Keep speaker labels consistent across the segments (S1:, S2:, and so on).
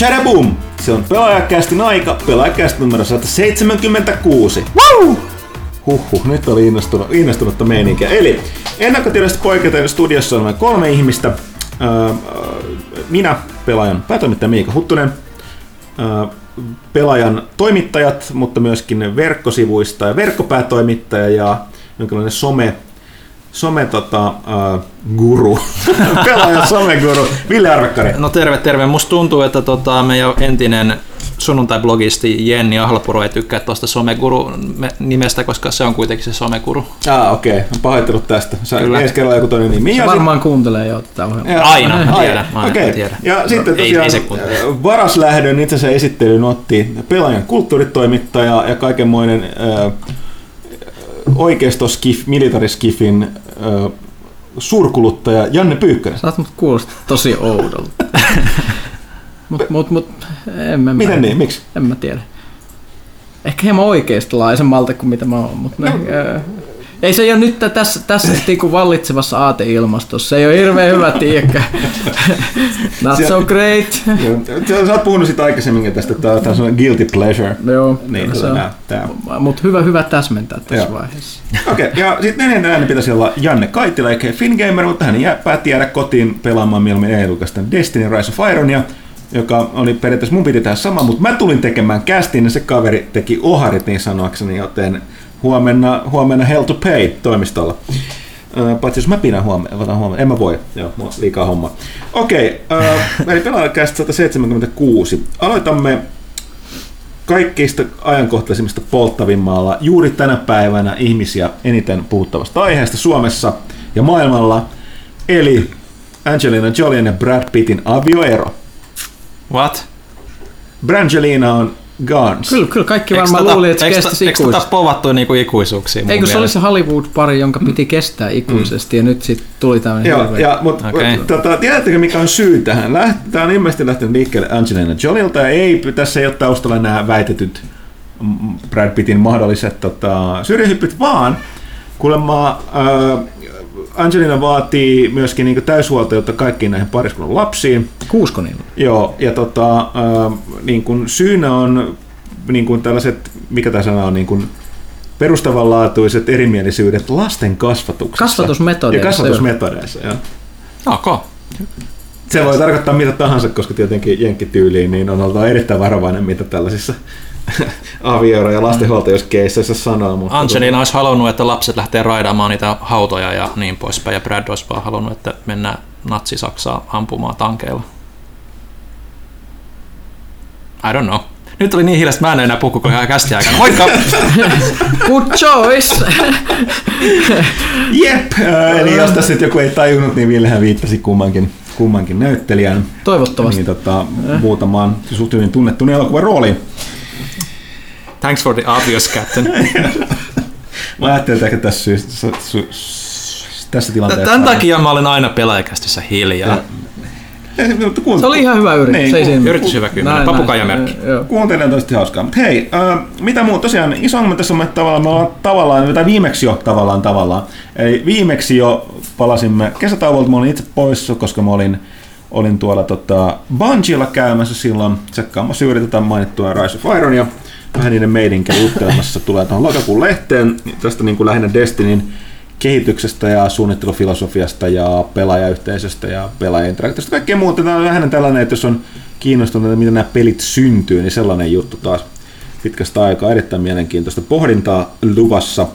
S1: Chadaboom! Se on pelaajakästin aika, pelaajakäst numero 176.
S2: Woo!
S1: Huhhuh, nyt oli innostunut, innostunutta meininkiä. Eli ennakkotiedosta poiketen studiossa on noin kolme ihmistä. Öö, minä, pelaajan päätoimittaja Miika Huttunen, öö, pelaajan toimittajat, mutta myöskin verkkosivuista ja verkkopäätoimittaja ja jonkinlainen some some tota, uh, guru, pelaajan someguru, Ville Arvekkari.
S2: No terve, terve. Musta tuntuu, että tota, meidän entinen sunnuntai-blogisti Jenni Ahlapuro ei tykkää tuosta someguru nimestä, koska se on kuitenkin se someguru.
S1: Ah, okei. Okay. Pahoittelut tästä. Sä Kyllä. ensi kerralla joku toinen nimi.
S3: Se varmaan sit... kuuntelee jo tätä ohjelmaa.
S2: Aina, mä tiedän. Aina, okay. tiedän.
S1: Ja no, sitten tosiaan ei, ei varaslähdön itse asiassa esittelyyn otti pelaajan kulttuuritoimittaja ja kaikenmoinen äh, oikeistoskif, militariskifin suurkuluttaja Janne Pyykkönen.
S3: Saat mut kuulostaa tosi oudolta. mut, mut, mut, en mä,
S1: Miten niin, miksi?
S3: En mä tiedä. Ehkä hieman oikeistolaisemmalta kuin mitä mä oon, mutta no. Ei se ole nyt tässä, tässä niin vallitsevassa aateilmastossa. Se ei ole hirveän hyvä, tiekkä. Not se, so great.
S1: Sä oot puhunut sitä aikaisemmin tästä, että tämä on sellainen guilty pleasure.
S3: Joo. Niin, se on. Mutta hyvä, hyvä täsmentää tässä Joo. vaiheessa.
S1: Okei, okay, ja sitten neljännen äänen pitäisi olla Janne Kaitila, eikä Fingamer, mutta hän jää, päätti jäädä kotiin pelaamaan mieluummin ei Destiny Rise of Ironia joka oli periaatteessa, mun piti tehdä sama, mutta mä tulin tekemään castin ja se kaveri teki oharit niin sanoakseni, joten huomenna, huomenna Hell to Pay toimistolla. paitsi jos mä pidän huomenna, huomenna. En mä voi, joo, mulla liikaa homma. Okei, okay, eli pelaajakästä 176. Aloitamme kaikkeista ajankohtaisimmista polttavimmalla juuri tänä päivänä ihmisiä eniten puhuttavasta aiheesta Suomessa ja maailmalla, eli Angelina Jolien ja Brad Pittin avioero.
S2: What?
S1: Brangelina on Guns.
S3: Kyllä, kyllä kaikki varmaan tota, luuli, että se kestisi
S2: ikuisesti. Eikö povattu niinku ikuisuuksiin?
S3: Eikö se oli se Hollywood-pari, jonka piti kestää ikuisesti, mm. ja nyt sitten tuli tämmöinen
S1: Joo, ja, mutta okay. tota, tiedättekö mikä on syy tähän? Tämä on ilmeisesti lähtenyt liikkeelle Angelina Jolilta, ja ei, tässä ei ole taustalla nämä väitetyt Brad Pittin mahdolliset tota, syrjähyppyt, vaan kuulemma äh, Angelina vaatii myöskin niin täyshuoltajuutta kaikkiin näihin pariskunnan lapsiin.
S3: Kuusko niillä?
S1: Joo, ja tota, äh, niin kuin syynä on niin kuin tällaiset, mikä tämä sana on, niin kuin perustavanlaatuiset erimielisyydet lasten kasvatuksessa.
S3: Kasvatusmetodeissa.
S1: Ja kasvatusmetodeissa, joo.
S2: Okay.
S1: Se voi tarkoittaa mitä tahansa, koska tietenkin jenkkityyliin niin on oltava erittäin varovainen, mitä tällaisissa avioero- ja lastenhuoltajuuskeisseissä sanoo.
S2: Mutta Angelina olisi halunnut, että lapset lähtee raidaamaan niitä hautoja ja niin poispäin, ja Brad olisi vaan halunnut, että mennään natsi-Saksaa ampumaan tankeilla. I don't know. Nyt oli niin hiljasta, mä en enää puhu koko ajan kästi aikana. Moikka!
S3: Good choice!
S1: Jep, eli jos tässä nyt joku ei tajunnut, niin Villehän viittasi kummankin, kummankin näyttelijän.
S3: Toivottavasti.
S1: Niin, tota, muutamaan suht hyvin tunnettuun elokuvan rooliin.
S2: Thanks for the obvious, Captain.
S1: mä ajattelin, että tässä, syystä, tässä tilanteessa...
S2: Tämän takia mä olen aina pelaajakästissä hiljaa.
S3: Se oli ihan hyvä yritys. Niin,
S2: se ei yritys hyvä kyllä, papukaijamerkki.
S1: Kuuntelen tosi hauskaa. Mutta hei, äh, mitä muuta? Tosiaan iso ongelma tässä on, että tavallaan me ollaan tavallaan, tai viimeksi jo tavallaan tavallaan. Eli viimeksi jo palasimme kesätauolta, mä olin itse poissa, koska mä olin olin tuolla tota, Bungiella käymässä silloin tsekkaamassa juuri tätä mainittua Rise of Iron ja vähän niiden meidinkin juttelemassa tulee tuohon lokakuun lehteen tästä niin kuin lähinnä Destinyn kehityksestä ja suunnittelufilosofiasta ja pelaajayhteisöstä ja pelaajainteraktiosta. Kaikkea muuta. Tämä on vähän tällainen, että jos on kiinnostunut, miten nämä pelit syntyy, niin sellainen juttu taas pitkästä aikaa erittäin mielenkiintoista pohdintaa luvassa.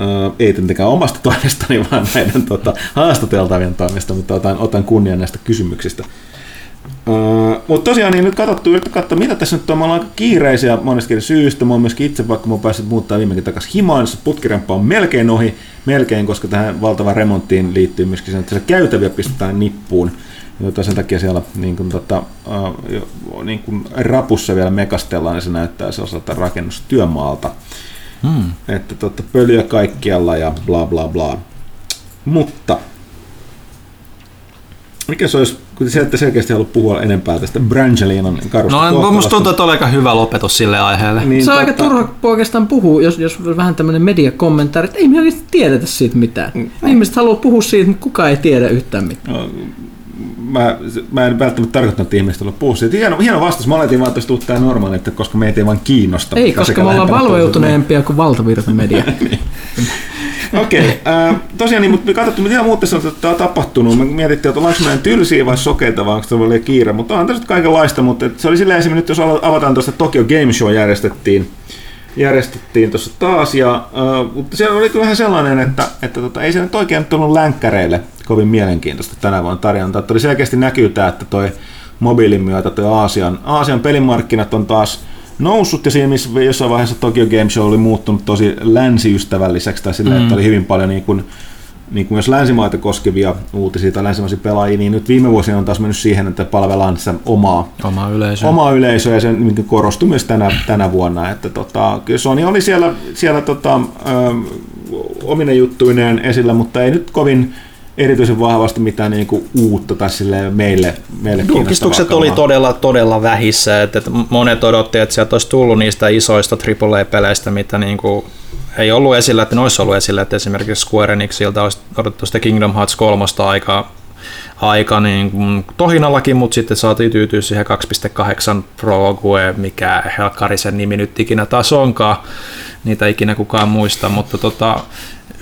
S1: Öö, ei tietenkään omasta toimestani, vaan näiden tota, haastateltavien toimesta, mutta otan, otan kunnian näistä kysymyksistä. Mutta tosiaan niin nyt katsottu, yritetty katsoa, mitä tässä nyt on. Me ollaan aika kiireisiä monestakin syystä. Mä oon myöskin itse, vaikka mä oon päässyt muuttaa viimeinkin takaisin himaan, jossa putkiremppa on melkein ohi, melkein, koska tähän valtavaan remonttiin liittyy myöskin sen, että se käytäviä pistetään nippuun. Jota sen takia siellä niin kuin, tota, uh, niin kuin rapussa vielä mekastellaan, niin se näyttää sellaiselta rakennustyömaalta. Hmm. Että tota, pölyä kaikkialla ja bla bla bla. Mutta mikä se olisi kun se ette selkeästi halua puhua enempää tästä Brangelinan karusta
S2: No musta tuntuu, että oli aika hyvä lopetus sille aiheelle.
S3: Niin, se on totta. aika turha oikeastaan puhua, jos, jos vähän tämmöinen mediakommentaari, että ei me oikeasti tiedetä siitä mitään. Mm. Ihmiset haluaa puhua siitä, mutta kukaan ei tiedä yhtään mitään. No,
S1: mä, mä en välttämättä tarkoittanut, että ihmiset olla puhua siitä. Hieno, hieno vastaus. Mä oletin vaan, että tämä normaali, että koska meitä ei vaan kiinnosta.
S3: Ei, koska me ollaan valveutuneempia kuin valtavirtamedia.
S1: niin. Okei, okay, äh, tosiaan niin, mutta me katsottiin, mitä muuta tässä on tapahtunut. Me mietittiin, että ollaanko meidän tylsiä vai sokeita, vai onko se oli kiire, mutta on tässä kaikenlaista, mutta se oli silleen esimerkiksi, jos avataan tuosta Tokyo Game Show järjestettiin, järjestettiin tuossa taas, ja, äh, mutta siellä oli vähän sellainen, että, että tota, ei se nyt oikein tullut länkkäreille kovin mielenkiintoista tänä vuonna tarjontaa. Tuli selkeästi näkyy tämä, että toi mobiilin myötä toi Aasian, Aasian pelimarkkinat on taas noussut ja siinä missä jossain vaiheessa Tokyo Game Show oli muuttunut tosi länsiystävälliseksi tai sillä, mm. että oli hyvin paljon niin kuin, niin kuin myös länsimaita koskevia uutisia tai länsimaisia pelaajia, niin nyt viime vuosina on taas mennyt siihen, että palvellaan sitä omaa,
S2: omaa yleisöä.
S1: Omaa yleisöä ja se niin korostui myös tänä, tänä vuonna. Että tota, kyllä Sony oli siellä, siellä tota, ö, omine juttuineen esillä, mutta ei nyt kovin erityisen vahvasti mitään niin kuin uutta tai sille meille, meille
S2: Julkistukset oli todella, todella vähissä. Että, että monet odotti, että sieltä olisi tullut niistä isoista AAA-peleistä, mitä niin kuin ei ollut esillä, että ne olisi ollut esillä, että esimerkiksi Square Enixiltä olisi odotettu sitä Kingdom Hearts 3 aika, aika niin kuin tohinallakin, mutta sitten saatiin tyytyä siihen 2.8 Pro Gue, mikä Helkarisen nimi nyt ikinä taas onkaan, niitä ikinä kukaan muista, mutta tota,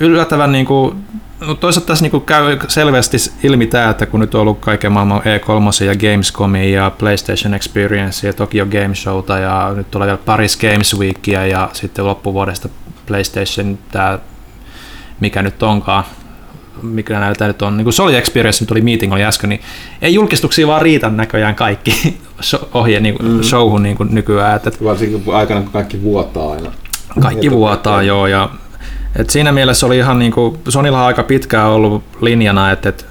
S2: yllättävän niin kuin No toisaalta tässä niin käy selvästi ilmi tämä, että kun nyt on ollut kaiken maailman E3 ja Gamescomia ja PlayStation Experience ja Tokyo Game Showta ja nyt tulee vielä Paris Games Weekia ja sitten loppuvuodesta PlayStation tämä, mikä nyt onkaan, mikä näyttää nyt on, niin kuin Soli Experience nyt oli meeting oli äsken, niin ei julkistuksia vaan riitä näköjään kaikki ohje niin kuin mm. showhun niin kuin nykyään. Että,
S1: Varsinkin aikana, kun kaikki vuotaa aina.
S2: Kaikki vuotaa, joo, ja et siinä mielessä oli ihan niin kuin, Sonilla on aika pitkään ollut linjana, että, että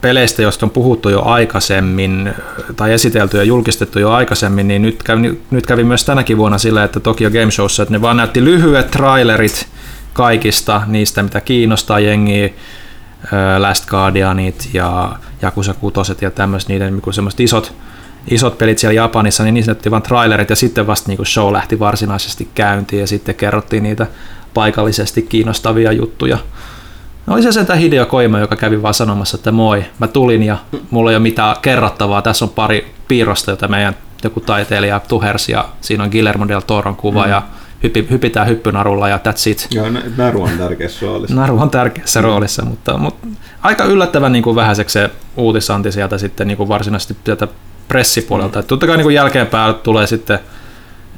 S2: peleistä, joista on puhuttu jo aikaisemmin tai esitelty ja julkistettu jo aikaisemmin, niin nyt kävi, nyt kävi myös tänäkin vuonna sillä, että Tokyo Game Showssa, että ne vaan näytti lyhyet trailerit kaikista niistä, mitä kiinnostaa jengiä, Last Guardianit ja Jakusa 6 ja tämmöiset niiden niin semmoiset isot, isot pelit siellä Japanissa, niin niissä näytti vain trailerit ja sitten vasta niin show lähti varsinaisesti käyntiin ja sitten kerrottiin niitä paikallisesti kiinnostavia juttuja. No oli se sentään Hideo Koima, joka kävi vaan sanomassa, että moi, mä tulin ja mulla ei ole mitään kerrottavaa. Tässä on pari piirrosta, jota meidän joku taiteilija tuhersi ja siinä on Guillermo del Toron kuva mm. ja hypi, hypitään hyppynarulla ja that's it.
S1: Joo, naru on tärkeässä roolissa.
S2: Naru on tärkeässä mm. roolissa, mutta, mutta aika yllättävän niin kuin vähäiseksi se uutisanti sieltä sitten niin kuin varsinaisesti sieltä pressipuolelta. Mm. totta kai niin kuin jälkeenpäin tulee sitten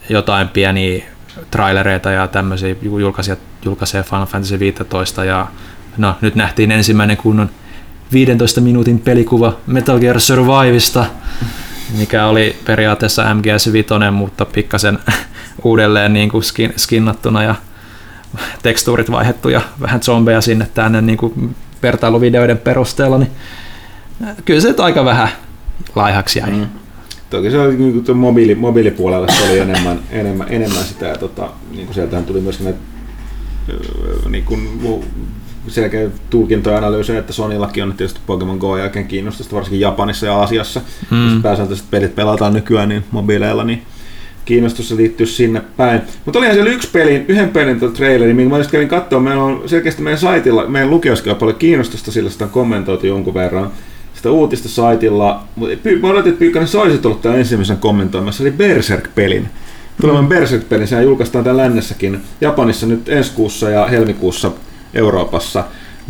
S2: jotain pieniä trailereita ja tämmöisiä julkaisee, julkaisee Final Fantasy 15 ja no nyt nähtiin ensimmäinen kunnon 15 minuutin pelikuva Metal Gear Survivesta, mikä oli periaatteessa MGS 5, mutta pikkasen uudelleen niin kuin skin, skinnattuna ja tekstuurit vaihdettu ja vähän zombeja sinne tänne niin kuin vertailuvideoiden perusteella, niin kyllä se aika vähän laihaksi jäi. Mm.
S1: Toki se oli niin kuin mobiili, mobiilipuolella se oli enemmän, enemmän, enemmän sitä, ja tota, niin kuin sieltähän tuli myöskin näitä niin kuin, selkeä tulkintoja analyysejä, että Sonillakin on tietysti Pokemon Go jälkeen kiinnostusta, varsinkin Japanissa ja Aasiassa. Mm. Jos pääsääntöisesti pelit pelataan nykyään niin mobiileilla, niin kiinnostus liittyy sinne päin. Mutta olihan siellä yksi pelin, yhden pelin traileri, minkä mä kävin katsoa, meillä on selkeästi meidän saitilla, meidän lukioskin paljon kiinnostusta, sillä sitä on kommentoitu jonkun verran sitä uutista saitilla. Mä odotin, että Pyykkönen sä olisit ollut tämän ensimmäisen kommentoimassa, eli Berserk-pelin. Tulevan. Berserk-pelin, sehän julkaistaan täällä lännessäkin Japanissa nyt ensi kuussa ja helmikuussa Euroopassa.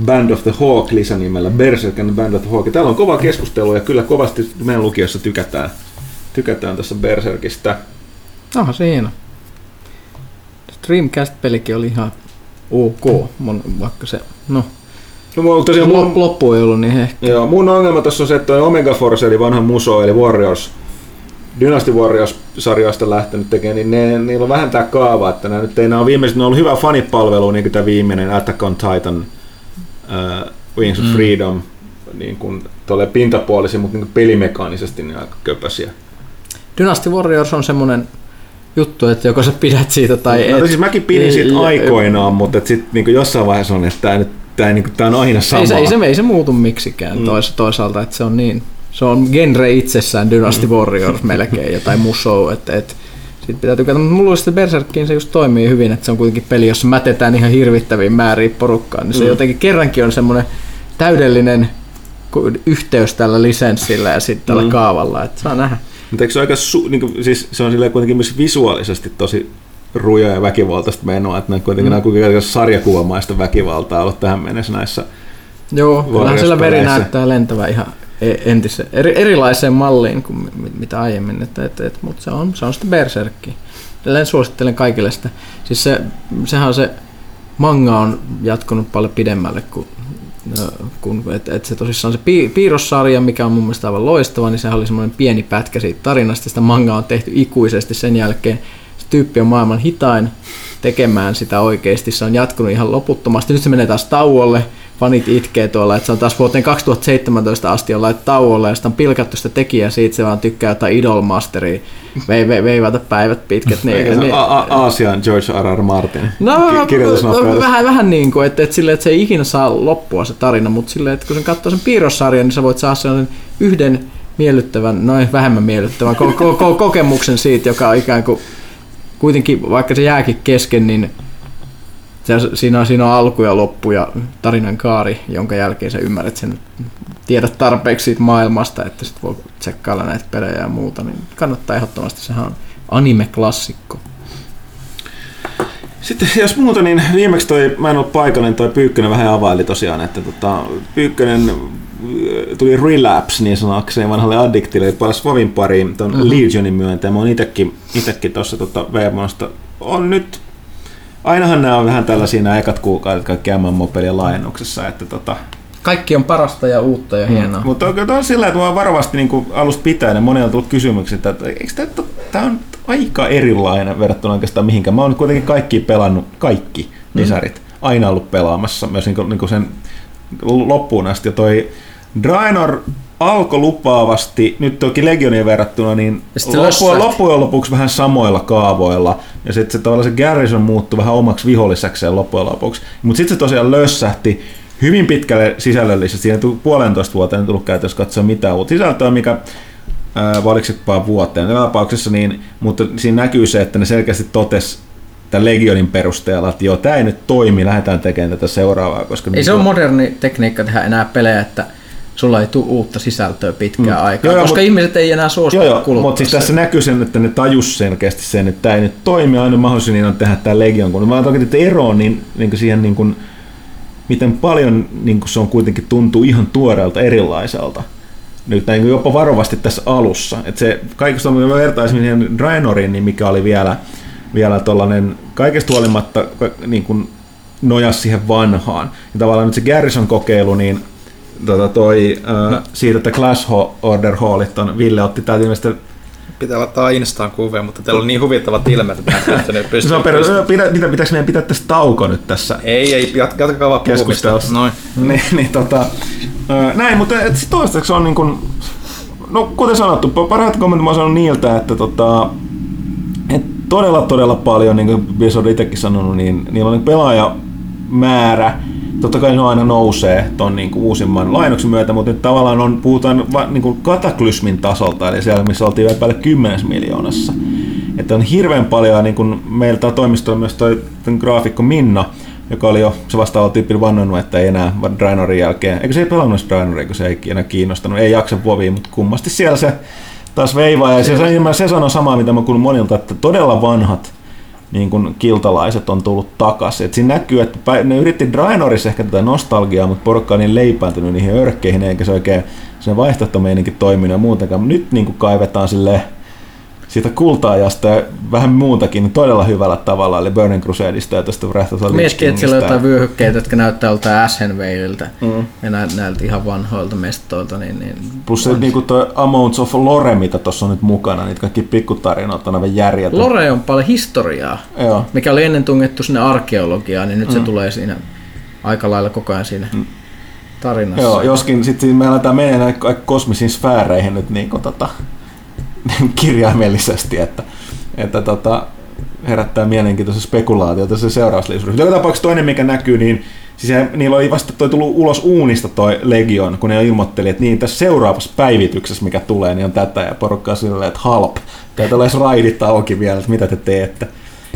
S1: Band of the Hawk lisänimellä, Berserk and Band of the Hawk. Täällä on kova keskustelu ja kyllä kovasti meidän lukiossa tykätään, tykätään tässä Berserkistä.
S3: Aha, hieno. Dreamcast-pelikin oli ihan ok, vaikka se, no
S1: No, tosiaan
S3: mun, loppu ei ollut niin ehkä.
S1: Joo, mun ongelma tässä on se, että Omega Force eli vanha muso eli Warriors, Dynasty Warriors-sarjoista lähtenyt tekemään, niin ne, niillä on vähän tää kaava, että nämä nyt ei nämä ole viimeiset, ne on ollut hyvä fanipalvelu, niin kuin tämä viimeinen Attack on Titan, uh, Wings of mm. Freedom, niin kuin pintapuolisia, mutta niin pelimekaanisesti niin aika köpäsiä.
S3: Dynasty Warriors on semmoinen juttu, että joko sä pidät siitä tai
S1: no, et. Siis mäkin pidin siitä aikoinaan, mutta sitten niin jossain vaiheessa on, että tämä nyt tämä, niin kuin, tämä on aina sama.
S3: Ei se, ei se, ei se muutu miksikään mm. tois, toisaalta, että se on niin, se on genre itsessään Dynasty mm. Warriors melkein, jotain Musou, että, että siitä pitää tykätä, mutta mulla olisi Berserkkiin se just toimii hyvin, että se on kuitenkin peli, jossa mätetään ihan hirvittäviin määriin porukkaan, niin se mm. jotenkin kerrankin on semmoinen täydellinen yhteys tällä lisenssillä ja sitten tällä
S1: Mm.
S3: kaavalla, että saa nähdä.
S1: Mutta eikö se, aika su, niin kuin, siis se on silleen kuitenkin myös visuaalisesti tosi rujoja ja väkivaltaista menoa, että ne kuitenkin mm. kuitenkin sarjakuvamaista väkivaltaa ollut tähän mennessä näissä.
S3: Joo, kyllähän sillä veri näyttää lentävän ihan e- entisen, eri, erilaiseen malliin kuin mi- mi- mitä aiemmin, että, et, et, mutta se on, se on sitten berserkki. Edelleen suosittelen kaikille sitä. Siis se, sehän on se, manga on jatkunut paljon pidemmälle kuin kun, et, et se tosissaan se pi- piirrossarja, mikä on mun mielestä aivan loistava, niin sehän oli semmoinen pieni pätkä siitä tarinasta. Sitä manga on tehty ikuisesti sen jälkeen. Tyyppi on maailman hitain tekemään sitä oikeasti. Se on jatkunut ihan loputtomasti. Nyt se menee taas tauolle. Fanit itkee tuolla, että se on taas vuoteen 2017 asti on laitettu tauolle ja sitä on pilkattu sitä tekijää siitä, se vaan tykkää jotain Idolmasteria vei, vei, veivata päivät pitkät. Niin,
S1: Eikä se
S3: niin,
S1: A- Aasian George R. R. Martin
S3: No,
S1: ki- kirjoitusnopeudessa.
S3: vähän, vähän niin kuin, että, että, silleen, että se ei ikinä saa loppua se tarina, mutta silleen, että kun sen katsoo sen piirrossarjan, niin sä voit saada sellaisen yhden miellyttävän, noin vähemmän miellyttävän ko- ko- ko- kokemuksen siitä, joka on ikään kuin kuitenkin, vaikka se jääkin kesken, niin se, siinä, on, siinä on alku ja loppu ja tarinan kaari, jonka jälkeen sä ymmärrät sen, tiedät tarpeeksi siitä maailmasta, että sit voi tsekkailla näitä pelejä ja muuta, niin kannattaa ehdottomasti, sehän on anime-klassikko.
S1: Sitten jos muuta, niin viimeksi toi, mä en ollut paikalla, niin toi Pyykkönen vähän availi tosiaan, että tota, Pyykkönen tuli relapse niin sanakseen vanhalle addiktille, eli palasi Vovin pariin ton mm-hmm. Legionin myötä, ja mä oon itekin, itekin tuossa tota VMOsta, on nyt, ainahan nämä on vähän tällaisia nämä ekat kuukaudet kaikki MMO-pelien laajennuksessa, että tota,
S3: Kaikki on parasta ja uutta ja hienoa.
S1: Mm. Mutta on, on sillä, että mä varovasti niin alusta pitäen, ja monella on tullut kysymyksiä, että eikö tämä, tämä on aika erilainen verrattuna oikeastaan mihinkään. Mä oon kuitenkin kaikki pelannut, kaikki lisärit, aina ollut pelaamassa, myös niin kuin, niin kuin sen loppuun asti. Ja toi Draenor alkoi lupaavasti, nyt toki Legionin verrattuna, niin loppujen, loppujen lopuksi vähän samoilla kaavoilla. Ja sitten se tavallaan se Garrison muuttui vähän omaksi vihollisekseen loppujen lopuksi. Mutta sitten se tosiaan lössähti hyvin pitkälle sisällöllisesti. Siinä tuli puolentoista vuoteen ei tullut käytössä katsoa mitään uutta sisältöä, mikä vaan vuoteen joka tapauksessa, niin, mutta siinä näkyy se, että ne selkeästi totes tämän Legionin perusteella, että joo, tämä ei nyt toimi, lähdetään tekemään tätä seuraavaa. Koska
S3: Ei se ole moderni tekniikka tehdä enää pelejä, että sulla ei tule uutta sisältöä pitkään
S1: Mm.
S3: aikaa,
S1: Joo,
S3: koska
S1: mut-
S3: ihmiset ei enää suostu
S1: Joo, joo mutta siis tässä näkyy sen, että ne tajus selkeästi sen, että tämä ei nyt toimi, aina mahdollisuus niin on tehdä tämä Legion, kun mä toki että eroon niin, niin kuin siihen, niin kuin, miten paljon niin kuin se on kuitenkin tuntuu ihan tuoreelta erilaiselta. Nyt näin jopa varovasti tässä alussa. Että se kaikista, mä vertaisin siihen Draenoriin, niin mikä oli vielä, vielä tollanen, kaikesta huolimatta niin kuin nojas siihen vanhaan. Ja tavallaan nyt se Garrison-kokeilu, niin tota toi, no. siitä, että Clash Order Hallit on, Ville otti täältä ilmeisesti
S2: Pitää laittaa Instaan kuvia, mutta teillä on niin huvittavat ilmeet, että pystynyt
S1: se on perus, pidä, pitä, pitäis meidän pitää tästä tauko nyt tässä
S2: Ei, ei, jat- jatkakaa vaan puhumista. Noin.
S1: niin, niin, tota, näin, mutta et sit toistaiseksi on niin kuin, no kuten sanottu, parhaat kommentit mä oon saanut niiltä, että tota, et todella todella paljon, niin kuin Blizzard on itsekin sanonut, niin niillä on pelaajamäärä, totta kai ne aina nousee ton niin uusimman lainoksen myötä, mutta nyt tavallaan on, puhutaan niin kuin kataklysmin tasolta, eli siellä missä oltiin vielä päälle 10 miljoonassa. Että on hirveän paljon, niin kuin meiltä toimistolla myös toi graafikko Minna, joka oli jo se vastaava tyyppi vannonut, että ei enää Draenorin jälkeen, eikö se ei pelannut Draenoria, kun se ei enää kiinnostanut, ei jaksa Vovia, mutta kummasti siellä se taas veivaa, ja se, se, se sanoi samaa, mitä mä kuulin monilta, että todella vanhat niin kuin kiltalaiset on tullut takaisin. Et siinä näkyy, että ne yritti Draenorissa ehkä tätä nostalgiaa, mutta porukka on niin leipääntynyt niihin örkkeihin, eikä se oikein se vaihtoehtomeininki toiminut ja muutenkaan. Nyt niin kuin kaivetaan sille siitä kultaajasta ja vähän muutakin niin todella hyvällä tavalla, eli Burning Crusadeista ja tästä Wrath of the Lich
S3: että siellä on jotain vyöhykkeitä, jotka näyttää joltain Ashenvaleiltä
S1: Mm.
S3: ja näiltä, ihan vanhoilta mestoilta. Niin, niin
S1: Plus se niinku toi Amounts of Lore, mitä tuossa on nyt mukana, niitä kaikki pikkutarinoita on aivan järjetön.
S3: Lore on paljon historiaa,
S1: Joo.
S3: mikä oli ennen tungettu sinne arkeologiaan, niin nyt se tulee siinä aika lailla koko ajan siinä tarinassa.
S1: Joo, joskin sitten me aletaan mennä näihin kosmisiin sfääreihin nyt niin kuin, tota, kirjaimellisesti, että, että tota, herättää mielenkiintoista spekulaatiota se seurausliisuus. Joka tapauksessa toinen, mikä näkyy, niin siis he, niillä oli vasta toi tullut ulos uunista toi Legion, kun ne ilmoitteli, että niin tässä seuraavassa päivityksessä, mikä tulee, niin on tätä, ja porukka on silleen, että halp, teillä olisi raidit auki vielä, että mitä te teette.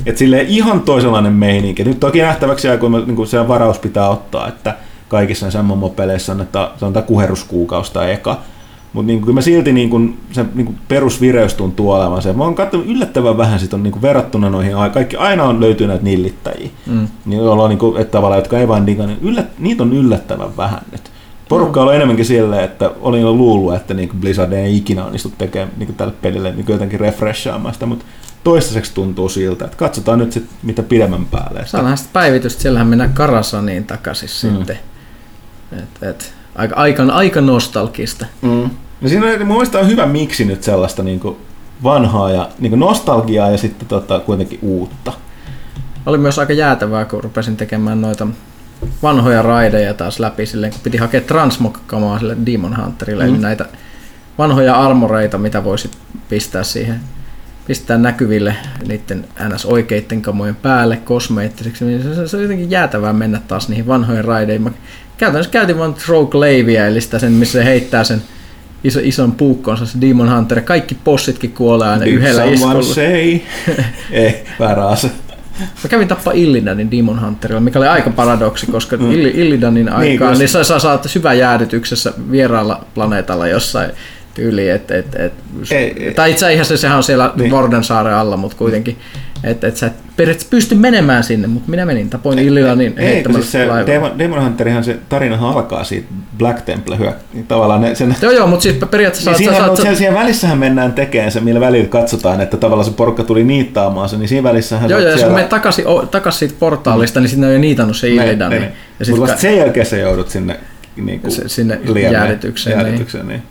S1: Et silleen ihan toisenlainen meininki. Nyt toki nähtäväksi jää, kun niin se varaus pitää ottaa, että kaikissa näissä MMO-peleissä on, että se on tämä kuheruskuukausi tai eka. Mutta niin kyllä mä silti niin kuin, se niin kuin perusvireys tuntuu olevan se. Mä oon katsonut yllättävän vähän sit on niin kuin verrattuna noihin, kaikki aina on löytyy näitä nillittäjiä, mm. niin, joilla niin kuin, että tavallaan, jotka ei vain diga, niin yllät, niitä on yllättävän vähän nyt. Porukka oli enemmänkin silleen, että olin jo luullut, että niin kuin Blizzard ei ikinä onnistu tekemään niin kuin tälle pelille niin kuin jotenkin refreshaamaan sitä, mutta toistaiseksi tuntuu siltä, että katsotaan nyt sit, mitä pidemmän päälle.
S3: Saadaan sitten päivitystä, siellähän mennään Karasaniin takaisin mm. sitten. Et, et, aika, aika, aika nostalgista.
S1: Mm. No siinä on, mun mielestä on hyvä miksi nyt sellaista niin kuin vanhaa ja niin kuin nostalgiaa ja sitten tota, kuitenkin uutta.
S3: Oli myös aika jäätävää, kun rupesin tekemään noita vanhoja raideja taas läpi silleen, kun piti hakea transmokkamaa sille Demon Hunterille, mm. eli näitä vanhoja armoreita, mitä voisi pistää siihen pistää näkyville niiden ns. oikeiden kamojen päälle kosmeettiseksi, niin se, se on jotenkin jäätävää mennä taas niihin vanhoihin raideihin. Mä käytännössä käytin vain Throw Glavia, eli sitä sen, missä se heittää sen iso, ison puukkonsa, se Demon Hunter, kaikki bossitkin kuolee aina yhdellä iskulla.
S1: say. Ei, väärä ase.
S3: Mä kävin tappaa Illidanin Demon Hunterilla, mikä oli aika paradoksi, koska mm. Illidanin niin, aikaan niin, niin sä, sä saat syväjäädytyksessä vieraalla planeetalla jossain tyyli, et, et, et, ei, tai itse asiassa sehän on siellä niin. Vordensaaren alla, mutta kuitenkin, että et sä et periaatteessa pysty menemään sinne, mutta minä menin, tapoin Illilanin
S1: heittämällä siis se Demon, Demon Hunterihan se tarinahan alkaa siitä Black Temple hyö, niin tavallaan ne, sen,
S3: Joo joo, mutta siis periaatteessa
S1: niin saat, saat, saat, siellä välissähän mennään tekemään se, millä välillä katsotaan, että tavallaan se porukka tuli niittaamaan se, niin siinä välissähän
S3: Joo joo,
S1: siellä...
S3: jos menet takaisin, takaisin siitä portaalista, mm. niin sitten ne on jo niitannut se Illidan. Niin,
S1: mutta vasta sen jälkeen sä joudut sinne niin kuin,
S3: sinne jäädytykseen. jäädytykseen niin.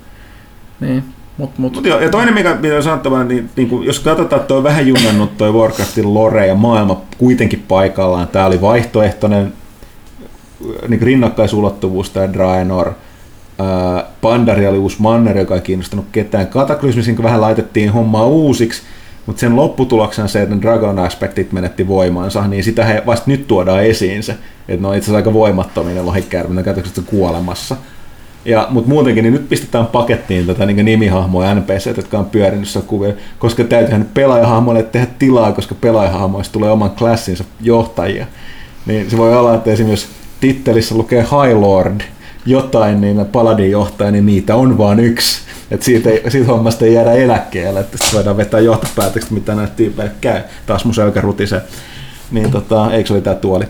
S3: niin. niin.
S1: Mut, mut. Mut joo, ja toinen, mikä pitää sanottava, niin, niin kuin, jos katsotaan, että on vähän junnannut tuo Warcraftin lore ja maailma kuitenkin paikallaan, tämä oli vaihtoehtoinen niin rinnakkaisulottuvuus tämä Draenor, Pandari oli uusi manner, joka ei kiinnostanut ketään. Kataklysmisin vähän laitettiin hommaa uusiksi, mutta sen lopputuloksena se, että Dragon-aspektit menetti voimaansa, niin sitä he vasta nyt tuodaan esiin se, että ne on itse asiassa aika voimattomia ne lohikärmet, ne kuolemassa. Ja, mutta muutenkin niin nyt pistetään pakettiin tätä niin nimihahmoja NPC, jotka on pyörinyt kuvia, koska täytyyhän pelaajahahmoille tehdä tilaa, koska pelaajahahmoista tulee oman klassinsa johtajia. Niin se voi olla, että esimerkiksi tittelissä lukee High Lord jotain, niin paladin johtaja, niin niitä on vain yksi. että siitä, siitä hommasta ei jäädä eläkkeelle, että voidaan vetää johtopäätökset, mitä näitä tyypeille käy. Taas mun selkä rutisee. Niin tota, eikö se oli tää tuoli?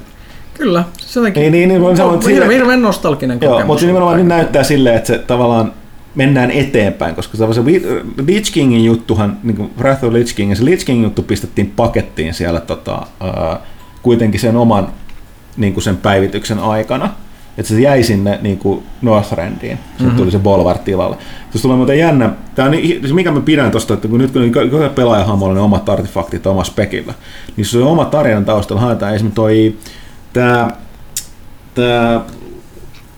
S3: Kyllä,
S1: se jotenkin niin, niin, niin, on
S3: hirveän, sille, hirveän nostalginen
S1: kokemus. Joo, mutta se nimenomaan nyt näyttää silleen, että se tavallaan mennään eteenpäin, koska se Lich Kingin juttuhan, niin kuin Wrath of Lich King, se Lich King juttu pistettiin pakettiin siellä tota, uh, kuitenkin sen oman niin kuin sen päivityksen aikana, että se jäi sinne niin kuin Northrandiin, sitten mm-hmm. tuli se Bolvar tilalle. Se tulee muuten jännä, tämä on, niin, mikä mä pidän tuosta, että kun nyt kun pelaajahan pelaajahamolla ne omat artefaktit omassa spekillä, niin se on oma tarinan taustalla haetaan esimerkiksi toi tämä, tämä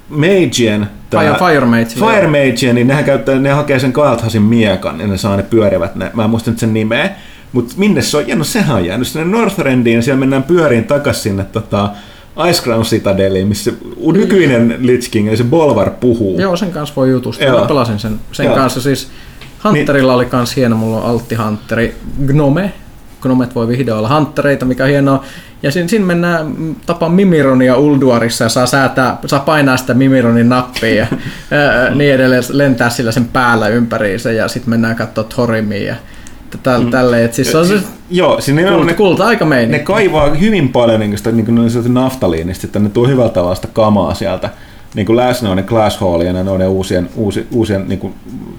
S1: Magien,
S3: Fire, Fire Mage,
S1: Fire Mage, niin nehän käyttää, ne hakee sen Kaelthasin miekan ja ne saa ne pyörivät, ne, mä en muista nyt sen nimeä, mutta minne se on? Jäänyt, sehän on jäänyt sinne Northrendiin ja siellä mennään pyöriin takaisin sinne tota, Ice Crown Citadeliin, missä nykyinen Lich King, eli se Bolvar puhuu.
S3: Joo, sen kanssa voi jutustua. Mä pelasin sen, sen kanssa. Siis Hunterilla oli kans hieno, mulla on Altti Hunteri, Gnome, Gnomet voi vihdoin olla Huntereita, mikä on hienoa. Ja siinä, siinä mennään tapaan Mimironia Ulduarissa ja saa, säätää, saa painaa sitä Mimironin nappia ja ää, niin edelleen lentää sillä sen päällä ympäriinsä ja sitten mennään katsoa Thorimia ja täl, mm. tälleen. Et siis se on se
S1: Joo, siinä
S3: kulta, ne, kulta aika meini.
S1: Ne kaivaa hyvin paljon niin sitä, niin kuin naftaliinista, että ne tuo hyvältä tavalla sitä kamaa sieltä niin kuin läsnä on ne Glass Hall ja ne uusien, uusi, uusien niin kuin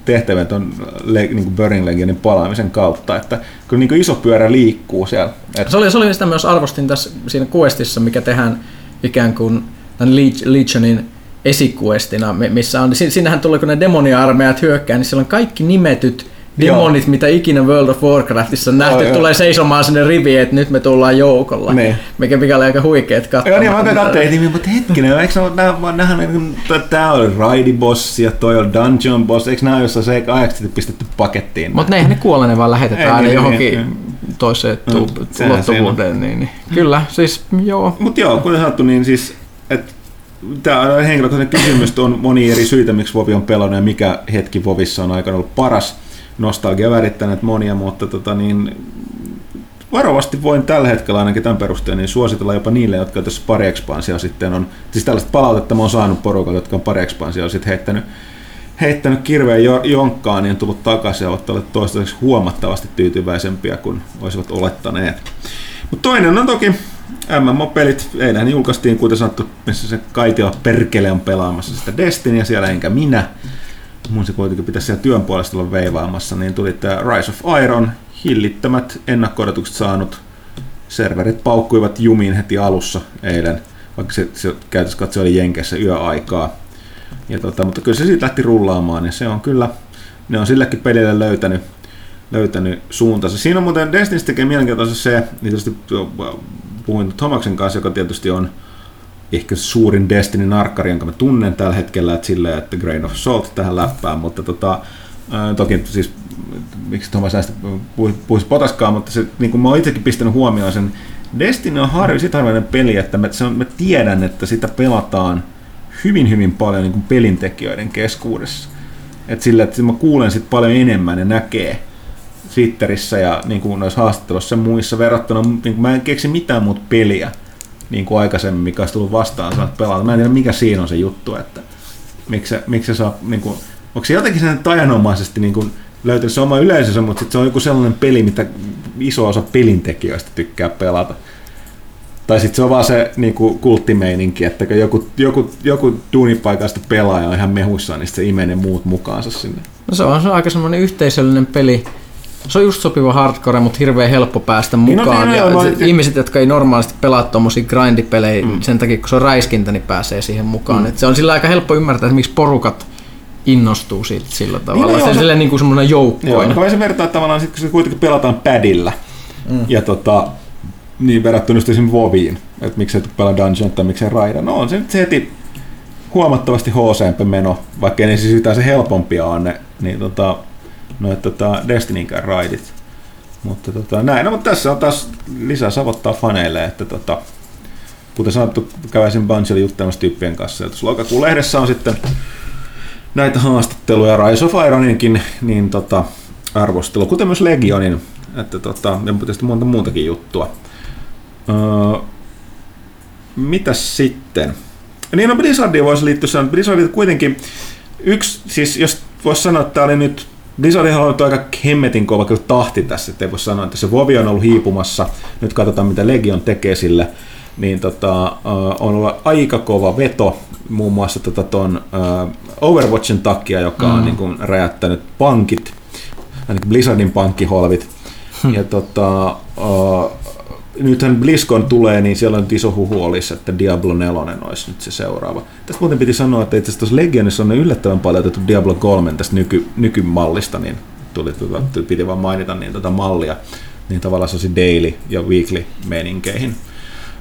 S1: tehtävät on niin kuin Burning Legionin palaamisen kautta, että kyllä niin kuin iso pyörä liikkuu siellä.
S3: Et... Se, oli, se oli sitä myös arvostin tässä siinä questissa, mikä tehdään ikään kuin tämän Legionin esikuestina, missä on, siinähän tulee, kun ne demonia-armeijat hyökkää, niin siellä on kaikki nimetyt demonit, mitä ikinä World of Warcraftissa on nähty, oh, tulee seisomaan sinne riviin, että nyt me tullaan joukolla. Ne. Mikä, mikä oli aika huikeet katsoa.
S1: Joo, niin mä katsoin, mutta hetkinen, eikö nämä, nämä, niin tämä oli Boss ja toi on Dungeon Boss, eikö nämä ole jossain se ajaksi pistetty pakettiin?
S3: Mutta ne eihän ne kuole, ne vaan lähetetään aina niin, johonkin niin, toiseen no, ulottuvuuteen. Niin, niin. Kyllä, siis joo.
S1: Mutta joo, kuten sanottu, niin siis, että tämä henkilökohtainen kysymys on moni eri syitä, miksi Vovi on pelannut ja mikä hetki Vovissa on aikana ollut paras nostalgia värittäneet monia, mutta tota niin, varovasti voin tällä hetkellä ainakin tämän perusteella niin suositella jopa niille, jotka tässä pari ekspansia sitten on, siis tällaista palautetta mä oon saanut porukalta, jotka on pari ekspansia sitten heittänyt, heittänyt kirveen jonkkaan, niin tullut takaisin ja ovat olleet toistaiseksi huomattavasti tyytyväisempiä kuin olisivat olettaneet. Mutta toinen on toki MMO-pelit. Eilen julkaistiin, kuten sanottu, missä se Kaitila perkele on pelaamassa sitä Destinyä siellä, enkä minä. Mun se kuitenkin pitäisi siellä työn puolesta olla veivaamassa, niin tuli tämä Rise of Iron, hillittömät ennakko saanut. Serverit paukkuivat jumiin heti alussa eilen, vaikka se, se käytössä katse oli Jenkessä yöaikaa. Ja tota, mutta kyllä se siitä lähti rullaamaan, ja se on kyllä, ne on silläkin pelille löytänyt, löytänyt suuntansa. Siinä on muuten Destiny tekee mielenkiintoista se, niin tietysti puhuin Tomaksen kanssa, joka tietysti on ehkä suurin Destiny-narkkari, jonka mä tunnen tällä hetkellä, että silleen, että grain of salt tähän läppään, mutta tota, toki siis miksi Thomas näistä puhuisi potaskaan, mutta se, niin kuin mä oon itsekin pistänyt huomioon sen, Destiny on harvi, sit harvinainen peli, että mä, se on, mä tiedän, että sitä pelataan hyvin hyvin paljon niin kuin pelintekijöiden keskuudessa. Et sillä, että mä kuulen sit paljon enemmän ja näkee Twitterissä ja niin kuin noissa haastatteluissa ja muissa verrattuna, niin kuin mä en keksi mitään muuta peliä niin kuin aikaisemmin, mikä olisi tullut vastaan saat pelata. Mä en tiedä, mikä siinä on se juttu, että miksi miksi se saa, niin kuin, onko se jotenkin sen tajanomaisesti niin kuin, löytänyt se oma yleisönsä, mutta sitten se on joku sellainen peli, mitä iso osa pelintekijöistä tykkää pelata. Tai sitten se on vaan se niin kuin kulttimeininki, että kun joku, joku, joku duunipaikasta pelaaja on ihan mehuissaan, niin se imee ne muut mukaansa sinne.
S3: No se on, se on aika semmoinen yhteisöllinen peli, se on just sopiva hardcore, mutta hirveän helppo päästä mukaan. Niin, no, niin, ja no, ihmiset, jotka ei normaalisti pelaa tuommoisia grindipelejä mm. sen takia, kun se on räiskintä, niin pääsee siihen mukaan. Mm. Et se on sillä aika helppo ymmärtää, että miksi porukat innostuu siitä sillä niin, tavalla. Niin, no, se on silleen niin kuin semmoinen joukkoinen.
S1: Joo, no, se vertaa tavallaan, sit, kun se kuitenkin pelataan padilla. Mm. Ja tota, niin verrattuna just esimerkiksi Voviin, että miksi et pelaa Dungeon tai miksei Raida. No on se nyt heti huomattavasti hc meno, vaikka ei siis yhtään se helpompia on ne, niin tota, noit tota Destinykään raidit. Mutta tota, näin, no, mutta tässä on taas lisää savottaa faneille, että tota, kuten sanottu, käväisin Bungielin juttelemassa tyyppien kanssa. Ja tuossa lokakuun lehdessä on sitten näitä haastatteluja Rise of Ironinkin niin tota, arvostelu, kuten myös Legionin, että tota, ja tietysti monta muutakin juttua. Öö, mitäs sitten? Niin no Blizzardia voisi liittyä sanoa, kuitenkin yksi, siis jos voisi sanoa, että tämä oli nyt Blizzardin on aika hemmetin kova kyllä tahti tässä, ettei voi sanoa, että se Vovi on ollut hiipumassa. Nyt katsotaan, mitä Legion tekee sille. Niin tota, on ollut aika kova veto muun muassa tota ton, uh, Overwatchin takia, joka mm. on niin kuin, räjättänyt pankit, ainakin Blizzardin pankkiholvit. Hmm. Ja tota, uh, nythän BlizzCon tulee, niin siellä on nyt iso huhu olisi, että Diablo 4 olisi nyt se seuraava. Tästä muuten piti sanoa, että itse asiassa Legionissa on yllättävän paljon otettu Diablo 3 tästä nyky, nykymallista, niin tuli, piti vaan mainita niin tota mallia, niin tavallaan se olisi daily ja weekly meninkeihin.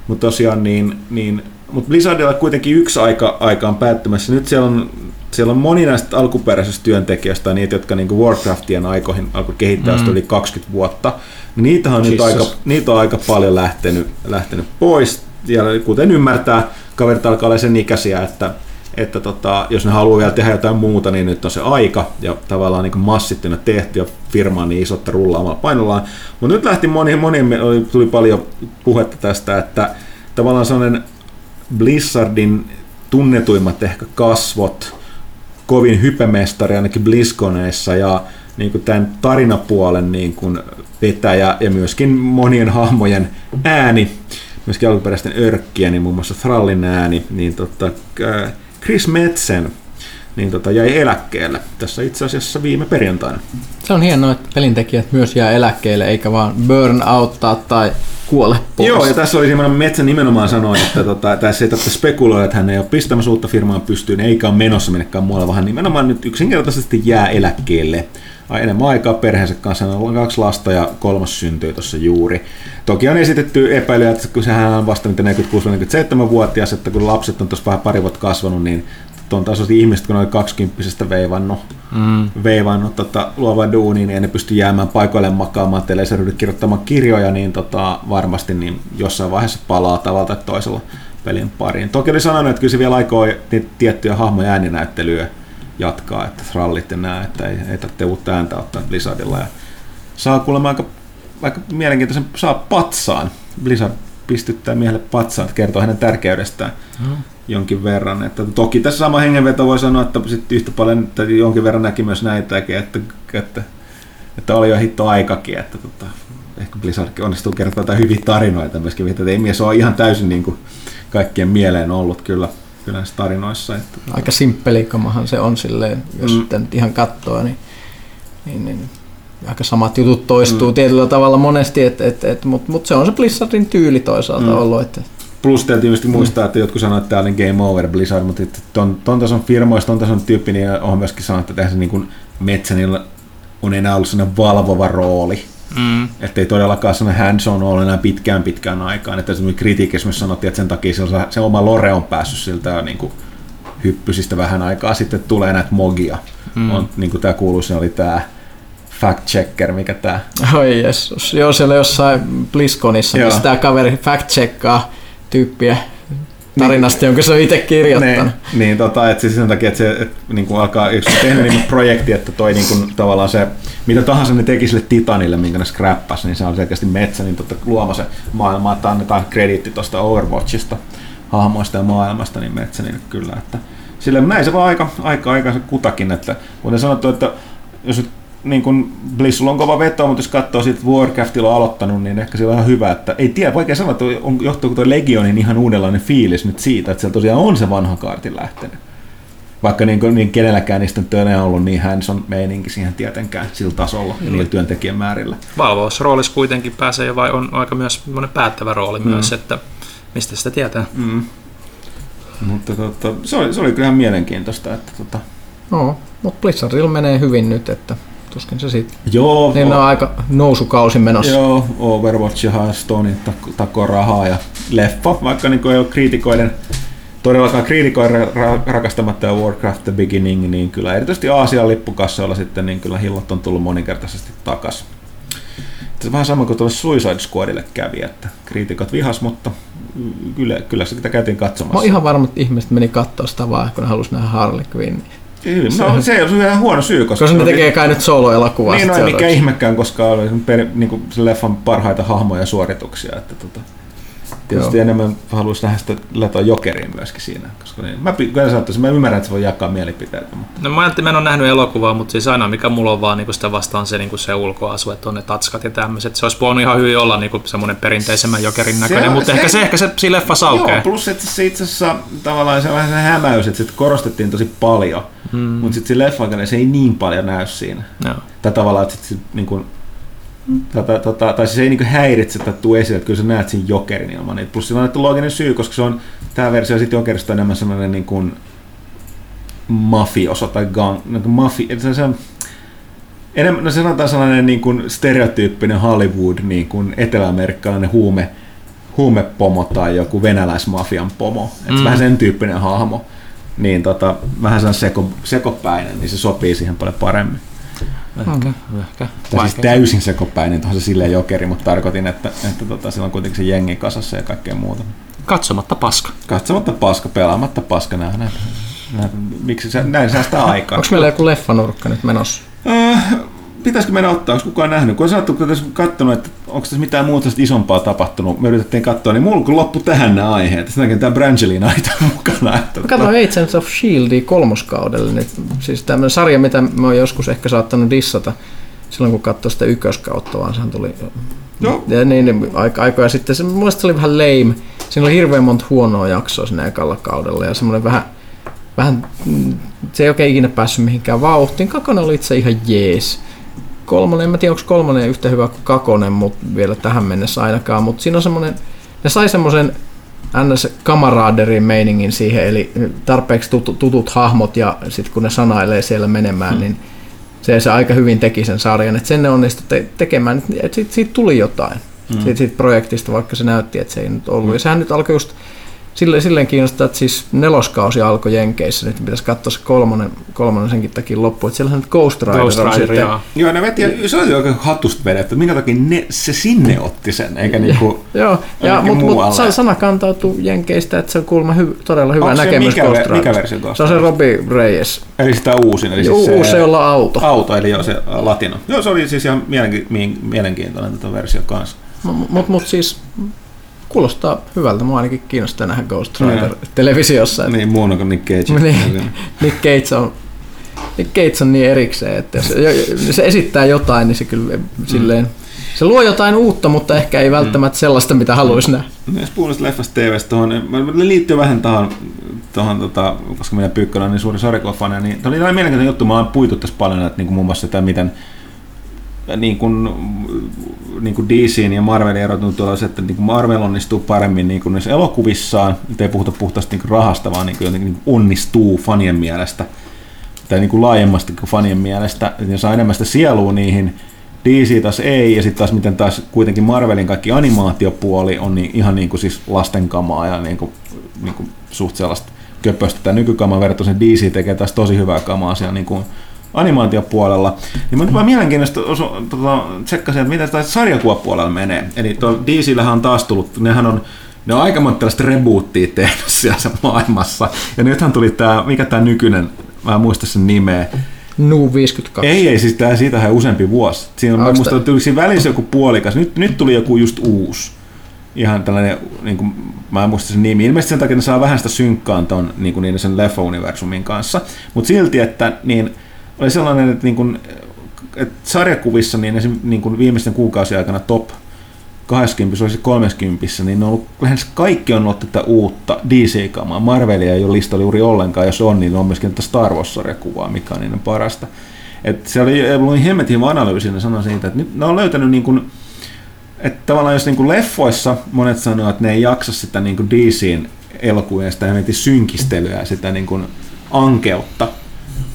S1: Mutta tosiaan niin, niin mutta Blizzardilla kuitenkin yksi aika, aika on päättymässä. Nyt siellä on, siellä on moni näistä alkuperäisistä työntekijöistä, niitä, jotka niin Warcraftien aikoihin alkoi kehittää mm. yli 20 vuotta. Niitä on, nyt aika, niitä on aika paljon lähtenyt, lähtenyt pois. Ja kuten ymmärtää, kaverit alkaa olla sen ikäisiä, että, että tota, jos ne haluaa vielä tehdä jotain muuta, niin nyt on se aika. Ja tavallaan niin massittina tehty ja firma on niin iso, että rullaamalla painollaan. Mutta nyt lähti moni, moni, tuli paljon puhetta tästä, että tavallaan sellainen Blizzardin tunnetuimmat ehkä kasvot, kovin hypemestari ainakin Blizzconeissa ja niin kuin tämän tarinapuolen niin kuin vetäjä ja myöskin monien hahmojen ääni, myöskin alkuperäisten örkkiä, niin muun muassa Thrallin ääni, niin tota, Chris Metzen niin tota, jäi eläkkeelle tässä itse asiassa viime perjantaina.
S3: Se on hienoa, että pelintekijät myös jää eläkkeelle, eikä vaan burn outtaa tai kuole pois.
S1: Joo, ja tässä oli semmoinen Metsä nimenomaan sanoi, että tota, tässä ei tarvitse spekuloida, että hän ei ole pistämässä uutta firmaa pystyyn, eikä ole menossa minnekään muualle, vaan nimenomaan nyt yksinkertaisesti jää eläkkeelle. Enemmän aikaa perheensä kanssa, hän on kaksi lasta ja kolmas syntyy tuossa juuri. Toki on esitetty epäilyä, että kun sehän on vasta 46-47-vuotias, että kun lapset on tuossa vähän pari vuotta kasvanut, niin tuon tasoiset ihmiset, kun ne oli kaksikymppisestä veivannut, mm. veivannut tota, luova duuni, niin ei ne pysty jäämään paikoille makaamaan, ellei se ryhdy kirjoittamaan kirjoja, niin tota, varmasti niin jossain vaiheessa palaa tavalla tai toisella pelin pariin. Toki oli sanonut, että kyllä se vielä aikoo niitä tiettyjä hahmoja ääninäyttelyä jatkaa, että rallit ja nää, että ei, ei tarvitse uutta ääntä ottaa Blizzardilla. Ja saa kuulemma aika vaikka mielenkiintoisen saa patsaan. Blizzard pistyttää miehelle patsaan, että kertoo hänen tärkeydestään mm. jonkin verran. Että toki tässä sama hengenveto voi sanoa, että sitten yhtä paljon että jonkin verran näki myös näitäkin, että, että, että oli jo hitto aikakin, että tota, ehkä Blizzardkin onnistuu kertoa jotain hyviä tarinoita myöskin, että ei mies ole ihan täysin niin kuin kaikkien mieleen ollut kyllä, kyllä näissä tarinoissa. Että,
S3: Aika simppelikamahan se on silleen, jos mm. nyt ihan katsoo, niin, niin, niin aika samat jutut toistuu mm. tietyllä tavalla monesti, et, et, et, mutta mut se on se Blizzardin tyyli toisaalta mm. ollut. Että,
S1: Plus täytyy tietysti mm. muistaa, että jotkut sanoo, että tämä oli game over Blizzard, mutta ton, ton tason firmoista, ton tason tyyppi, niin on myöskin sanonut, että se niin kuin Metsänillä on enää ollut sellainen valvova rooli. Mm. Että ei todellakaan sellainen hands on ollut enää pitkään pitkään aikaan. Että kritiikissä myös sanottiin, että sen takia se, se oma lore on päässyt siltä niin kuin hyppysistä vähän aikaa sitten tulee näitä mogia. Mm. On, niin kuin tämä kuuluisi, oli tämä fact checker, mikä tää?
S3: Oi jessus, joo siellä jossain BlizzConissa, missä tää kaveri fact checkkaa tyyppiä tarinasta, niin, jonka se on itse kirjoittanut.
S1: Niin, niin tota, että siis sen takia, että se että, niin kuin alkaa, on tehnyt niin projekti, että toi niin kuin, tavallaan se, mitä tahansa ne teki sille Titanille, minkä ne scrappas, niin se on selkeästi metsä, niin totta luoma se maailma, että annetaan krediitti tuosta Overwatchista, hahmoista ja maailmasta, niin metsä, niin kyllä, että sille näin se vaan aika, aika, aika se kutakin, että kuten sanottu, että jos nyt niin kuin Blissulla on kova veto, mutta jos katsoo siitä, että Warcraftilla on aloittanut, niin ehkä se on ihan hyvä, että ei tiedä, vaikea sanoa, että on, johtuuko tuo Legionin ihan uudenlainen fiilis nyt siitä, että se tosiaan on se vanha kaartin lähtenyt. Vaikka niin, kuin, niin kenelläkään niistä nyt ei ollut niin hands on meininki siihen tietenkään sillä tasolla mm. niillä työntekijän määrillä.
S2: Valvousroolissa kuitenkin pääsee jo vai on aika myös päättävä rooli mm. myös, että mistä sitä tietää. Mm.
S1: Mutta tota, se, oli, se oli kyllä ihan mielenkiintoista. Että, tota...
S3: No, mutta Blizzardilla menee hyvin nyt, että tuskin se sitten.
S1: Joo.
S3: Niin on aika nousukausi menossa.
S1: Joo, Overwatch ja Hearthstone takoo rahaa ja leffa, vaikka niin ei ole kriitikoiden todellakaan kriitikoiden rakastamatta ja Warcraft The Beginning, niin kyllä erityisesti Aasian lippukassoilla sitten niin kyllä hillot on tullut moninkertaisesti takas. Se vähän sama kuin tuolle Suicide Squadille kävi, että kriitikot vihas, mutta kyllä, kyllä sitä käytiin katsomassa. Mä
S3: oon ihan varma, että ihmiset meni katsoa sitä vaan, kun ne halusi nähdä Harley
S1: No, se on ihan huono syy.
S3: Koska, koska ne tekee kai nyt solo-elokuvaa.
S1: Niin, no ei mikä ihmekään, koska oli per, niin kuin, se leffan parhaita hahmoja ja suorituksia. Että, tota, tietysti Joo. enemmän haluaisi nähdä sitä Leton Jokerin myöskin siinä. Koska niin, mä, sanottaisin, mä ymmärrän, että se voi jakaa mielipiteitä. Mutta...
S2: No mä ajattelin, mä en ole nähnyt elokuvaa, mutta siis aina mikä mulla on vaan niin sitä vastaan se, niin se ulkoasu, että on ne tatskat ja tämmöiset. Se olisi voinut ihan hyvin olla niin semmoinen perinteisemmän Jokerin näköinen, se, mutta se, ehkä se, ehkä se siinä leffa saukee.
S1: Joo, plus että se itse asiassa tavallaan se vähän se hämäys, että sit korostettiin tosi paljon. Hmm. Mutta sitten se leffa se ei niin paljon näy siinä. No. Tai tavallaan, että sit, niin kuin, Tota, tota, tai siis ei niin häiritse tai tuu esille, että kyllä sä näet siinä jokerin ilman niitä. Plus sillä on annettu looginen syy, koska se on, tämä versio sitten jokerista enemmän sellainen niin kuin mafioso tai gang, niin kuin mafi, se, se, enemmän, no sanotaan sellainen niin kuin stereotyyppinen Hollywood, niin kuin eteläamerikkalainen huume, huumepomo tai joku venäläismafian pomo. Mm. Että vähän sen tyyppinen hahmo. Niin tota, vähän sen seko, sekopäinen, niin se sopii siihen paljon paremmin.
S2: Ehkä, okay. ehkä.
S1: Tai siis täysin sekopäinen, on se silleen jokeri, mutta tarkoitin, että, että tota, sillä on kuitenkin se jengi kasassa ja kaikkea muuta.
S2: Katsomatta paska.
S1: Katsomatta paska, pelaamatta paska, näin, näin, näin, miksi sä, näin säästää aikaa.
S3: Onko meillä joku leffanurkka nyt menossa?
S1: Äh, pitäisikö meidän ottaa, onko kukaan nähnyt? Kun on sanottu, kun tässä katsonut, että onko tässä mitään muuta isompaa tapahtunut, me yritettiin katsoa, niin mulla loppu tähän nämä aiheet. Sen takia tämä Brangelina aita mukana. Että
S3: Kato Agents of S.H.I.E.L.D. kolmoskaudelle. Nyt, siis tämmöinen sarja, mitä mä oon joskus ehkä saattanut dissata silloin, kun katsoin sitä ykköskautta, vaan sehän tuli
S1: no.
S3: ja niin, niin, aika, aikoja sitten. Se, mun se oli vähän lame. Siinä oli hirveän monta huonoa jaksoa siinä ekalla kaudella ja semmoinen vähän, vähän, mm, se ei oikein ikinä päässyt mihinkään vauhtiin. Kakone oli itse ihan jees kolmonen, en mä tiedä onko kolmonen yhtä hyvä kuin kakonen, mutta vielä tähän mennessä ainakaan, mutta siinä on semmoinen, ne sai semmoisen ns. kamaraderin meiningin siihen, eli tarpeeksi tutut, tutut hahmot ja sitten kun ne sanailee siellä menemään, hmm. niin se, se aika hyvin teki sen sarjan, että sen ne onnistui te- tekemään, että siitä, siitä tuli jotain. Hmm. Siitä, siitä projektista, vaikka se näytti, että se ei nyt ollut. Hmm. Ja sehän nyt alkoi just silleen, silleen kiinnostaa, että siis neloskausi alkoi Jenkeissä, nyt pitäisi katsoa se kolmonen, kolmonen senkin takia loppu, että siellä on Ghost Rider,
S2: Ghost
S3: on
S2: Rider,
S3: sitten,
S2: joo.
S1: Joo, ne veti, se oli oikein hatusta vedetty, minkä takia ne, se sinne otti sen, eikä niinku...
S3: Joo, ja, mutta mut, sa- sana kantautuu Jenkeistä, että se on kuulemma hy, todella hyvä
S1: Onko se
S3: näkemys
S1: mikä,
S3: Ghost
S1: ve- mikä versio Ghost
S3: Se on se
S1: Rider?
S3: Robbie Reyes.
S1: Eli sitä uusin, eli siis
S3: Uusi se, jolla on auto.
S1: auto, eli joo, se latino. Joo, se oli siis ihan mielenki- mi- mielenkiintoinen tätä versio kanssa.
S3: Mutta mut, mut siis kuulostaa hyvältä. Mua ainakin kiinnostaa nähdä Ghost Rider
S1: Joo.
S3: televisiossa.
S1: Niin, muun kuin Nick Cage.
S3: Niin. Nick Cage on Nick Cage on niin erikseen, että jos jo- se esittää jotain, niin se kyllä silleen, se luo jotain uutta, mutta ehkä ei välttämättä sellaista, mitä haluaisi nähdä.
S1: No, jos puhun leffasta TVstä tuohon, niin liittyy vähän tuohon, tuohon tota, koska minä Pyykkölä on niin suuri sarjakuvafani, niin tämä oli tällainen mielenkiintoinen juttu, mä oon puitu tässä paljon, että niin kuin muun muassa sitä, miten niin kuin, niin kuin DCin ja Marvelin erot on tuolla se, että niin kuin Marvel onnistuu paremmin niin kuin niissä elokuvissaan, nyt ei puhuta puhtaasti niin kuin rahasta, vaan niin kuin jotenkin niin onnistuu fanien mielestä, tai niin kuin laajemmasti kuin fanien mielestä, että saa enemmän sitä sielua niihin, DC taas ei, ja sitten taas miten taas kuitenkin Marvelin kaikki animaatiopuoli on niin, ihan niin kuin siis lastenkamaa ja niin kuin, niin kuin suht sellaista köpöstä. Tämä nykykamaa verrattuna DC tekee taas tosi hyvää kamaa siellä niin kuin animaatiopuolella. Niin mä vaan mielenkiintoista osu, tota, tsekkasin, että mitä tämä sarjakuvapuolella menee. Eli tuo DCllähän on taas tullut, nehän on ne on aika monta tällaista reboottia tehnyt siellä maailmassa. Ja nythän tuli tämä, mikä tämä nykyinen, mä en muista sen nimeä,
S3: Nu 52.
S1: ei, ei, siis tää siitähän useampi vuosi. Siinä on, musta
S3: tää-
S1: tuli siinä välissä joku puolikas. Nyt, nyt tuli joku just uusi. Ihan tällainen, niin kuin, mä en muista sen nimi. Ilmeisesti sen takia ne saa vähän sitä synkkaan ton, niin kuin niiden sen leffa-universumin kanssa. Mutta silti, että niin, oli sellainen, että, niin kuin, että sarjakuvissa niin, esim, niin kuin viimeisten kuukausien aikana top 20, olisi 30, niin on ollut, lähes kaikki on ollut tätä uutta DC-kamaa. Marvelia ei ole listalla juuri ollenkaan, jos on, niin on myöskin tätä Star Wars-sarjakuvaa, mikä on niiden parasta. Et se oli, oli hemmetin hyvä analyysi, ne sanoi siitä, että nyt ne on löytänyt niin kuin, että tavallaan jos niin kuin leffoissa monet sanoo, että ne ei jaksa sitä niin kuin DCin elokuvien sitä hemmetin synkistelyä ja sitä niin kuin ankeutta,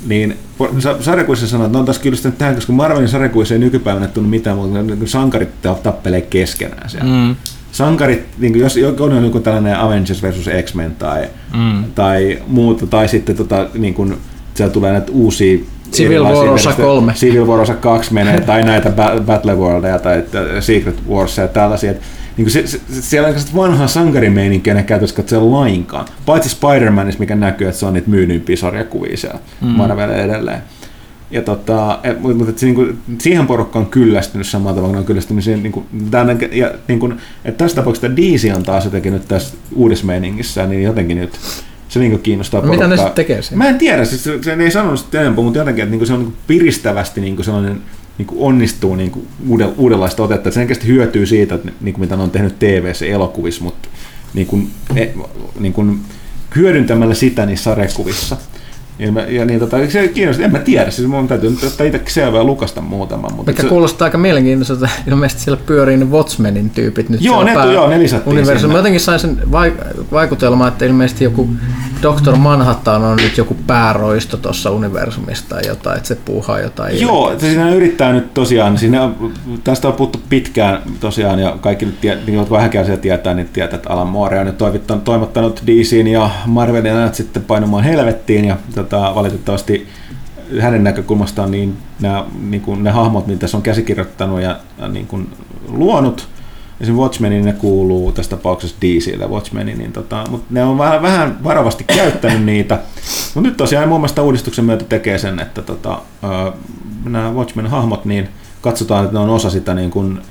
S1: niin sa- sarjakuvissa sanoo, että no on taas kyllästynyt tähän, koska Marvelin sarjakuvissa ei nykypäivänä tunnu mitään muuta, kuin niin sankarit tappelee keskenään siellä.
S2: Mm.
S1: Sankarit, niin kuin jos on joku tällainen Avengers versus X-Men tai,
S2: Mm.
S1: tai muuta, tai sitten tota, niin kuin, siellä tulee näitä uusia
S3: Civil War osa
S1: versio-
S3: kolme.
S1: Civil War osa 2 menee, tai näitä Ba- Battle Worldia tai Secret Warsia ja tällaisia. Et, niin se, se, siellä on sellaista vanhaa sankarimeininkiä, ne käytössä katsoa lainkaan. Paitsi Spider-Manissa, mikä näkyy, että se on niitä myydympiä sarjakuvia siellä mm. Marvel edelleen. Ja tota, et, mutta mutta se, niin kuin, siihen porukkaan on kyllästynyt samalla tavalla, on kyllästynyt siihen, niin kuin, tämän, ja, niin kuin, että tässä tapauksessa DC on taas jotenkin nyt tässä uudessa meiningissä, niin jotenkin nyt se niin kiinnostaa
S3: No, mitä ne
S1: porukkaa.
S3: sitten tekee siinä?
S1: Mä en tiedä, siis se, se ei sanonut sitä enempää, mutta jotenkin, että niinku se on niinku piristävästi niinku sellainen niinku onnistuu niinku uudel, uudenlaista otetta. Että se selkeästi hyötyy siitä, että niinku mitä ne on tehnyt TV-ssä elokuvissa, mutta niinku, e, niinku, hyödyntämällä sitä niissä sarjakuvissa. Ja, mä, ja niin, tota, se kiinnostaa, en mä tiedä, siis mun täytyy nyt ottaa itsekin selvää lukasta muutaman. Mutta
S3: Mikä
S1: se,
S3: kuulostaa aika mielenkiintoiselta. Ilmeisesti siellä pyörii ne Watchmenin tyypit nyt.
S1: Joo, ne tu- joo, ne lisättiin
S3: universumi.
S1: sinne.
S3: Mä jotenkin sain sen vaik- vaikutelman, että ilmeisesti joku Dr. Manhattan on nyt joku pääroisto tuossa universumista tai jotain, että se puuhaa jotain.
S1: Joo, että siinä yrittää nyt tosiaan, siinä, tästä on puhuttu pitkään tosiaan ja kaikki nyt, tie, niin jotka vähänkään siellä tietää, niin tietää, että Alan Moore on nyt toivottanut DCin ja Marvelin ajat sitten painumaan helvettiin ja tota, valitettavasti hänen näkökulmastaan niin nämä, niin kuin ne hahmot, mitä se on käsikirjoittanut ja ja niin kuin luonut, Esimerkiksi Watchmenin ne kuuluu tässä tapauksessa DClle Watchmenin, niin tota, mutta ne on vähän, vähän varovasti käyttänyt niitä. Mutta nyt tosiaan mun mielestä uudistuksen myötä tekee sen, että tota, nämä Watchmen-hahmot, niin katsotaan, että ne on osa sitä niin kuin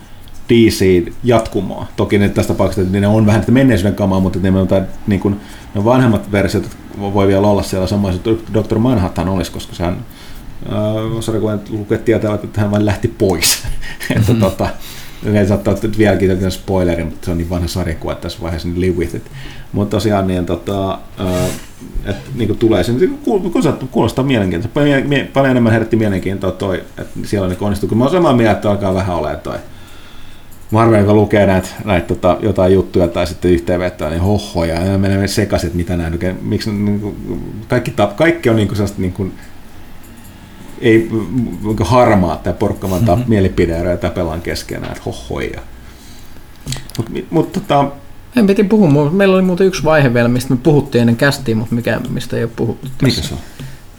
S1: DC-jatkumoa. Toki ne tässä tapauksessa että ne on vähän että menneisyyden kamaa, mutta ne, on, jotain, niin kuin, ne vanhemmat versiot voi vielä olla siellä samoin, että Dr. Manhattan olisi, koska sehän äh, sarjakuvan lukijat tietävät, että hän vain lähti pois. että
S3: Mhm.
S1: tota, ne saattaa nyt vieläkin jokin spoileri, mutta se on niin vanha sarjakuva että tässä vaiheessa, niin live with it. Mutta tosiaan niin, tota, äh, et, niin kuin tulee sen, kuulostaa, kuulostaa mielenkiintoista. Paljon, enemmän herätti mielenkiintoa toi, että siellä on onnistuu. Kun mä oon samaa mieltä, että alkaa vähän olemaan toi Marvel, joka lukee näitä, näitä tota, jotain juttuja tai sitten yhteenvetoa, niin hohoja, ja menee sekaisin, että mitä oikein- miksi niin kuin, kaikki, kaikki on niin kuin sellaista niin kuin, ei harmaa tämä porukka, vaan mm-hmm. mielipideeroja ja tapellaan keskenään, että hohoja. Mutta mut, tota,
S3: En piti puhua, meillä oli muuten yksi vaihe vielä, mistä me puhuttiin ennen kästiin, mutta mikä, mistä ei ole puhuttu tässä.
S1: Mikä se on?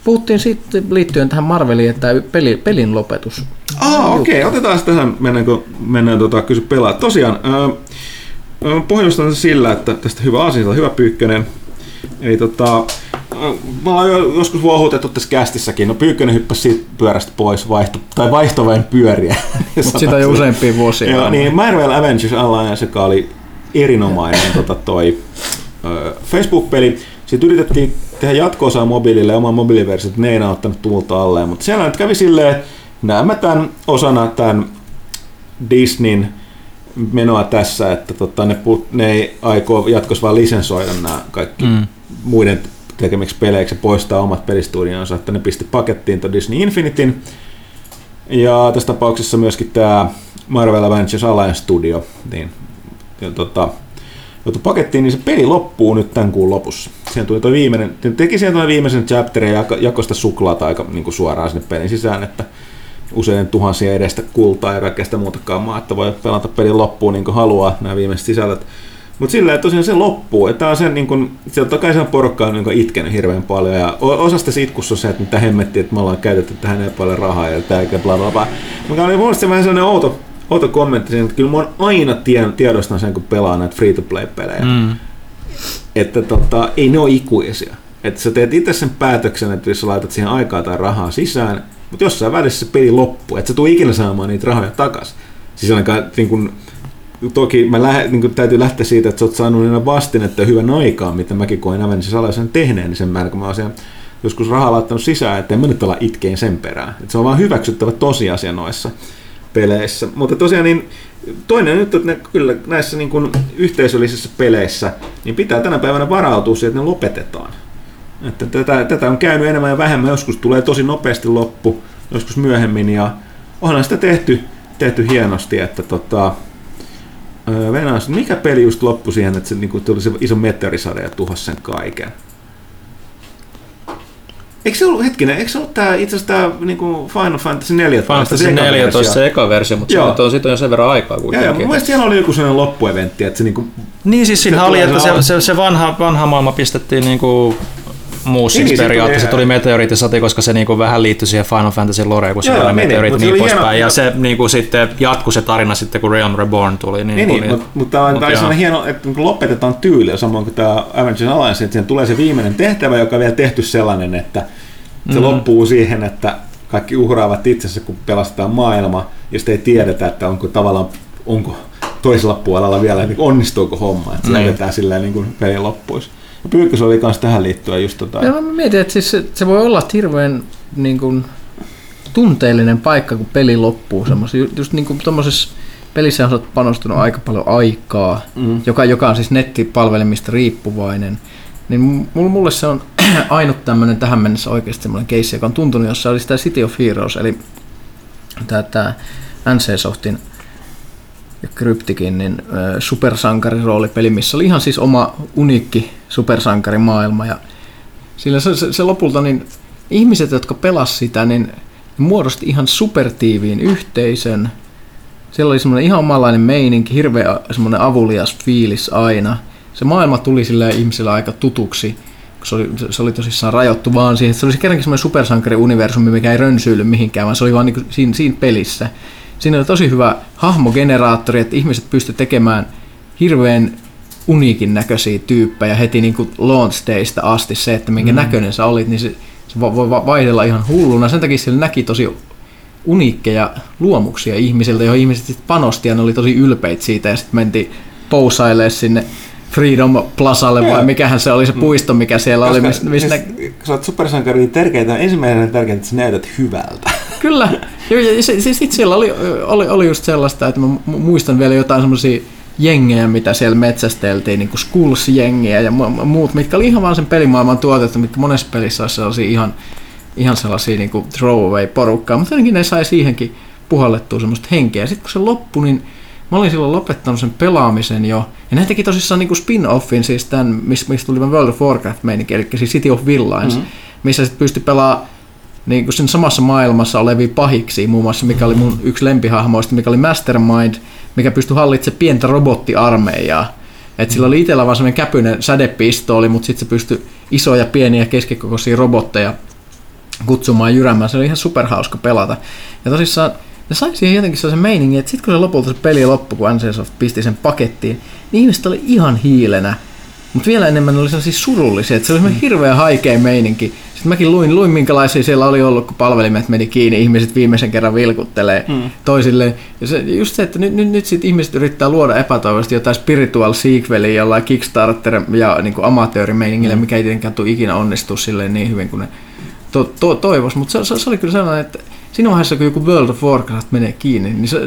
S3: Puhuttiin sitten liittyen tähän Marveliin, että peli, pelin lopetus.
S1: Ah, okei, okay. otetaan tähän, mennään, kun mennään tota, kysy pelaa. Tosiaan, öö, pohjustan sillä, että tästä hyvä asia, hyvä pyykkönen. Eli tota, me ollaan jo joskus vuohutettu tässä kästissäkin, no pyykkönen hyppäsi siitä pyörästä pois, vaihto, tai vaihto vain pyöriä.
S3: Mutta sitä jo useampia vuosia.
S1: Joo, niin Marvel Avengers Alliance, joka oli erinomainen tota, toi Facebook-peli. Sitten yritettiin tehdä jatko-osaa mobiilille ja oman mobiiliversiot, ne ei ottanut tuulta alle. Mutta siellä nyt kävi silleen, että näemme tämän osana tämän Disneyn menoa tässä, että tota, ne, ne ei aikoo jatkossa vaan lisensoida nämä kaikki mm. muiden tekemiksi peleiksi poistaa omat pelistudionsa, että ne pisti pakettiin tuon Disney Infinityn. Ja tässä tapauksessa myöskin tämä Marvel Avengers Alliance Studio, niin ja tota, joutui pakettiin, niin se peli loppuu nyt tämän kuun lopussa. Siihen tuli toi viimeinen, ne teki siihen toi viimeisen chapterin ja jako- jakoi sitä suklaata aika niin kuin suoraan sinne pelin sisään, että usein tuhansia edestä kultaa ja kaikkea sitä muutakaan maa, että voi pelata pelin loppuun niin kuin haluaa nämä viimeiset sisällöt. Mutta sillä että tosiaan se loppuu, että on sen niin kun, se totta kai sen porukka on niin itkenyt hirveän paljon ja osa sitä itkussa on se, että mitä hemmettiin, että me ollaan käytetty tähän ei paljon rahaa ja tää eikä bla bla bla. Mikä oli mun mielestä vähän sellainen outo, outo kommentti siinä, että kyllä mä oon aina tien, tiedostan sen, kun pelaa näitä free-to-play-pelejä.
S2: Mm.
S1: Että tota, ei ne ole ikuisia. Että sä teet itse sen päätöksen, että jos sä laitat siihen aikaa tai rahaa sisään, mutta jossain välissä se peli loppuu, että sä tuu ikinä saamaan niitä rahoja takas. Siis ainakaan niin kun, toki mä lähe, niin kun täytyy lähteä siitä, että sä oot saanut niillä vastinetta ja hyvän aikaa, mitä mäkin koin Avengers Alaisen tehneen, niin sen määrä, kun mä oon joskus rahaa laittanut sisään, että en mä nyt olla itkeen sen perään. Et se on vaan hyväksyttävä tosiasia noissa peleissä. Mutta tosiaan niin toinen nyt, että ne, kyllä näissä niin kuin yhteisöllisissä peleissä niin pitää tänä päivänä varautua siihen, että ne lopetetaan. Että tätä, tätä on käynyt enemmän ja vähemmän, joskus tulee tosi nopeasti loppu, joskus myöhemmin ja onhan sitä tehty, tehty hienosti, että tota, Venäjässä, mikä peli just loppui siihen, että se niin kuin, tuli se iso meteorisade ja tuhosi sen kaiken? Eikö se ollut, hetkinen, eikö se ollut tää, itse asiassa tämä niin Final Fantasy 14?
S2: Final Fantasy
S1: se eka
S2: 14
S1: versio?
S2: se eka versio, mutta
S1: Joo.
S2: siitä on, siitä on jo sen verran aikaa
S1: Joo, joo,
S2: kuitenkin.
S1: mun mielestä siellä oli joku sellainen loppueventti, että se niinku...
S2: Niin siis siinä
S1: Se
S2: oli, että
S1: se
S2: se, se, se vanha, vanha maailma pistettiin niinku
S1: Niin,
S2: niin,
S1: se
S2: periaatteessa. Se
S1: tuli-
S2: meteoriittisati, koska se niinku vähän liittyi siihen Final Fantasy loreen, kun se oli
S1: niin,
S2: meteoriitti niin poispäin. Ja se niinku sitten jatkui se tarina sitten, kun Realm Reborn tuli. Niin,
S1: Niin, niin mutta, mutta tämä on,
S2: Mut
S1: sellainen hieno, että niinku lopetetaan tyyliä, samoin kuin tämä Avengers Alliance, että siihen tulee se viimeinen tehtävä, joka on vielä tehty sellainen, että se
S2: Mhm.
S1: loppuu siihen, että kaikki uhraavat itsensä, kun pelastetaan maailma, ja sitten ei tiedetä, että onko tavallaan, onko toisella puolella vielä, niin onnistuuko homma, että se
S2: Niin.
S1: jätetään silleen niin kuin pelin loppuisi. Pyykkös oli myös tähän liittyen just tota...
S3: Ja mä mietin, että siis se, se voi olla hirveän niin kuin, tunteellinen paikka, kun peli loppuu. Semmoisen, ju- just niin kuin tuommoisessa pelissä on panostanut aika paljon aikaa,
S1: Mm.
S3: joka, joka on siis nettipalvelimista riippuvainen. Niin mulle, mulle se on ainut tämmöinen tähän mennessä oikeasti semmoinen keissi, joka on tuntunut, jossa oli sitä City of Heroes, eli tämä, tämä NC-softin ja Cryptikin niin, supersankariroolipeli, missä oli ihan siis oma uniikki supersankarimaailma. Ja sillä se, se, se lopulta niin ihmiset, jotka pelas sitä, niin muodosti ihan supertiiviin yhteisön. Siellä oli semmoinen ihan omanlainen meininki, hirveä semmoinen avulias fiilis aina. Se maailma tuli sille ihmisille aika tutuksi, se oli, se- oli tosissaan rajoittu vaan siihen, että se oli se kerrankin semmoinen supersankari-universumi, mikä ei rönsyily mihinkään, vaan se oli vaan niin siinä, siinä pelissä. Siinä oli tosi hyvä hahmogeneraattori, että ihmiset pystyivät tekemään hirveän uniikin näköisiä tyyppejä heti niin kuin launch daysta asti se, että minkä mm. näköinen sä olit, niin se, se vo- voi va- vaihdella ihan hulluna. Sen takia siellä näki tosi uniikkeja luomuksia ihmisiltä, joihin ihmiset sitten panosti ja ne oli tosi ylpeitä siitä ja sitten mentiin pousailemaan sinne Freedom Plazalle vai mikähän se oli se puisto, mikä siellä oli, missä, missä nä-
S1: siis, kun sä oot supersankari, niin tärkeintä, ensimmäisenä tärkeintä, että sä näytät hyvältä.
S3: Kyllä. Joo, ja se, sit siellä oli, oli, oli just sellaista, että mä mu- muistan vielä jotain semmoisia jengejä, mitä siellä metsästeltiin, niin kuin Skulls-jengiä ja mu- muut, mitkä oli ihan vaan sen pelimaailman tuotettu, mitkä monessa pelissä olisi sellaisia ihan, ihan sellaisia niin kuin throwaway-porukkaa, mutta jotenkin ne sai siihenkin puhallettua semmoista henkeä. Sitten kun se loppui, niin mä olin silloin lopettanut sen pelaamisen jo, ja ne teki tosissaan niin kuin spin-offin, siis tämän, missä tuli World of Warcraft-meininki, eli siis City of Villains, mm-hmm. missä sitten pystyi pelaamaan niin kuin siinä samassa maailmassa olevia pahiksi, muun muassa mikä oli mun yksi lempihahmoista, mikä oli Mastermind, mikä pystyi hallitsemaan pientä robottiarmeijaa. että sillä oli itsellä vaan semmoinen käpyinen sädepistooli, mutta sitten se pystyi isoja, pieniä, keskikokoisia robotteja kutsumaan jyräämään. Se oli ihan superhauska pelata. Ja tosissaan ne sai siihen jotenkin sellaisen meiningin, että sitten kun se lopulta se peli loppui, kun NCSoft pisti sen pakettiin, niin ihmiset oli ihan hiilenä. Mutta vielä enemmän ne oli sellaisia surullisia, että se oli semmoinen hirveä haikea meininki. Sitten mäkin luin, luin minkälaisia siellä oli ollut, kun palvelimet meni kiinni, ihmiset viimeisen kerran vilkuttelee hmm. toisilleen. Ja se, just se, että nyt, nyt, nyt sit ihmiset yrittää luoda epätoivoisesti jotain spiritual sequelia jollain Kickstarter ja niin amatöörimeiningillä, hmm. mikä ei tietenkään tule ikinä onnistua silleen niin hyvin kuin ne to, to, toivoisi. Mutta se, se, se, oli kyllä sellainen, että siinä vaiheessa, kun joku World of Warcraft menee kiinni, niin se,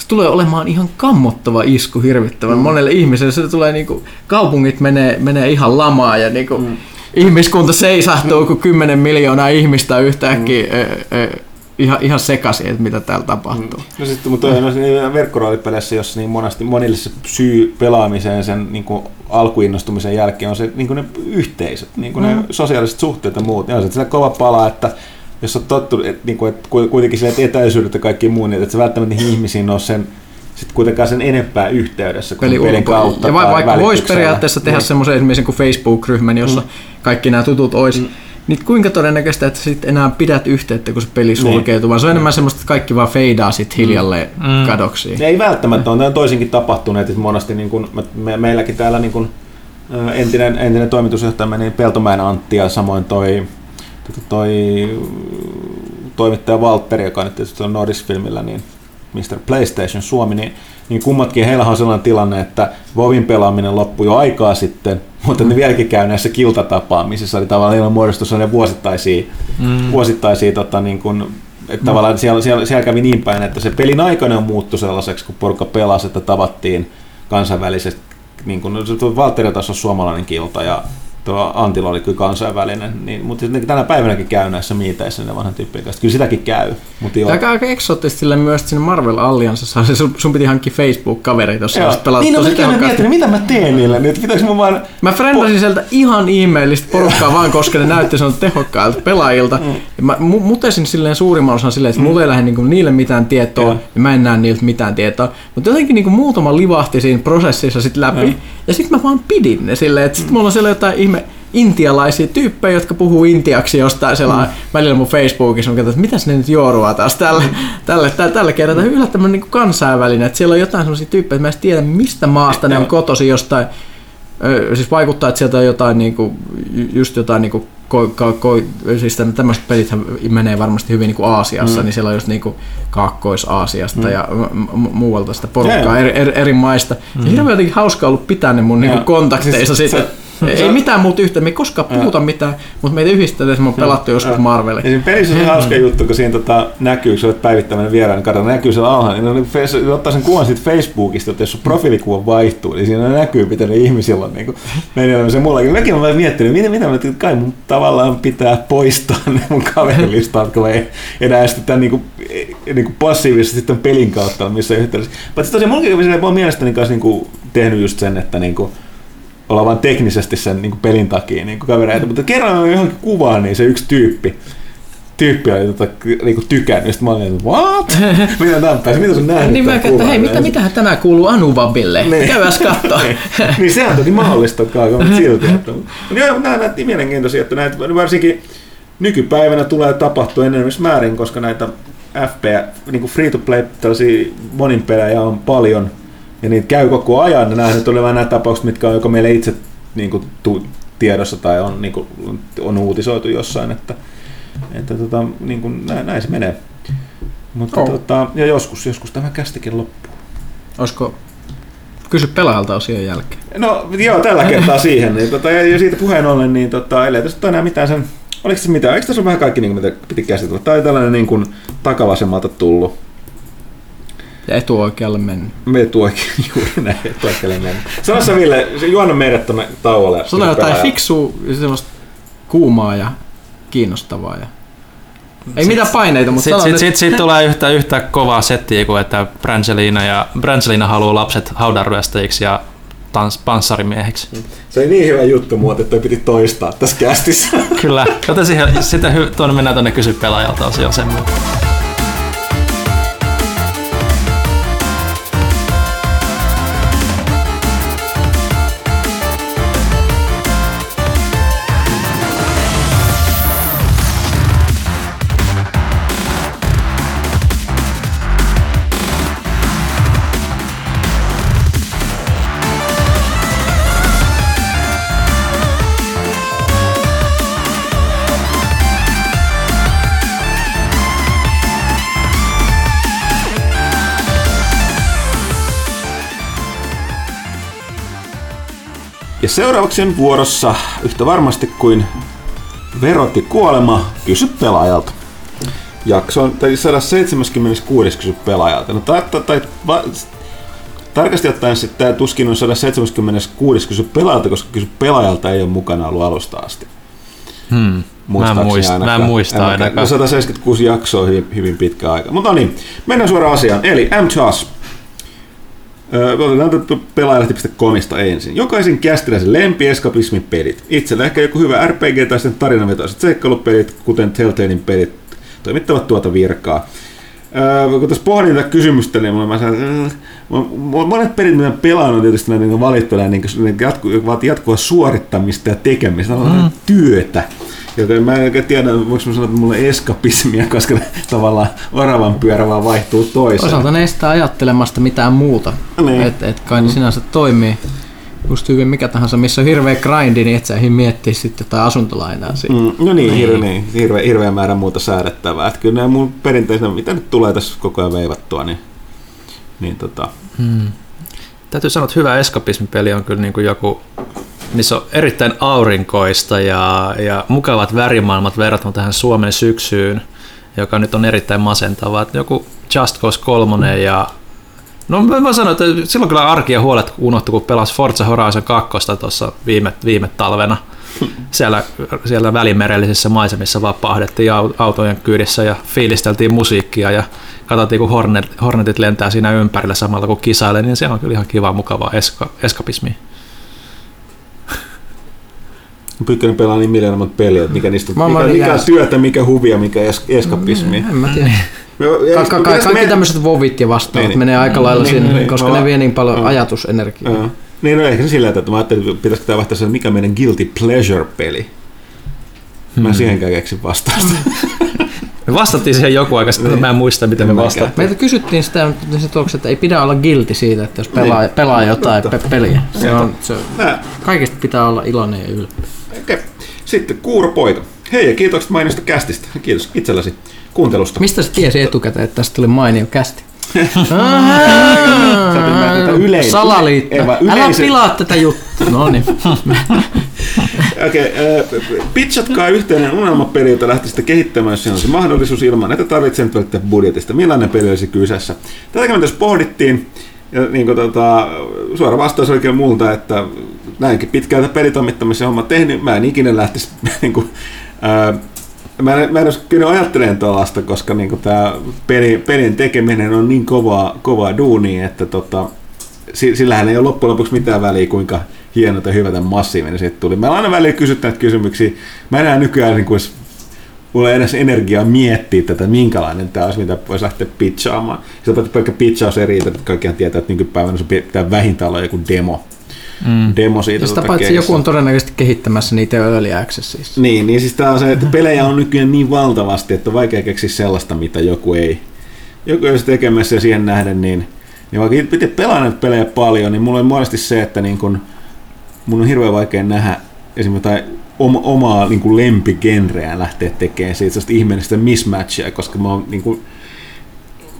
S3: se tulee olemaan ihan kammottava isku hirvittävän mm. monelle ihmiselle. Se tulee niinku, kaupungit menee, menee ihan lamaan ja niinku, mm. ihmiskunta seisahtuu, mm. kun 10 miljoonaa ihmistä yhtäkkiä mm. e, e, ihan, ihan sekaisin, että mitä täällä tapahtuu. Mm.
S1: No sitten, mutta mm. no, verkkoroolipeleissä, jossa niin monesti, monille se syy pelaamiseen sen niin kuin alkuinnostumisen jälkeen on se niin kuin ne yhteisöt, niin kuin mm. ne sosiaaliset suhteet ja muut. Ja on se kova pala, että jos on tottu, että, niin kuin, että kuitenkin sille, että etäisyydet ja kaikki muu, niin että se välttämättä niihin ihmisiin on sen sitten kuitenkaan sen enempää yhteydessä kuin Peli pelin kautta
S3: Ja va- vaikka voisi periaatteessa tehdä niin. semmoisen esimerkiksi kuin Facebook-ryhmän, jossa mm. kaikki nämä tutut olisi, mm. niin kuinka todennäköistä, että sitten enää pidät yhteyttä, kun se peli niin. sulkeutuu, vaan se on enemmän semmoista, että kaikki vaan feidaa sitten mm. hiljalleen mm. kadoksiin.
S1: Ei välttämättä, on toisinkin tapahtuneet, että monesti niin kuin, me, meilläkin täällä niin kuin, entinen, entinen toimitusjohtaja meni Peltomäen Antti ja samoin toi toi toimittaja Valtteri, joka nyt tietysti on Nordis-filmillä, niin Mr. PlayStation Suomi, niin, niin kummatkin, heillä on sellainen tilanne, että Vovin pelaaminen loppui jo aikaa sitten, mutta ne vieläkin käy näissä kiltatapaamisissa, eli tavallaan niillä muodostuu sellainen vuosittaisia, mm. vuosittaisia tota, niin kuin, että no. tavallaan siellä, siellä, siellä, kävi niin päin, että se pelin aikana muuttui sellaiseksi, kun porukka pelasi, että tavattiin kansainvälisesti, niin kuin, Valtteri taas on suomalainen kilta ja tuo Antilla oli kyllä kansainvälinen, niin, mutta tänä päivänäkin käy näissä miiteissä ne vanhan tyyppien kanssa. Kyllä sitäkin käy. Mutta joo.
S3: Aika, aika eksoottisesti myös siinä Marvel Alliansessa, se sun, sun piti hankkia Facebook-kavereita, jos
S1: olisit niin, no, tosi tehokkaasti. mitä mä teen niille nyt? Pitäis mä vaan...
S3: Mä frendasin po- sieltä ihan ihmeellistä porukkaa vaan, koska ne näytti sen tehokkailta pelaajilta. Mm. Ja mä mutesin silleen suurimman osan silleen, että mm. mulla ei lähde niinku niille mitään tietoa, ja. ja mä en näe niiltä mitään tietoa. Mutta jotenkin niinku muutama livahti siinä prosessissa sit läpi. Ja, ja sitten mä vaan pidin ne silleen, että sit mulla on siellä jotain ihme intialaisia tyyppejä, jotka puhuu intiaksi jostain sellainen mm. välillä mun Facebookissa, että mitäs ne nyt juorua taas tälle, mm. tälle, tälle, tälle kertaa. Mm. Yllättävän niin kansainvälinen, että siellä on jotain sellaisia tyyppejä, että mä en tiedä mistä maasta ne on kotosi jostain, siis vaikuttaa, että sieltä on jotain niin kuin, just jotain niin kuin ko, ko, ko, siis tämmöiset pelit menee varmasti hyvin niin kuin Aasiassa, mm. niin siellä on just niin kuin Kaakkois-Aasiasta mm. ja mu- muualta sitä porukkaa eri, eri, eri maista. Mm. Ja hirveän jotenkin hauska ollut pitää ne mun niin kuin kontakteissa siis, sitten. Ei mitään muuta yhtä, me ei koskaan puhuta mitään, mutta meitä yhdistää, että me on pelattu joskus Marvelin.
S1: Ja siinä pelissä on hauska juttu, kun siinä tota, näkyy, kun sä olet päivittämään vieraan, niin kato, näkyy siellä alhaalla, niin ne ottaa sen kuvan siitä Facebookista, että jos sun profiilikuva vaihtuu, niin siinä näkyy, miten ne ihmisillä on niin meni se mullakin. Mäkin olen miettinyt, mitä, mitä mä, kai mun tavallaan pitää poistaa ne mun kaverilistat, kun ei enää sitten niin kuin, niin kuin passiivisesti sitten pelin kautta missä yhteydessä. Mutta tosiaan mullakin on mielestäni kanssa niin kuin, tehnyt just sen, että niin kuin, olla vain teknisesti sen niin kuin pelin takia niin kuin kavereita, mutta kerran johonkin kuvaan, niin se yksi tyyppi, tyyppi oli tota, niinku tykännyt, sitten mä olin, että what? Mitä tämän pääsi, mitä sun nähnyt
S3: Niin mä että hei, mitä, mitähän tänään kuuluu Anubabille? Niin. Käydäs katsoa.
S1: niin sehän toki mahdollista, mutta silti. Että, joo, nämä näytti mielenkiintoisia, että näitä varsinkin nykypäivänä tulee tapahtua enemmän määrin, koska näitä FP, niin free-to-play tällaisia monin pelejä on paljon, ja niitä käy koko ajan. Ja nämähän oli vain nämä tapaukset, mitkä on joko meille itse niin kuin, tu, tiedossa tai on, niin kuin, on uutisoitu jossain, että, että tota, niin kuin, näin, näin se menee. Mutta, oh. tota, ja joskus, joskus tämä kästikin loppuu.
S3: Olisiko kysy pelaajalta osion jälkeen?
S1: No joo, tällä kertaa siihen. Niin, tota, ja, siitä puheen ollen, niin tota, ei tässä enää mitään sen Oliko se mitään? Eikö tässä ole vähän kaikki, niin kuin, mitä piti käsitellä? Tämä oli tällainen niin kuin, takavasemmalta tullut
S3: ja etuoikealle mennyt.
S1: Etuoikealle, juuri näin, etuoikealle mennyt. Sano sä Ville, juonna meidät tuonne tauolle.
S3: Sano jotain fiksua, semmoista kuumaa ja kiinnostavaa. Ja... Ei sit, mitään paineita, mutta
S2: Sitten sit, sit, sit tulee yhtä, yhtä kovaa settiä kuin, että Brangelina, ja Brangelina haluaa lapset haudanryöstäjiksi ja tans, panssarimiehiksi.
S1: Se oli niin hyvä juttu muuten, että piti toistaa tässä kästissä.
S2: Kyllä, joten siihen, sitten tuonne mennään tuonne kysy pelaajalta osioon sen.
S1: Ja seuraavaksi on vuorossa yhtä varmasti kuin verotti kuolema, kysy pelaajalta. Jakso on tai 176 kysy pelaajalta. No, tai, tai, tai, va, tarkasti ottaen sitten tämä tuskin on 176 kysy pelaajalta, koska kysy pelaajalta ei ole mukana ollut alusta asti.
S2: Hmm. Mä en, muista, mä en
S1: ainakaan.
S2: muista ainakaan.
S1: No 176 jaksoa hyvin, hyvin pitkä aika. Mutta no niin, mennään suoraan asiaan. Eli M. Chas. Öö, Otetaan tätä pelaajalehti.comista ensin. Jokaisen kästiläisen lempi eskapismin pelit. Itsellä ehkä joku hyvä RPG tai sitten tarinavetoiset seikkailupelit, kuten Telltalein pelit, toimittavat tuota virkaa. Öö, kun tässä pohdin tätä kysymystä, niin mä sanoin, että monet pelit, mitä pelaan, on tietysti näitä niin valittuja, niin jatku, vaatii jatkuvaa suorittamista ja tekemistä, on työtä. Joten mä en oikein tiedä, voiko mä sanoa, että mulla on eskapismia, koska tavallaan oravan pyörä vaan vaihtuu toiseen.
S3: Osalta ne estää ajattelemasta mitään muuta.
S1: Niin.
S3: Et, et kai ne sinänsä toimii just hyvin mikä tahansa, missä on hirveä grindi, niin et sä ehdi miettiä sitten jotain asuntolainaa siinä.
S1: Mm, no niin, hirveä, niin, hirveä, hirveä määrä muuta säädettävää. Että kyllä nämä mun perinteisenä, mitä nyt tulee tässä koko ajan veivattua, niin, niin tota,
S2: Täytyy sanoa, että hyvä eskapismipeli on kyllä niin kuin joku, missä on erittäin aurinkoista ja, ja mukavat värimaailmat verrattuna tähän Suomen syksyyn, joka nyt on erittäin masentavaa. Että joku Just Cause 3 ja No mä sanoin, että silloin kyllä arki ja huolet unohtui, kun pelasi Forza Horizon 2 tuossa viime, viime talvena. Siellä, siellä välimerellisissä maisemissa vaan pahdettiin au- autojen kyydissä ja fiilisteltiin musiikkia ja katsottiin, kun Hornet, Hornetit lentää siinä ympärillä samalla kun kisailee, niin se on kyllä ihan kiva, mukavaa eska, eskapismia.
S1: Pyykkönen pelaa niin miljoonaa peliä, että mikä niistä mikä, mikä työtä, mikä huvia, mikä es, eskapismi.
S3: En mä tiedä. Ka- ka- kaikki tämmöiset vovit ja vastaavat
S1: Niin.
S3: menee aika lailla
S1: Niin,
S3: sinne,
S1: niin,
S3: koska
S1: me
S3: ne vie niin paljon ajatusenergiaa.
S1: Niin, no ehkä se sillä tavalla, että mä ajattelin, että pitäisikö tämä vaihtaa se, mikä meidän guilty pleasure-peli. Mä en siihenkään keksin vastausta.
S2: Me vastattiin siihen joku aika sitten, mutta mä en muista, miten me vastattiin.
S3: Meiltä kysyttiin sitä, että ei pidä olla guilty siitä, että jos pelaa,
S1: Niin.
S3: pelaa jotain pe- peliä. Se on, se on, kaikista pitää olla iloinen ja ylpeä.
S1: Okay. Sitten Kuuro Poika. Hei ja kiitokset mainiosta kästistä. Kiitos itselläsi kuuntelusta.
S3: Mistä sä tiesi etukäteen, että tästä tuli mainio kästi?
S1: Tätä yleis-
S3: Salaliitto.
S1: Vaan
S3: Älä pilaa tätä juttua. No niin.
S1: Okei, okay, pitchatkaa yhteinen unelmapeli, jota lähtisitte kehittämään, jos siinä on se mahdollisuus ilman, että tarvitsee nyt välittää budjetista. Millainen peli olisi kyseessä? Tätäkin me tässä pohdittiin, ja niin kuin, tota, suora vastaus oikein multa, että näinkin pitkältä pelitoimittamisen homma tehnyt, mä en ikinä lähtisi niin kuin, ää, Mä en, mä en olisi kyllä ajattelemaan tuollaista, koska niin tämä peli, pelin tekeminen on niin kovaa, kovaa duunia, että tota, si- sillähän ei ole loppujen lopuksi mitään väliä, kuinka hieno tai hyvä tai massiivinen siitä tuli. Mä aina välillä näitä kysymyksiä. Mä enää nykyään niin kuin, mulla ei edes energiaa miettiä tätä, minkälainen tämä olisi, mitä voisi lähteä pitchaamaan. On pelkkä pitchaus eri, että kaikkihan tietää, että nykypäivänä se pitää vähintään olla joku demo. Mm. Demo siitä.
S3: Ja sitä
S1: tota
S3: paitsi
S1: kehissä.
S3: joku on todennäköisesti kehittämässä niitä early accessissa.
S1: Niin, niin siis tää on se, että pelejä on nykyään niin valtavasti, että on vaikea keksiä sellaista, mitä joku ei. Joku ei olisi tekemässä ja siihen nähden, niin, niin vaikka itse pelaan näitä pelejä paljon, niin mulla on monesti se, että niin kun, mun on hirveän vaikea nähdä esimerkiksi jotain oma, omaa niin kuin lempigenreä lähteä tekemään siitä sellaista ihmeellistä mismatchia, koska mä oon niin kuin,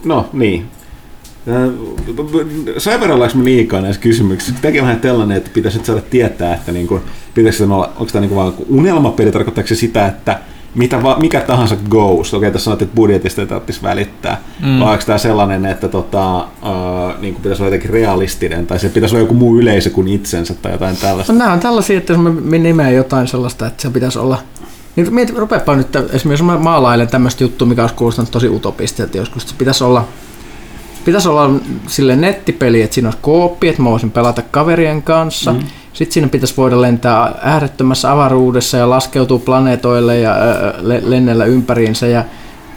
S1: no niin, Saiverollaanko me liikaa näissä kysymyksissä? Tämäkin on vähän tällainen, että pitäisi nyt saada tietää, että niin kuin, pitäisikö tämä olla, onko tämä niin vaan unelmapeli, tarkoittaako se sitä, että mitä va, mikä tahansa goes, okei tässä sanot, että budjetista ei tarvitsisi välittää, mm. vai onko tämä sellainen, että tota, uh, niin kuin pitäisi olla jotenkin realistinen, tai se pitäisi olla joku muu yleisö kuin itsensä, tai jotain tällaista.
S3: No, nämä on tällaisia, että jos me nimeän jotain sellaista, että se pitäisi olla... Niin mieti, rupeapa nyt, esimerkiksi jos mä maalailen tämmöistä juttua, mikä olisi kuulostanut tosi utopista, että joskus se pitäisi olla pitäisi olla sille nettipeli, että siinä olisi kooppi, että mä voisin pelata kaverien kanssa. Mm. Sitten siinä pitäisi voida lentää äärettömässä avaruudessa ja laskeutua planeetoille ja le- lennellä ympäriinsä ja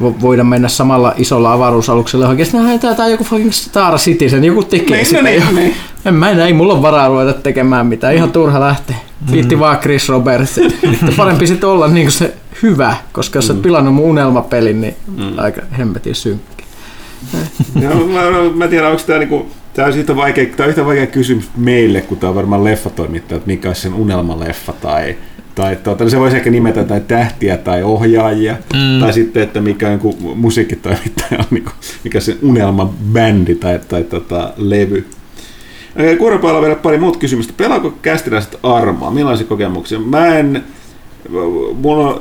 S3: vo- voida mennä samalla isolla avaruusaluksella oikeasti. No, tämä on joku fucking Star Citizen, joku tekee
S1: Niin,
S3: sitä
S1: no niin,
S3: jo.
S1: niin.
S3: En mä enää, ei mulla ole varaa ruveta tekemään mitään, ihan turha lähteä. Kiitti vaan Chris Roberts. Että parempi sitten olla niin se hyvä, koska jos sä oot pilannut mun unelmapelin, niin aika hemmetin synkkä.
S1: No, mä, mä, mä tiedän, onko tämä niinku, Tämä on, yhtä vaikea, tämä on yhtä vaikea kysymys meille, kun tämä on varmaan leffatoimittaja, että mikä olisi sen unelmaleffa tai, tai tuota, se voisi ehkä nimetä jotain tähtiä tai ohjaajia, mm. tai sitten, että mikä on musiikkitoimittaja, on, niin kuin, mikä on se unelmabändi tai, tai tota, levy. Kuoropaalla vielä pari muut kysymystä. Pelaako kästiläiset armaa? Millaisia kokemuksia? Mä en, mulla on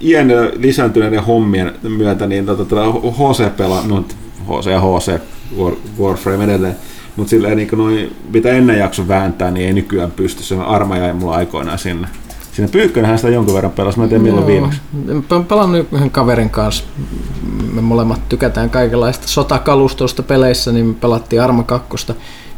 S1: iän lisääntyneiden hommien myötä, niin tota, HC pelaa, no HC ja HC, War, Warframe edelleen, mutta silleen niin noin, mitä ennen jakso vääntää, niin ei nykyään pysty. Se arma jäi mulla aikoinaan sinne. Siinä Pyykkönenhän sitä jonkun verran pelasi, mä en tiedä milloin viimeksi.
S3: Mä pelannut yhden kaverin kanssa. Me molemmat tykätään kaikenlaista sotakalustosta peleissä, niin me pelattiin Arma 2.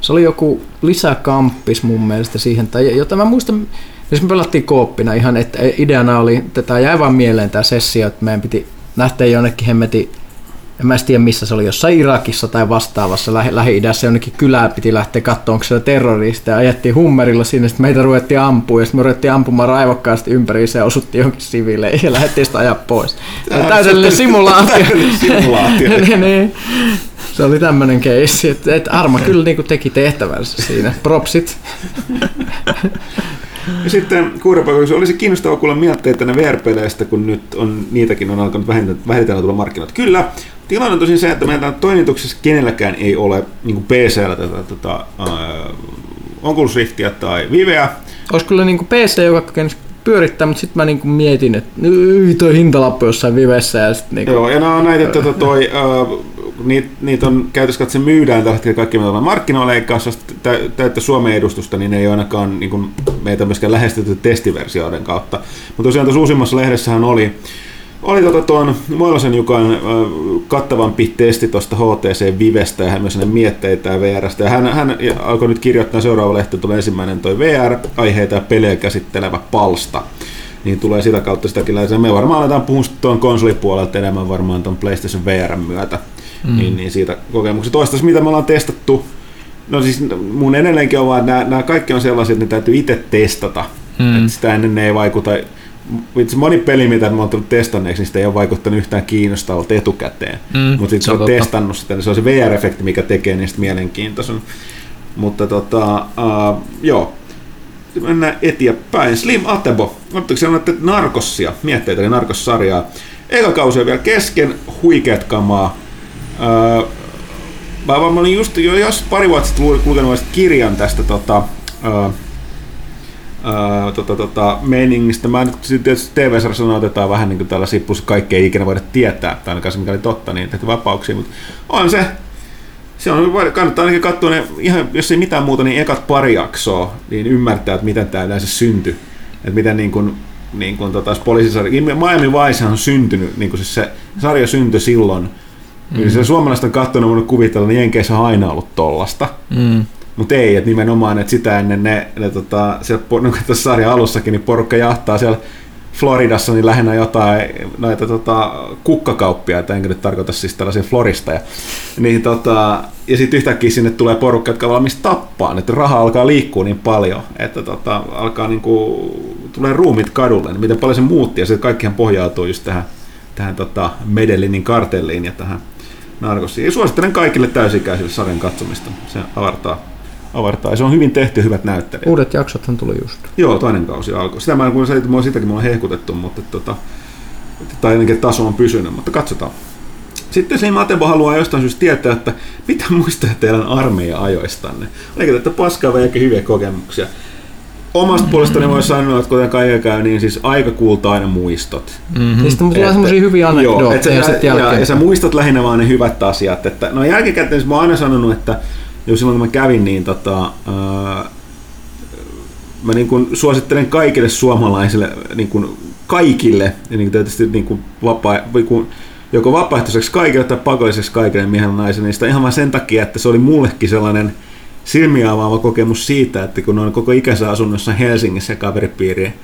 S3: Se oli joku lisäkamppis mun mielestä siihen, tai jota mä muistan, jos me pelattiin kooppina ihan, että ideana oli, että tämä jäi vaan mieleen tämä sessio, että meidän piti lähteä jonnekin hemmetin en mä tiedä missä se oli, jossain Irakissa tai vastaavassa Lähi- Lähi-idässä jonnekin kylään piti lähteä katsomaan, onko siellä terrorista ja ajettiin hummerilla sinne, sitten meitä ruvettiin ampua ja sitten me ruvettiin ampumaan raivokkaasti ympäri ja osuttiin johonkin siviileihin ja lähdettiin sitä ajaa pois. Täydellinen simulaatio. simulaatio. niin, niin. Se oli tämmöinen keissi, että, että Arma kyllä niin teki tehtävänsä siinä. Propsit.
S1: Ja sitten kuuropaikoissa olisi kiinnostava kuulla mietteitä VR-peleistä, kun nyt on, niitäkin on alkanut vähitellen tulla markkinoilta. Kyllä, tilanne on tosin se, että meillä toimituksessa kenelläkään ei ole niin PCllä tätä, tätä uh, Oculus Riftiä tai Viveä.
S3: Olisi kyllä niin PC, joka pyörittää, mutta sitten mä niin kuin mietin, että toi hintalappu jossain Vivessä. Ja sit niin kuin...
S1: Joo, ja nämä on näitä tota, toi, uh, niitä, niitä on käytössä katse myydään tällä hetkellä kaikki on markkinoilla, eikä täyttä Suomen edustusta, niin ne ei ole ainakaan niin kuin, meitä myöskään lähestytty testiversioiden kautta. Mutta tosiaan tuossa uusimmassa lehdessähän oli, oli tota tuon Moilasen Jukan kattavampi testi tuosta HTC Vivestä ja hän myös mietteitä ja VRstä. Ja hän, hän alkoi nyt kirjoittaa seuraava lehti, tulee ensimmäinen toi VR-aiheita ja pelejä käsittelevä palsta niin tulee sitä kautta sitäkin lähes. Me varmaan aletaan puhua tuon konsolipuolelta enemmän varmaan tuon PlayStation VR myötä mm. niin, niin siitä kokemuksesta. Toistaiseksi mitä me ollaan testattu, no siis mun edelleenkin on vaan, että nämä, nämä kaikki on sellaisia, että ne täytyy itse testata. Mm. Että sitä ennen ne ei vaikuta, itse moni peli, mitä mä oon tullut testanneeksi, niin sitä ei ole vaikuttanut yhtään kiinnostavalta etukäteen. Mm, Mutta sitten se on testannut sitä, niin se on se VR-efekti, mikä tekee niistä mielenkiintoisen. Mutta tota, uh, joo, mennään eteenpäin. Slim Atebo, oletteko sanoa, että narkossia, mietteitä eli narkossarjaa. Eka kausi on vielä kesken, huikeat kamaa. Öö, mä, mä olin just jo jos pari vuotta sitten lukenut kirjan tästä tota, öö, öö, tota, tota, meiningistä. Mä nyt tietysti TV-sarjassa otetaan vähän niin kuin tällaisia, plus kaikkea ei ikinä voida tietää, tai ainakaan se mikä oli totta, niin tehty vapauksia, mutta on se, se on, kannattaa ainakin katsoa ne, ihan, jos ei mitään muuta, niin ekat pari jaksoa, niin ymmärtää, että miten tämä yleensä syntyi. Että miten niin kuin, niin kuin tota, poliisisarja, Miami Vice on syntynyt, niin kuin siis se sarja syntyi silloin, Mm. Kyllä se suomalaista katsonut voinut kuvitella, niin Jenkeissä on aina ollut tollasta. Mm. Mutta ei, että nimenomaan, että sitä ennen ne, ne tota, siellä, no, tässä sarjan alussakin, niin porukka jahtaa siellä Floridassa niin lähinnä jotain näitä tota, kukkakauppia, että enkä nyt tarkoita siis tällaisia florista. Ja, niin, tota, ja sitten yhtäkkiä sinne tulee porukka, jotka valmis tappaa, että raha alkaa liikkua niin paljon, että tota, alkaa niinku, tulee ruumit kadulle, niin miten paljon se muutti, ja se kaikkihan pohjautuu just tähän, tähän tota Medellinin kartelliin ja tähän Narkosia. Ja suosittelen kaikille täysikäisille sarjan katsomista. Se avartaa, avartaa. Ja se on hyvin tehty, hyvät näyttelijät.
S3: Uudet jaksothan tuli just.
S1: Joo, toinen kausi alkoi. Sitä mä kun mua sitäkin mulla on hehkutettu, mutta tota, tai ainakin taso on pysynyt, mutta katsotaan. Sitten se Matebo haluaa jostain syystä tietää, että mitä muistaa teidän armeija-ajoistanne. Oliko tätä paskaa vai hyviä kokemuksia? Omasta puolestani voi sanoa, että kuten kaiken käy, niin siis aika kultainen muistot.
S3: Mm-hmm. Siis tulee semmoisia hyviä anekdootteja
S1: ja, ja, ja, ja sä muistat lähinnä vaan ne hyvät asiat. Että, no jälkikäteen siis mä oon aina sanonut, että jo silloin kun mä kävin, niin tota, ää, mä niin kuin suosittelen kaikille suomalaisille, niin kuin kaikille, ja niin kuin tietysti niin kuin vapaa, kuin joko vapaaehtoiseksi kaikille tai pakolliseksi kaikille miehen ja naisille, niin sitä ihan vain sen takia, että se oli mullekin sellainen – silmiä avaava kokemus siitä, että kun on koko ikänsä asunut jossain Helsingissä ja kaveripiiriä, on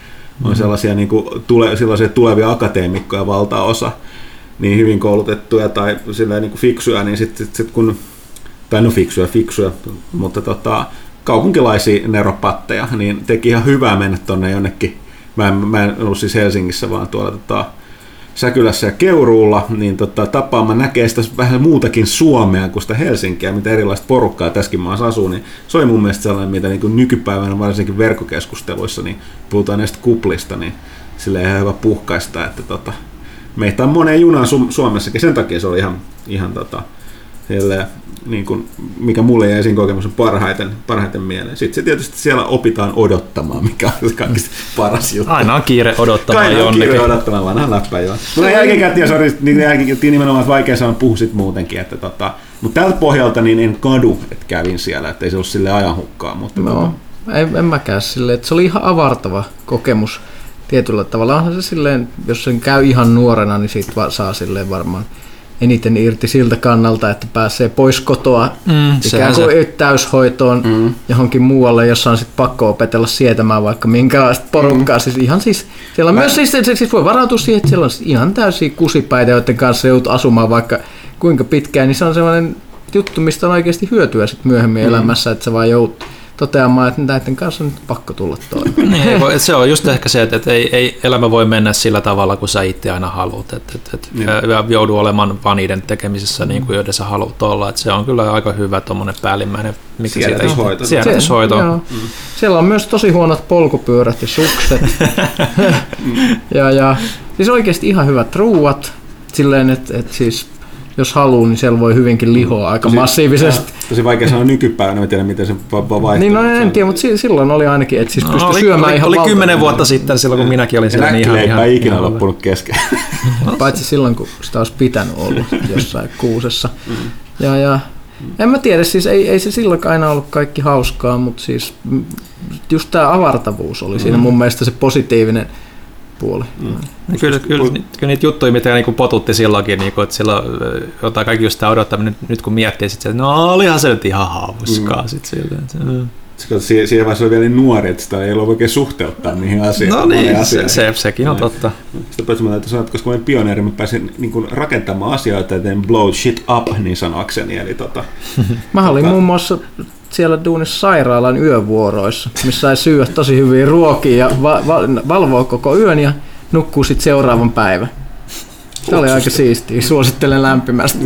S1: mm-hmm. sellaisia, niin kuin, tule, sellaisia tulevia akateemikkoja valtaosa, niin hyvin koulutettuja tai sillä niin kuin fiksuja, niin sitten sit, sit kun, tai no fiksuja, fiksuja, mutta tota, kaupunkilaisia neropatteja, niin teki ihan hyvää mennä tuonne jonnekin, mä en, mä en ollut siis Helsingissä, vaan tuolla tota, Säkylässä ja Keuruulla, niin tota, tapaama näkee sitä vähän muutakin Suomea kuin sitä Helsinkiä, mitä erilaista porukkaa tässäkin maassa asuu, niin se oli mun mielestä sellainen, mitä niin nykypäivänä varsinkin verkkokeskusteluissa, niin puhutaan näistä kuplista, niin sille ihan hyvä puhkaista, että tota, meitä on moneen junaan Su- Suomessakin, sen takia se oli ihan, ihan tota, Silleen, niin kuin, mikä mulle jäi siinä kokemus parhaiten, parhaiten mieleen. Sitten se tietysti siellä opitaan odottamaan, mikä on se kaikista paras juttu.
S2: Aina on kiire odottamaan
S1: Aina on
S2: jonnekin.
S1: kiire odottamaan, vanha läppä joo. Mutta jälkikäteen, sori, niin jälkikäteen nimenomaan että vaikea sanoa puhu sit muutenkin, että tota, mutta tältä pohjalta niin en kadu, että kävin siellä, että ei se ole sille ajanhukkaa, mutta tota,
S3: No, en, en mäkään silleen, että se oli ihan avartava kokemus tietyllä tavalla. Onhan se silleen, jos sen käy ihan nuorena, niin siitä va- saa silleen varmaan eniten irti siltä kannalta, että pääsee pois kotoa
S2: Mm,
S3: ikään kuin
S2: se-
S3: täyshoitoon mm. johonkin muualle, jossa on sitten pakko opetella sietämään vaikka minkälaista porukkaa. Mm. Siis ihan siis, siellä on myös siis, siis, siis voi varautua siihen, että siellä on siis ihan täysiä kusipäitä, joiden kanssa joudut asumaan vaikka kuinka pitkään, niin se on sellainen juttu, mistä on oikeasti hyötyä sit myöhemmin mm. elämässä, että sä vaan joudut toteamaan, että näiden kanssa on nyt pakko tulla toimeen.
S2: Niin, ei voi- et se on just ehkä se, että, että ei, ei elämä voi mennä sillä tavalla, kun sä itse aina haluat. Että, että, että ja joudu olemaan vaan niiden tekemisessä, niin kuin joiden sä haluat olla. Että se on kyllä aika hyvä tuommoinen päällimmäinen. Mikä siitä-
S1: Siedätyshoito.
S2: Siedätyshoito.
S3: Joo.
S2: Mm.
S3: Siellä on myös tosi huonot polkupyörät ja sukset. ja, ja siis oikeasti ihan hyvät ruuat. Silleen, että et siis jos haluaa, niin siellä voi hyvinkin lihoa aika
S1: Tosi-
S3: massiivisesti.
S1: Tosi vaikea sanoa nykypäivänä, mä tiedän miten se va- va- vaihtuu.
S3: Niin no en tiedä, mutta si- silloin oli ainakin, että siis
S2: No,
S3: pystyi
S2: oli,
S3: syömään
S2: oli,
S3: ihan
S2: oli kymmenen vuotta sitten silloin, kun minäkin olin siellä. Niin ihan, ihan,
S1: ei ikinä
S2: ihan
S1: loppunut kesken.
S3: Paitsi silloin, kun sitä olisi pitänyt olla jossain kuusessa. Ja, ja en mä tiedä, siis ei, ei se silloin aina ollut kaikki hauskaa, mutta siis mm, just tämä avartavuus oli siinä mun mielestä se positiivinen puoli.
S2: Niin Kyllä, kyllä, kyllä niitä juttuja, mitä niinku potutti silloinkin, niinku, että silloin jotain kaikki just sitä odottaminen, nyt, nyt kun miettii, sit se, että no olihan se nyt ihan hauskaa. Mm. Sit että, mm.
S1: Siinä vaiheessa oli vielä niin nuori, että sitä ei ollut oikein suhteuttaa niihin asioihin.
S2: No niin, se,
S1: asiaan.
S2: se, sekin on
S1: Näin.
S2: totta.
S1: Sitä paitsi mä täytyy sanoa, että koska mä olin pioneeri, mä pääsin niin kuin rakentamaan asioita ja tein blow shit up niin sanakseni. Eli tota,
S3: Mä olin muun muassa siellä duunissa sairaalan yövuoroissa, missä sai syödä tosi hyviä ruokia ja va- va- valvoa koko yön ja nukkuu sitten seuraavan päivän. Se oli aika siistiä, suosittelen lämpimästi.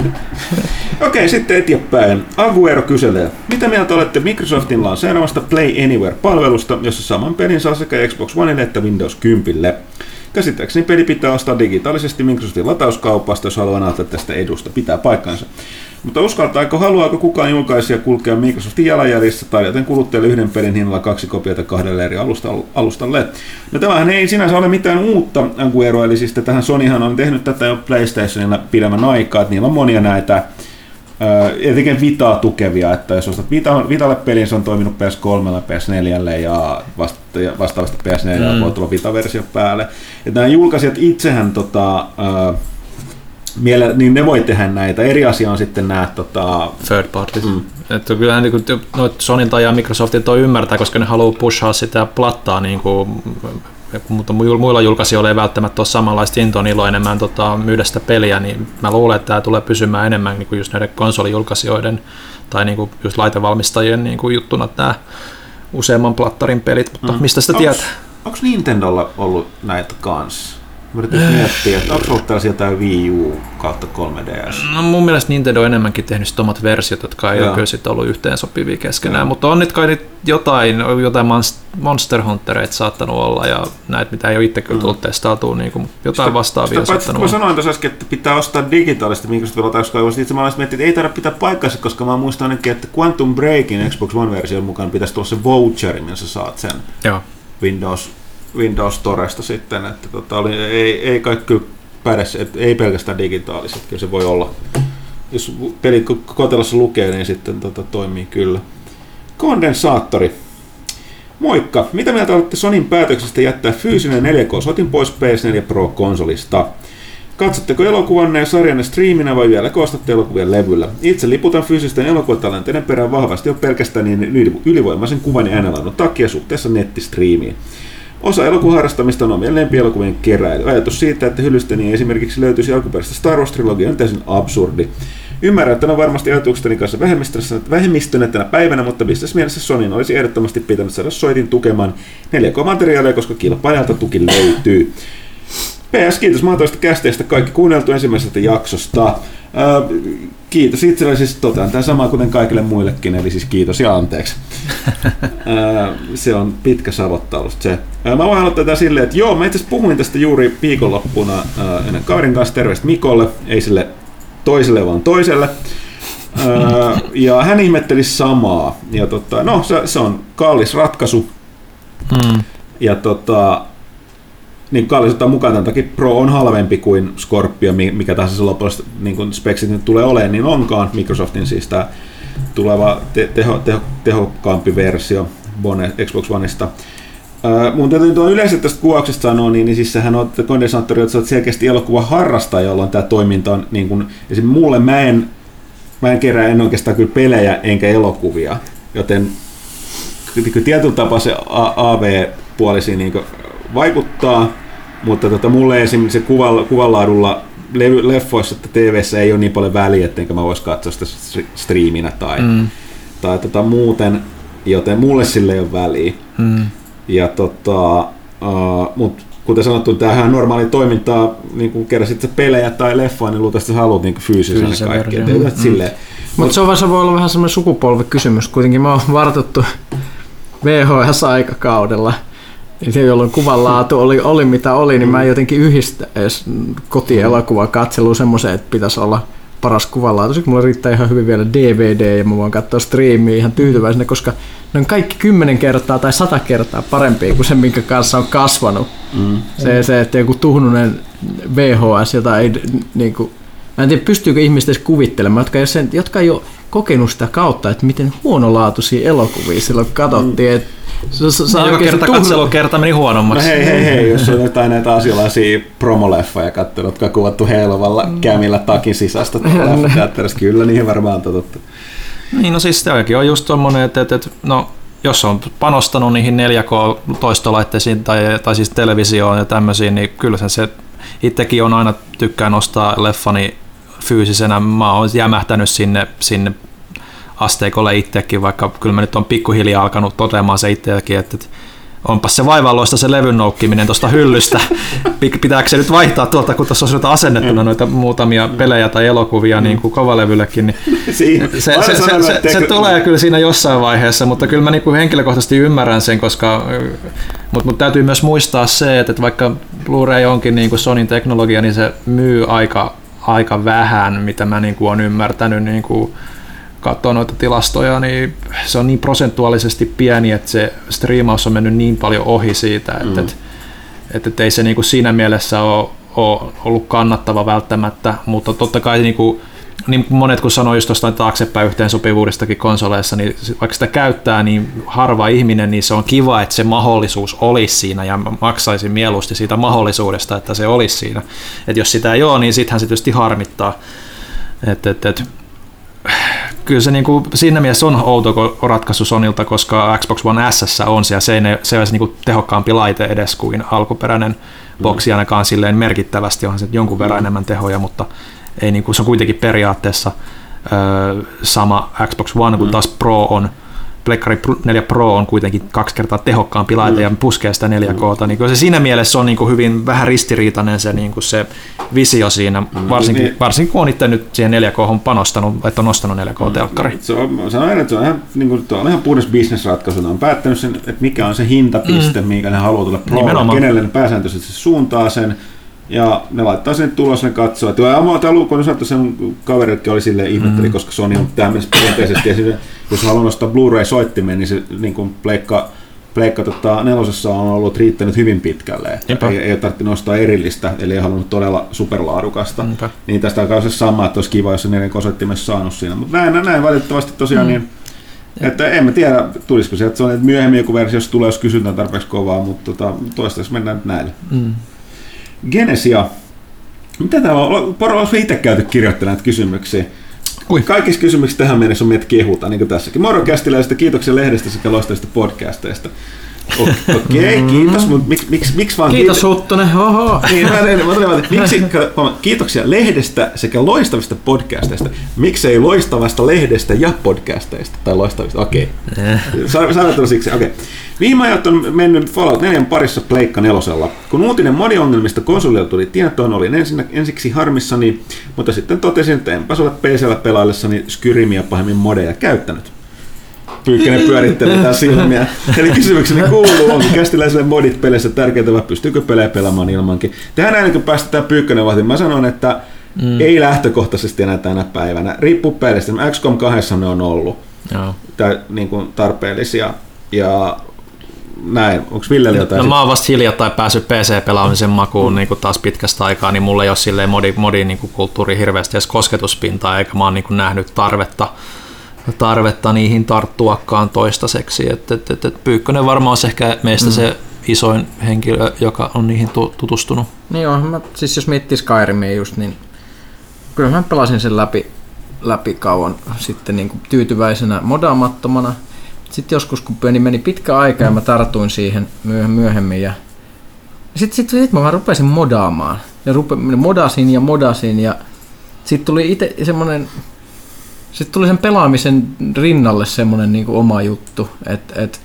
S1: Okei, sitten eteenpäin. Aguero kyselee, mitä mieltä olette Microsoftin lanseeramasta Play Anywhere-palvelusta, jossa saman pelin saa sekä Xbox Oneille että Windows 10? Käsittääkseni peli pitää ostaa digitaalisesti Microsoftin latauskaupasta, jos haluaa nauttia tästä edusta. Pitää paikkansa. Mutta uskaltaako, haluaako kukaan julkaisija kulkea Microsoftin jalanjäljissä tai joten kuluttajalle yhden pelin hinnalla kaksi kopiota kahdelle eri alusta- alustalle? No tämähän ei sinänsä ole mitään uutta Aguero, eli siis tähän Sonyhan on tehnyt tätä jo PlayStationilla pidemmän aikaa, että niillä on monia näitä etenkin Vitaa tukevia, että jos ostat Vita, Vitalle pelin, se on toiminut PS3, PS4 ja vasta, ja vastaavasti PS4 mm. voi tulla Vita-versio päälle. Että nämä julkaisijat itsehän tota, öö, miele, niin ne voi tehdä näitä. Eri asia on sitten nämä tota,
S2: Third party. Mm. Että kyllähän niin noit Sonilta ja Microsoftin toi ymmärtää, koska ne haluaa pushaa sitä plattaa, niin kuin, mutta muilla julkaisijoilla ei välttämättä ole samanlaista intoa enemmän tota, myydä sitä peliä, niin mä luulen, että tämä tulee pysymään enemmän niin kuin just näiden konsolijulkaisijoiden tai niin kuin just laitevalmistajien niin kuin juttuna tämä useamman plattarin pelit, mutta mm. mistä sitä tietää?
S1: Onko Nintendolla ollut näitä kanssa? Mä yritin miettiä, että onko ollut tällaisia jotain Wii U kautta 3DS?
S2: No mun mielestä Nintendo on enemmänkin tehnyt omat versiot, jotka ei
S1: Joo.
S2: ole kyllä sit ollut yhteen sopivia keskenään,
S1: Joo.
S2: mutta on nyt kai nyt jotain, jotain Monst- Monster Huntereita saattanut olla ja näitä, mitä ei ole itse kyllä tullut testautua, niin kuin jotain vastaavia
S1: Sitä
S2: saattanut olla.
S1: sanoin tuossa äsken, että pitää ostaa digitaalisesti Microsoft latauskaivosta, itse mä olisin miettinyt, että ei tarvitse pitää paikkansa, koska mä muistan ainakin, että Quantum Breakin Xbox One-version mukaan pitäisi tulla se voucheri, millä sä saat sen
S2: Joo.
S1: Windows, Windows Storesta sitten, että tota, oli, ei, ei kaikki päde, että ei pelkästään digitaaliset, kyllä se voi olla. Jos peli ko- kotelossa lukee, niin sitten tota, toimii kyllä. Kondensaattori. Moikka! Mitä mieltä olette Sonin päätöksestä jättää fyysinen 4K-sotin pois PS4 Pro-konsolista? Katsotteko elokuvanne ja sarjanne striiminä vai vielä koostatte elokuvia levyllä? Itse liputan fyysisten elokuvatalenteiden perään vahvasti jo pelkästään niin yli- ylivoimaisen kuvan ja äänenlaadun takia suhteessa nettistriimiin. Osa elokuvaharrastamista on omien lempielokuvien keräily. Ajatus siitä, että hyllysteni esimerkiksi löytyisi alkuperäistä Star Wars-trilogia on täysin absurdi. Ymmärrän, että on varmasti ajatukseni kanssa vähemmistönä, tänä päivänä, mutta bisnesmielessä Sonyn olisi ehdottomasti pitänyt saada soitin tukemaan 4K-materiaalia, koska kilpailijalta tuki löytyy. PS, kiitos mahtavasta kästeestä kaikki kuunneltu ensimmäisestä jaksosta. Kiitos itselleni siis totean tämän samaa kuten kaikille muillekin, eli siis kiitos ja anteeksi. Se on pitkä savottaus se. Mä voin aloittaa tätä silleen, että joo, mä itse puhuin tästä juuri viikonloppuna ennen kaverin kanssa, terveistä Mikolle, ei sille toiselle vaan toiselle. Ja hän ihmetteli samaa. Ja tota, no, se, se on kallis ratkaisu.
S2: Mm.
S1: Ja tota, niin kallis ottaa mukaan tämän takia Pro on halvempi kuin Scorpio, mi- mikä tahansa se lopulliset niin kuin speksit nyt tulee olemaan, niin onkaan. Microsoftin siis tämä tuleva te- teho, teho, tehokkaampi versio One, Xbox Oneista. Öö, mun täytyy tuon yleisesti tästä kuvauksesta sanoa, niin, niin siis sehän on kondensaattori, että sä oot selkeästi elokuva harrastaja, jolloon tämä toiminta on, niin kuin, esimerkiksi mulle mä en, mä en kerää en oikeastaan kyllä pelejä enkä elokuvia, joten kyllä tietyllä tapaa se A- AV-puoli siinä niin vaikuttaa, mutta tota, mulle esimerkiksi se kuval, kuvanlaadulla levy, leffoissa että TVssä ei ole niin paljon väliä, ettenkö mä vois katsoa sitä stri- striiminä tai, mm. tai tota, muuten, joten mulle sille ei ole väliä.
S2: Mm.
S1: Ja tota, uh, mut kuten sanottu, tämähän on normaali toimintaa, niin kun kerran sitten pelejä tai leffoa, niin luultavasti haluat niin fyysisen
S2: version.
S1: Mm.
S3: Mutta se, on, se voi olla vähän semmoinen sukupolvikysymys. Kuitenkin mä oon vartuttu VHS-aikakaudella, niin jolloin kuvan laatu oli, oli mitä oli, niin mä en jotenkin yhdistä edes kotielokuvan katseluun semmoiseen, että pitäisi olla paras kuvanlaatu. Sitten mulla riittää ihan hyvin vielä DVD ja mä voin katsoa striimiä ihan tyytyväisenä, koska ne on kaikki kymmenen kertaa tai sata kertaa parempia kuin se, minkä kanssa on kasvanut.
S1: mm.
S3: Se, se että joku tuhnunen VHS, jota ei niin kuin, mä en tiedä pystyykö ihmiset edes kuvittelemaan, jotka ei, ole sen, jotka ei ole kokenut sitä kautta, että miten huonolaatuisia elokuvia silloin katsottiin. Että se, se, se
S2: Joka
S3: oikeasti
S2: kerta katselu meni
S1: No
S2: huonommaksi.
S1: hei, hei, hei, jos on jotain näitä asialaisia promoleffoja kattonut, jotka on kuvattu heilovalla kämillä takin sisästä tuolla leffateatterissa, kyllä niihin varmaan on totuttu.
S2: Niin, no siis tämäkin on just tommonen, että, että, että no, jos on panostanut niihin 4K-toistolaitteisiin tai, tai siis televisioon ja tämmöisiin, niin kyllä se, se itsekin on aina tykkään nostaa leffani fyysisenä. Mä oon jämähtänyt sinne, sinne asteikolle itsekin, vaikka kyllä mä nyt on pikkuhiljaa alkanut toteamaan se itseäkin, että, että onpas se vaivalloista se levyn noukkiminen tuosta hyllystä. Pitääkö se nyt vaihtaa tuolta, kun tuossa on noita asennettuna noita muutamia pelejä tai elokuvia niin kuin kovalevyllekin, niin se, se, se, se, se, se tulee kyllä siinä jossain vaiheessa, mutta kyllä mä niinku henkilökohtaisesti ymmärrän sen, koska mutta mut täytyy myös muistaa se, että, että vaikka Blu-ray onkin niinku Sonin teknologia, niin se myy aika, aika vähän, mitä mä niinku olen ymmärtänyt. Niinku, katsoa noita tilastoja, niin se on niin prosentuaalisesti pieni, että se striimaus on mennyt niin paljon ohi siitä, että, mm. että, että, että ei se niinku siinä mielessä ole, ole ollut kannattava välttämättä, mutta totta kai niinku, niin monet kun sanoi just tuosta taaksepäin yhteensopivuudestakin konsoleissa, niin vaikka sitä käyttää niin harva ihminen, niin se on kiva, että se mahdollisuus olisi siinä ja maksaisi mieluusti siitä mahdollisuudesta, että se olisi siinä. Et jos sitä ei ole, niin sittenhän se tietysti harmittaa. Et, et, et, kyllä se niinku, siinä mielessä on outo ratkaisu Sonilta, koska Xbox One S on se ja se, ei, se olisi niinku tehokkaampi laite edes kuin alkuperäinen boksi ainakaan silleen merkittävästi, onhan se jonkun verran enemmän tehoja, mutta ei niinku, se on kuitenkin periaatteessa ö, sama Xbox One, kun taas Pro on Pleikkari 4 Pro on kuitenkin kaksi kertaa tehokkaampi laite ja puskee sitä 4K. Niin se siinä mielessä on niin kuin hyvin vähän ristiriitainen se, niin kuin se visio siinä, varsinkin,
S1: Niin.
S2: varsinkin kun on itse nyt siihen 4K panostanut, että on nostanut 4K-telkkari.
S1: Se on, sanon aina, että se on ihan, niin kuin, on ihan puhdas bisnesratkaisu. Ne on päättänyt sen, että mikä on se hintapiste, mm. minkä ne haluaa tulla pro, kenelle ne pääsääntöisesti suuntaa sen. Ja ne laittaa sen tulos, ne katsoo. Että tämä luku on sanottu, sen kaverillekin oli silleen ihmetteli, mm. koska Sony on tähän mennessä perinteisesti. Ja jos haluaa nostaa Blu-ray-soittimen, niin se niin kuin pleikka, pleikka tota, nelosessa on ollut riittänyt hyvin pitkälle. Että ei, ei ole tarvitse nostaa erillistä, eli ei halunnut todella superlaadukasta.
S2: Niinpä.
S1: Niin tästä alkaa se sama, että olisi kiva, jos se neljän saanut siinä. Mutta näin, näin valitettavasti tosiaan mm. niin että en mä tiedä, tulisiko sieltä se on, että myöhemmin joku versio, jos tulee, jos kysyntää tarpeeksi kovaa, mutta tota, toistaiseksi mennään nyt näille.
S2: Mm.
S1: Genesia. Mitä täällä on? Poro, olisiko itse käyty kirjoittelemaan näitä kysymyksiä?
S2: Ui.
S1: Kaikissa kysymyksissä tähän mennessä on meitä kehuta, niin kuin tässäkin. Moro kästiläisistä, kiitoksia lehdestä sekä loistavista podcasteista. Okei, okay, kiitos, mutta miksi miksi miksi vaan
S3: Kiitos
S1: kiitos-
S3: Huttunen, oho.
S1: niin, mä, mä vaan, että miksi, kiitoksia lehdestä sekä loistavista podcasteista. Miksei loistavasta lehdestä ja podcasteista? Tai loistavista, okei. Okay. Sanotaan siksi, okei. Okay. Viime ajat on mennyt Fallout 4 parissa Pleikka nelosella. Kun uutinen moniongelmista konsolilla tuli tietoon, olin ensin, ensiksi harmissani, mutta sitten totesin, että enpäs ole PCllä pelaillessani Skyrimia pahemmin modeja käyttänyt. Pyykkönen pyörittelee tää silmiä. Eli kysymykseni kuuluu, onko kästiläisille modit peleissä tärkeää vai pystyykö pelejä pelaamaan ilmankin? Tähän näin kun päästetään Pyykkönen vahtiin, mä sanon, että Mm. Ei lähtökohtaisesti enää tänä päivänä. Riippuu pelistä. XCOM 2 ne on ollut
S2: Joo.
S1: tää, niin kuin tarpeellisia. Ja näin. Onko Villellä jotain?
S2: No
S1: sit-
S2: mä oon vasta hiljattain päässyt PC-pelaamisen makuun niin taas pitkästä aikaa, niin mulla ei ole silleen modi, modi niin kuin kulttuuri hirveästi edes kosketuspintaa, eikä mä oon niin kuin nähnyt tarvetta, tarvetta niihin tarttuakaan toistaiseksi. Et, et, et, et Pyykkönen varmaan olisi ehkä meistä mm. se isoin henkilö, joka on niihin tu- tutustunut.
S3: Niin on, mä, siis jos miettii Skyrimia just, niin kyllä mä pelasin sen läpi, läpi kauan sitten niin kuin tyytyväisenä modaamattomana. Sitten joskus, kun meni, meni pitkä aika ja mä tartuin siihen myö- myöhemmin ja sitten sit, sit mä vaan rupesin modaamaan. Ja rupe, modasin ja modasin ja sitten tuli itse semmoinen, sitten tuli sen pelaamisen rinnalle semmoinen niin oma juttu, että et,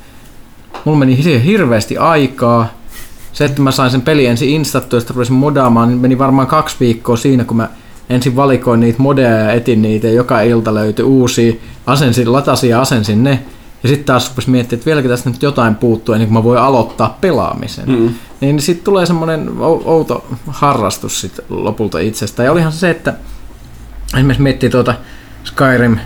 S3: mulla meni hirveästi aikaa. Se, että mä sain sen peli ensin instattua ja sitten rupesin modaamaan, niin meni varmaan kaksi viikkoa siinä, kun mä ensin valikoin niitä modeja ja etin niitä ja joka ilta löytyi uusia. Asensin, latasin ja asensin ne. Ja sitten taas rupesin miettimään, että vieläkö tästä nyt jotain puuttuu ennen kuin mä voin aloittaa pelaamisen. Mm. Niin sitten tulee semmoinen ou- outo harrastus sit lopulta itsestä. Ja olihan se, että esimerkiksi miettii tuota Skyrim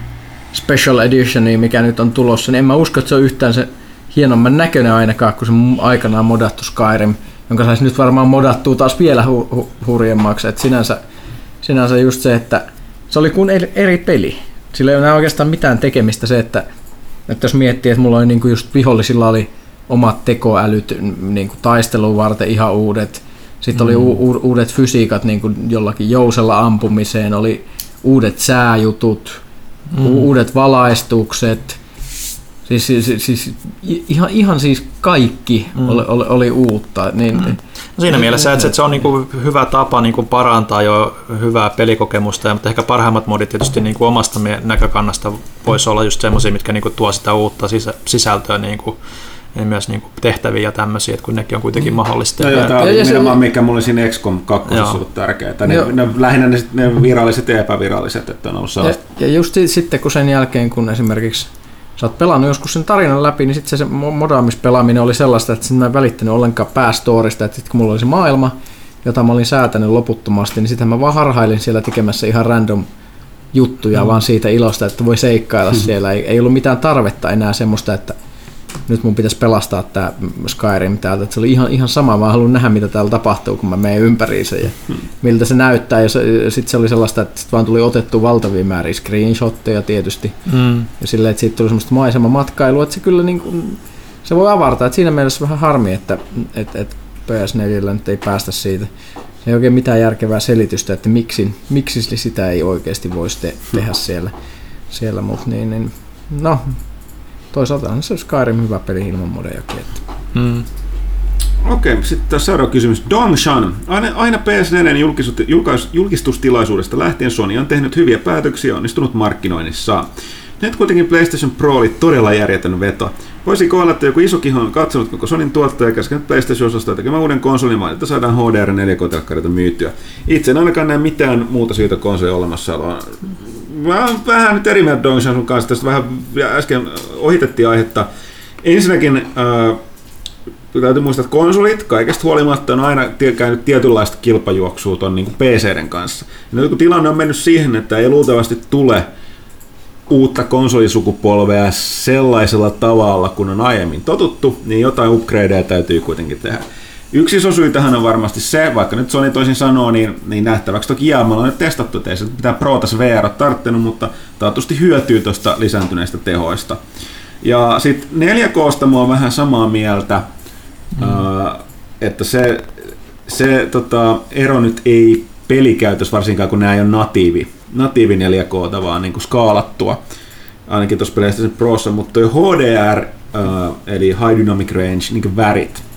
S3: Special Editionia, mikä nyt on tulossa, niin en mä usko, että se on yhtään se hienomman näköinen ainakaan kuin se aikanaan modattu Skyrim, jonka saisi nyt varmaan modattua taas vielä hu- hu- hurjemmaksi. Et sinänsä, sinänsä just se, että se oli kuin eri, peli. Sillä ei ole oikeastaan mitään tekemistä se, että, että jos miettii, että mulla oli niinku just vihollisilla oli omat tekoälyt niinku taistelua varten ihan uudet. Sitten oli u- u- uudet fysiikat niinku jollakin jousella ampumiseen, oli uudet sääjutut, mm. uudet valaistukset. Siis, siis, siis i- ihan, ihan siis kaikki mm. oli, oli, oli uutta. Niin, mm.
S2: No siinä mielessä, että se on niin kuin hyvä tapa niin kuin parantaa jo hyvää pelikokemusta, ja, mutta ehkä parhaimmat modit tietysti niin kuin omasta näkökannasta voisi olla just semmoisia, mitkä niin kuin tuo sitä uutta sisä- sisältöä niin kuin, ja myös niin kuin tehtäviä ja tämmöisiä, että kun nekin on kuitenkin mahdollista.
S1: No
S2: Ja-
S1: joo, tämä
S3: Ja-
S1: oli
S3: ja se
S1: nimenomaan
S3: oli-
S1: mikä mulla siinä XCOM 2
S2: Joo.
S1: ollut tärkeää. Ne,
S3: Joo.
S1: ne, lähinnä ne, sit- ne viralliset ja epäviralliset, että on ollut
S3: ja,
S1: sellaista.
S3: ja just si- sitten kun sen jälkeen, kun esimerkiksi sä oot pelannut joskus sen tarinan läpi, niin sitten se, se mo- modaamispelaaminen oli sellaista, että mä en välittänyt ollenkaan päästorista, että sit kun mulla oli se maailma, jota mä olin säätänyt loputtomasti, niin sitten mä vaan harhailin siellä tekemässä ihan random juttuja, mm. vaan siitä ilosta, että voi seikkailla mm. siellä. Ei, ei ollut mitään tarvetta enää semmoista, että nyt mun pitäisi pelastaa tämä Skyrim täältä. Että se oli ihan, ihan sama, vaan haluan nähdä, mitä täällä tapahtuu, kun mä menen ympäriinsä ja miltä se näyttää. Ja sitten se oli sellaista, että sit vaan tuli otettu valtavia määriä screenshotteja tietysti.
S2: Mm.
S3: Ja silleen, että siitä tuli semmoista maisemamatkailu, että se kyllä niin kuin, se voi avartaa. Että siinä mielessä vähän harmi, että, että, että PS4 nyt ei päästä siitä. Se ei oikein mitään järkevää selitystä, että miksi, miksi sitä ei oikeasti voisi te, tehdä siellä. siellä mutta niin, niin, no, toisaalta on se Skyrim hyvä peli ilman modejakin. Että.
S2: Mm.
S1: Okei, sitten tässä seuraava kysymys. Dong Shan. Aina, aina PS4 julkistus, julkais, julkistustilaisuudesta lähtien Sony on tehnyt hyviä päätöksiä ja onnistunut markkinoinnissaan. Nyt kuitenkin PlayStation Pro oli todella järjetön veto. Voisiko olla, että joku iso kiho on katsonut koko Sonin tuottaja ja käskenyt PlayStation-osastoa tekemään uuden konsolin vaan, että saadaan HDR 4K-telkkareita myytyä. Itse en ainakaan näe mitään muuta syytä konsolin olemassaoloa. Mä oon vähän nyt eri mieltä Dong Shan sun kanssa. Tästä vähän äsken ohitettiin aihetta. Ensinnäkin äh, täytyy muistaa, että konsolit kaikesta huolimatta on aina käynyt tietynlaista kilpajuoksua ton niin PCden kanssa. Ja nyt kun tilanne on mennyt siihen, että ei luultavasti tule uutta konsolisukupolvea sellaisella tavalla, kun on aiemmin totuttu, niin jotain upgradeja täytyy kuitenkin tehdä. Yksi iso syy tähän on varmasti se, vaikka nyt Sony toisin sanoo, niin, niin nähtäväksi toki jää. Me ollaan nyt testattu, että ei se mitään Protas VR tarttunut, mutta taatusti hyötyy tuosta lisääntyneistä tehoista. Ja sitten 4Ksta mä oon vähän samaa mieltä, mm. uh, että se, se tota, ero nyt ei pelikäytössä, varsinkaan kun nämä ei ole natiivi, natiivi 4K, vaan niin kuin skaalattua, ainakin tuossa PlayStation Prossa, mutta toi HDR, uh, eli High Dynamic Range, niin kuin värit,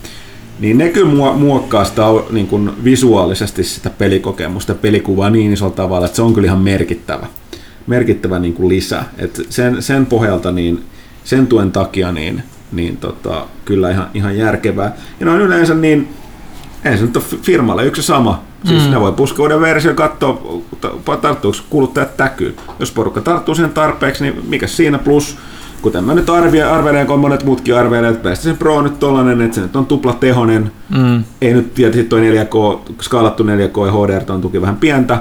S1: niin ne kyllä muokkaa sitä niin kuin visuaalisesti sitä pelikokemusta, pelikuvaa niin isolla tavalla, että se on kyllä ihan merkittävä, merkittävä niin kuin lisä. Et sen, sen pohjalta, niin, sen tuen takia, niin, niin tota, kyllä ihan, ihan järkevää. Ja ne on yleensä niin, ei se nyt ole firmalle yksi sama. Siis mm. ne voi puskea uuden versio katsoa, ta- tarttuuko kuluttajat täkyy. Jos porukka tarttuu siihen tarpeeksi, niin mikä siinä plus, kuten mä nyt arvioin, arvelen, kun monet muutkin arvelevat, että PlayStation Pro on nyt tollanen, että se nyt on tuplatehonen.
S2: Mm.
S1: Ei nyt tietysti toi 4K, skaalattu 4K ja HDR on tuki vähän pientä,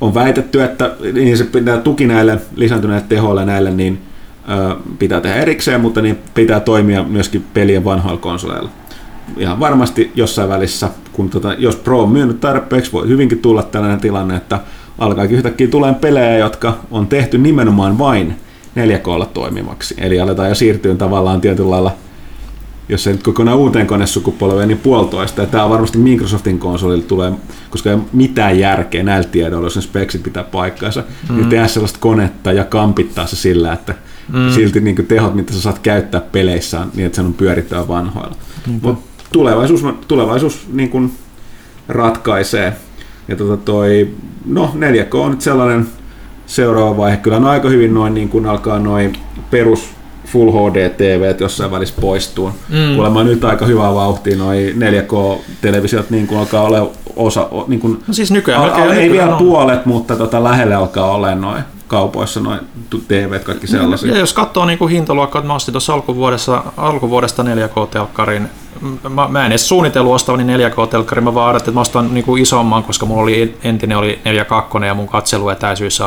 S1: on väitetty, että niin se pitää tuki näille lisääntyneille tehoille näille, niin ö, pitää tehdä erikseen, mutta niin pitää toimia myöskin pelien vanhoilla konsoleilla. Ihan varmasti jossain välissä, kun tota, jos Pro on myynyt tarpeeksi, voi hyvinkin tulla tällainen tilanne, että alkaa yhtäkkiä tulee pelejä, jotka on tehty nimenomaan vain 4K toimivaksi. Eli aletaan jo siirtyä tavallaan tietyllä lailla jos ei nyt kokonaan uuteen konesukupolveen, niin puolitoista. Ja tämä on varmasti Microsoftin konsolille tulee, koska ei ole mitään järkeä näillä tiedoilla, jos ne speksit pitää paikkaansa, mm. niin tehdä sellaista konetta ja kampittaa se sillä, että mm. silti niin tehot, mitä sä saat käyttää peleissä, niin että se on pyörittävä vanhoilla. Mutta tulevaisuus, tulevaisuus niin kuin ratkaisee. Ja tota toi, no 4K on nyt sellainen seuraava vaihe. Kyllä on aika hyvin noin, niin kuin alkaa noin perus Full HD-TV jossain välissä poistuu. Mm. Kuulemma nyt aika hyvää vauhtia noin 4K-televisiot niin kuin alkaa olla osa, niin kuin,
S2: no siis nykyään,
S1: al, al, ei vielä on. puolet, mutta tota, lähelle alkaa olla noin kaupoissa noin TV, kaikki sellaisia.
S2: Ja jos katsoo niin kuin hintaluokkaa, että mä ostin tuossa alkuvuodesta, alkuvuodesta 4K-telkkarin, mä, mä en edes suunnitellut ostavani 4K-telkkarin, mä vaan että mä ostan niin kuin isomman, koska mulla oli entinen oli 4.2 ja mun katseluetäisyys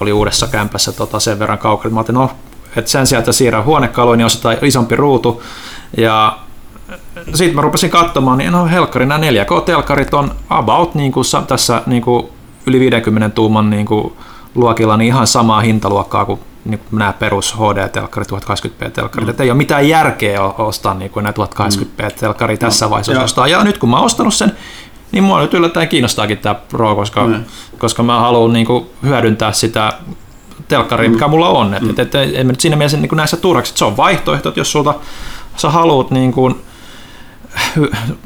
S2: oli uudessa kämpässä tota, sen verran kaukana. Mä ajattelin, no että sen sijaan, että siirrän huonekaluun, niin ostetaan isompi ruutu. Ja sitten mä rupesin katsomaan, niin no helkkari, nämä 4K-telkkarit on about niin kuin tässä niin kuin yli 50 tuuman niin kuin luokilla niin ihan samaa hintaluokkaa kuin, niin kuin nämä perus HD-telkkarit, 1080p-telkkarit. Mm. Että ei ole mitään järkeä ostaa niin kuin nämä 1080p-telkkari mm. tässä no, vaiheessa ja. ostaa. Ja nyt kun mä oon ostanut sen, niin mua nyt yllättäen kiinnostaakin tämä Pro, koska, mm. koska mä haluan niin kuin hyödyntää sitä telkkari, mm. mikä mulla on. Mm. Et, et, et, et, siinä mielessä niin näissä turhaksi, että se on vaihtoehto, että jos sulta sä haluat niin kuin,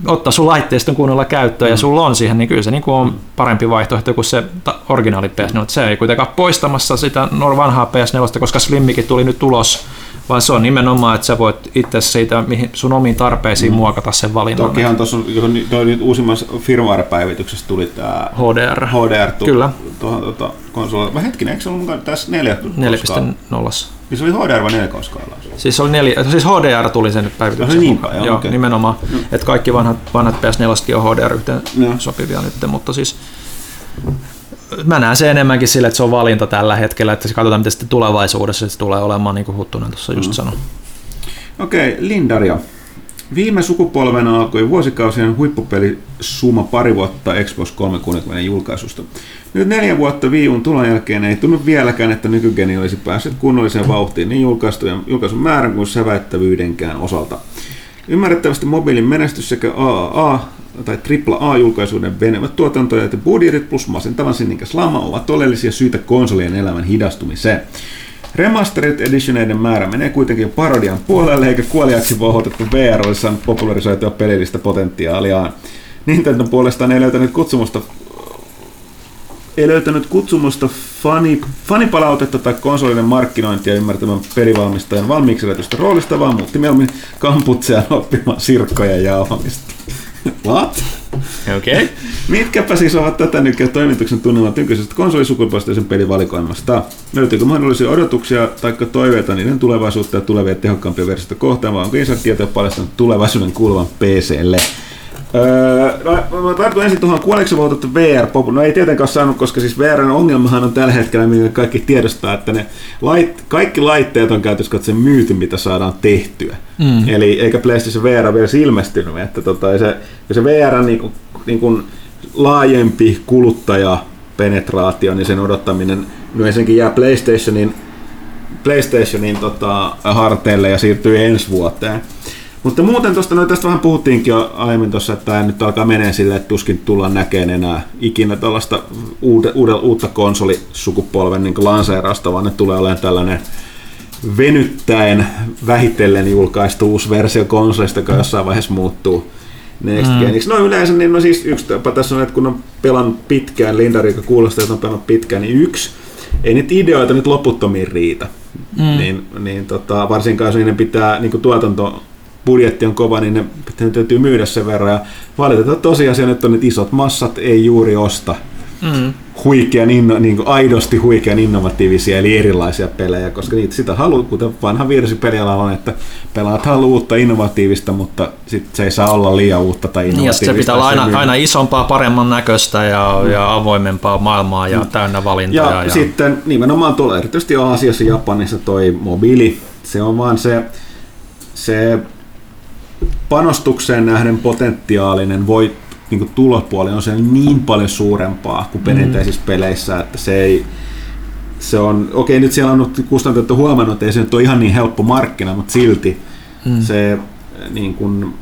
S2: ottaa sun laitteiston kunnolla käyttöön mm. ja sulla on siihen, niin kyllä se niin kuin on parempi vaihtoehto kuin se originaali PS4. Se ei kuitenkaan poistamassa sitä vanhaa PS4, koska Slimmikin tuli nyt tulos vaan se on nimenomaan, että sä voit itse siitä mihin sun omiin tarpeisiin mm. muokata sen valinnan.
S1: Tokihan tuossa on nyt uusimmassa firmware-päivityksessä tuli tämä
S2: HDR.
S1: HDR tu-
S2: Kyllä.
S1: Tuohon tuota, konsolilla. Mä hetkinen, eikö se ollut mukaan tässä
S2: 4.0?
S1: Niin se oli HDR vai 4
S2: Siis, oli neljä, siis HDR tuli sen päivityksen
S1: niin mukaan. Joo,
S2: joo okay. nimenomaan. No. Että kaikki vanhat, vanhat PS4 on HDR yhteen no. sopivia nyt, mutta siis mä näen se enemmänkin sille, että se on valinta tällä hetkellä, että se katsotaan, miten sitten tulevaisuudessa se tulee olemaan, niin kuin Huttunen tuossa just mm. sanoi.
S1: Okei, okay, Lindaria. Viime sukupolvena alkoi vuosikausien huippupeli suma pari vuotta Xbox 360 julkaisusta. Nyt neljä vuotta viiun tulon jälkeen ei tunnu vieläkään, että nykygeni olisi päässyt kunnolliseen vauhtiin niin julkaistujen, julkaisun määrän kuin säväittävyydenkään osalta. Ymmärrettävästi mobiilin menestys sekä AAA tai AAA-julkaisuuden venevät tuotantoja ja budjetit plus masentavan sinnikäs lama ovat todellisia syitä konsolien elämän hidastumiseen. Remastered editioneiden määrä menee kuitenkin parodian puolelle, eikä kuoliaksi vohotettu VR olisi saanut popularisoitua pelillistä potentiaaliaan. Nintendo puolestaan ei löytänyt kutsumusta ei löytänyt kutsumusta fani, fanipalautetta tai konsolinen markkinointia ymmärtävän pelivalmistajan valmiiksi roolista, vaan muutti mieluummin kamputsean oppimaan sirkkoja jauhamista. What?
S2: Okei. Okay.
S1: Mitkäpä siis ovat tätä nykyään toimituksen tunnelmat nykyisestä konsolisukupuolisten pelivalikoimasta? Löytyykö mahdollisia odotuksia tai toiveita niiden tulevaisuutta ja tulevia tehokkaampia versioita kohtaan, vai onko tietoja paljastanut tulevaisuuden kuuluvan PClle? Öö, no, mä tartun ensin tuohon, kuoleeko voitettu VR Pop? No ei tietenkään saanut, koska siis VRn ongelmahan on tällä hetkellä, minkä kaikki tiedostaa, että ne lait, kaikki laitteet on käytössä katsoen myyty, mitä saadaan tehtyä. Mm. Eli eikä PlayStation VR vielä ilmestynyt, että tota, se, se VR niin kuin, niin kuin laajempi kuluttajapenetraatio, niin sen odottaminen yleisenkin jää PlayStationin, PlayStationin tota, harteille ja siirtyy ensi vuoteen. Mutta muuten tuosta, no tästä vähän puhuttiinkin jo aiemmin tuossa, että tämä nyt alkaa menee silleen, että tuskin tullaan näkemään enää ikinä tällaista uude, uude, uutta konsolisukupolven niin lanseerausta, vaan ne tulee olemaan tällainen venyttäen vähitellen julkaistu uusi versio konsolista, joka jossain vaiheessa muuttuu next mm. geniksi. No yleensä, niin no siis yksi tapa tässä on, että kun on pelannut pitkään, Lindari, joka kuulostaa, että on pelannut pitkään, niin yksi, ei niitä ideoita nyt loputtomiin riitä. Mm. Niin, niin tota, varsinkaan jos niiden pitää niin tuotanto budjetti on kova, niin ne, täytyy myydä sen verran. Ja valitetaan tosiasia nyt on, että isot massat ei juuri osta
S2: Mm.
S1: huikean, inno, niin kuin aidosti huikean innovatiivisia eli erilaisia pelejä, koska niitä sitä haluaa, kuten vanha virsi pelialalla on, että pelaat haluaa uutta innovatiivista, mutta sit se ei saa olla liian uutta tai
S2: Niin, ja
S1: innovatiivista.
S2: se pitää olla aina,
S1: myy-
S2: aina isompaa, paremman näköistä ja, ja avoimempaa maailmaa ja täynnä valintoja.
S1: Ja, ja sitten nimenomaan tuolla erityisesti Aasiassa ja Japanissa toi mobiili, se on vaan se, se panostukseen nähden potentiaalinen voi niin tulopuoli on se niin paljon suurempaa kuin perinteisissä peleissä, että se ei, se on, okei nyt siellä on nyt kustantajat on huomannut, että ei se nyt ole ihan niin helppo markkina, mutta silti mm. se niin kuin,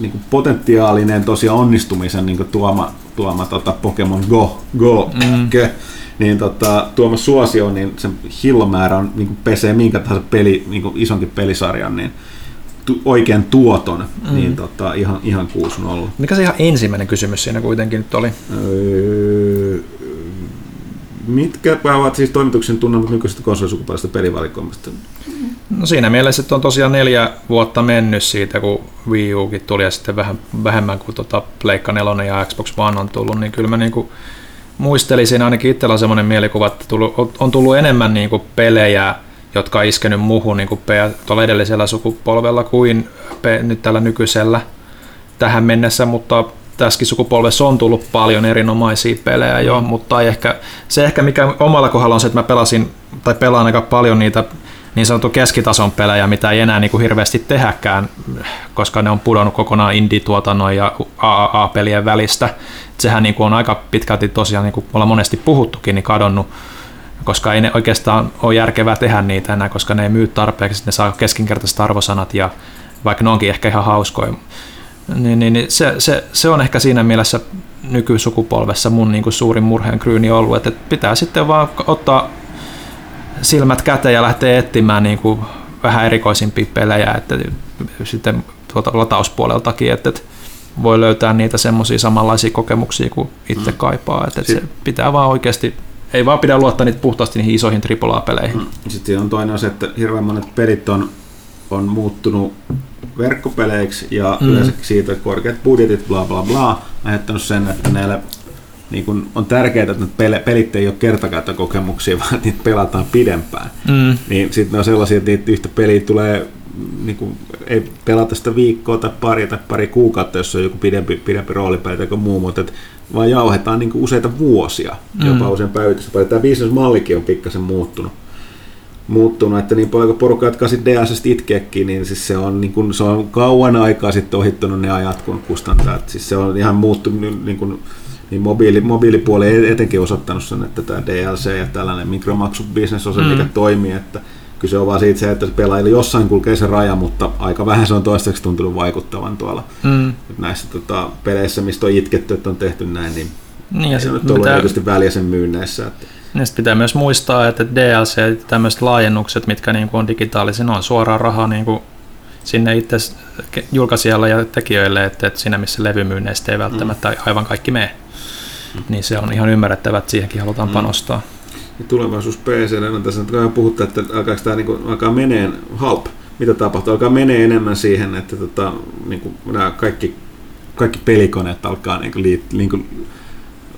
S1: niin kuin potentiaalinen tosiaan onnistumisen niin kuin tuoma, tuoma tota Pokemon Go, Go mm. niin tota, tuoma suosio, niin sen hillomäärä on, niin kuin pesee minkä tahansa peli, niin kuin isonkin pelisarjan, niin tu, oikein tuoton, mm. niin tota, ihan, ihan 6-0.
S2: Mikä se ihan ensimmäinen kysymys siinä kuitenkin nyt oli?
S1: Öö, mitkä ovat siis toimituksen tunnelmat nykyisestä konsolisukupolvesta pelivalikoimasta?
S2: No siinä mielessä, että on tosiaan neljä vuotta mennyt siitä, kun Wii Ukin tuli ja sitten vähän vähemmän kuin tota Pleikka 4 ja Xbox One on tullut, niin kyllä mä niinku muistelisin ainakin itsellä on semmoinen mielikuva, että tullut, on tullut enemmän niinku pelejä, jotka on iskenyt muuhun niinku tuolla edellisellä sukupolvella kuin nyt tällä nykyisellä tähän mennessä, mutta tässäkin sukupolvessa on tullut paljon erinomaisia pelejä jo, mm. mutta ehkä, se ehkä mikä omalla kohdalla on se, että mä pelasin tai pelaan aika paljon niitä niin sanottu keskitason pelejä, mitä ei enää niin kuin hirveästi tehäkään, koska ne on pudonnut kokonaan indie-tuotannon ja AAA-pelien välistä. Sehän niin kuin on aika pitkälti tosiaan, niin kuin ollaan monesti puhuttukin, niin kadonnut, koska ei ne oikeastaan ole järkevää tehdä niitä enää, koska ne ei myy tarpeeksi, ne saa keskinkertaiset arvosanat ja vaikka ne onkin ehkä ihan hauskoja. Niin, niin, niin se, se, se, on ehkä siinä mielessä nykysukupolvessa mun niin kuin suurin murheen kryyni ollut, että pitää sitten vaan ottaa silmät käteen ja lähtee etsimään niin kuin vähän erikoisimpia pelejä, että sitten tuota latauspuoleltakin, että, että voi löytää niitä semmoisia samanlaisia kokemuksia kuin itse kaipaa, että, että se pitää vaan oikeasti ei vaan pidä luottaa niitä puhtaasti niihin isoihin AAA-peleihin.
S1: Sitten on toinen se, että hirveän monet pelit on, on muuttunut verkkopeleiksi ja mm. yleensä siitä korkeat budjetit, bla bla bla, aiheuttanut sen, että näillä niin kun on tärkeää, että pelit ei ole kertakäyttökokemuksia, vaan niitä pelataan pidempään. Mm. Niin sitten ne on sellaisia, että niitä yhtä peliä tulee, niin kun, ei pelata sitä viikkoa tai pari tai pari kuukautta, jos on joku pidempi, pidempi roolipeli tai muu, mutta et vaan jauhetaan niin useita vuosia, mm. jopa usein päivitystä. Tämä bisnesmallikin on pikkasen muuttunut muuttunut, että niin paljon porukka, jotka sitten DSS itkeekin, niin siis se on, niin kun, se on kauan aikaa sitten ohittanut ne ajat, kun kustantaa. Siis se on ihan muuttunut, niin kun, niin mobiili, mobiilipuoli ei etenkin osoittanut sen, että tämä DLC ja tällainen mikromaksubisnesosa, mm. mikä toimii, että kyse on vaan siitä se, että se pelaajille jossain kulkee se raja, mutta aika vähän se on toistaiseksi tuntunut vaikuttavan tuolla mm. näissä tota, peleissä, mistä on itketty, että on tehty näin, niin, niin ja se on ollut erityisesti väliä sen myynneissä. Että...
S2: Sitten pitää myös muistaa, että DLC ja tämmöiset laajennukset, mitkä niin on digitaalisia, on suoraan rahaa niin kuin sinne itse julkaisijalle ja tekijöille, että, että siinä missä levymyynneistä ei välttämättä mm. aivan kaikki mene. Mm. Niin se on ihan ymmärrettävä, että siihenkin halutaan mm. panostaa.
S1: Ja tulevaisuus PC, on tässä nyt puhuttu, että alkaako tämä niin alkaa meneen halp. Mitä tapahtuu? Alkaa menee enemmän siihen, että tota, niin kuin nämä kaikki, kaikki pelikoneet alkaa niin kuin, liit, niin kuin,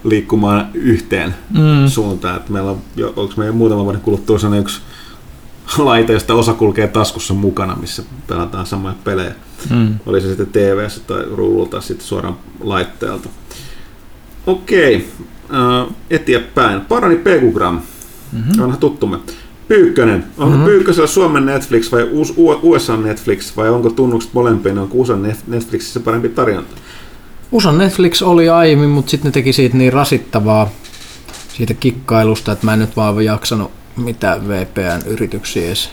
S1: liikkumaan yhteen mm. suuntaan. Että meillä on, onko meidän muutaman vuoden kuluttua sellainen yksi laite, josta osa kulkee taskussa mukana, missä pelataan samoja pelejä. Mm. Oli se sitten tv tai ruudulta tai sitten suoraan laitteelta. Okei, uh, eteenpäin. Parani Pegugram, mm-hmm. onhan tuttumme. Pyykkönen, onko mm-hmm. Pyykkösellä Suomen Netflix vai USA Netflix vai onko tunnukset molempien, onko USA Netflixissä parempi tarjonta?
S3: USA Netflix oli aiemmin, mutta sitten ne teki siitä niin rasittavaa siitä kikkailusta, että mä en nyt vaan jaksanut mitään VPN-yrityksiä edes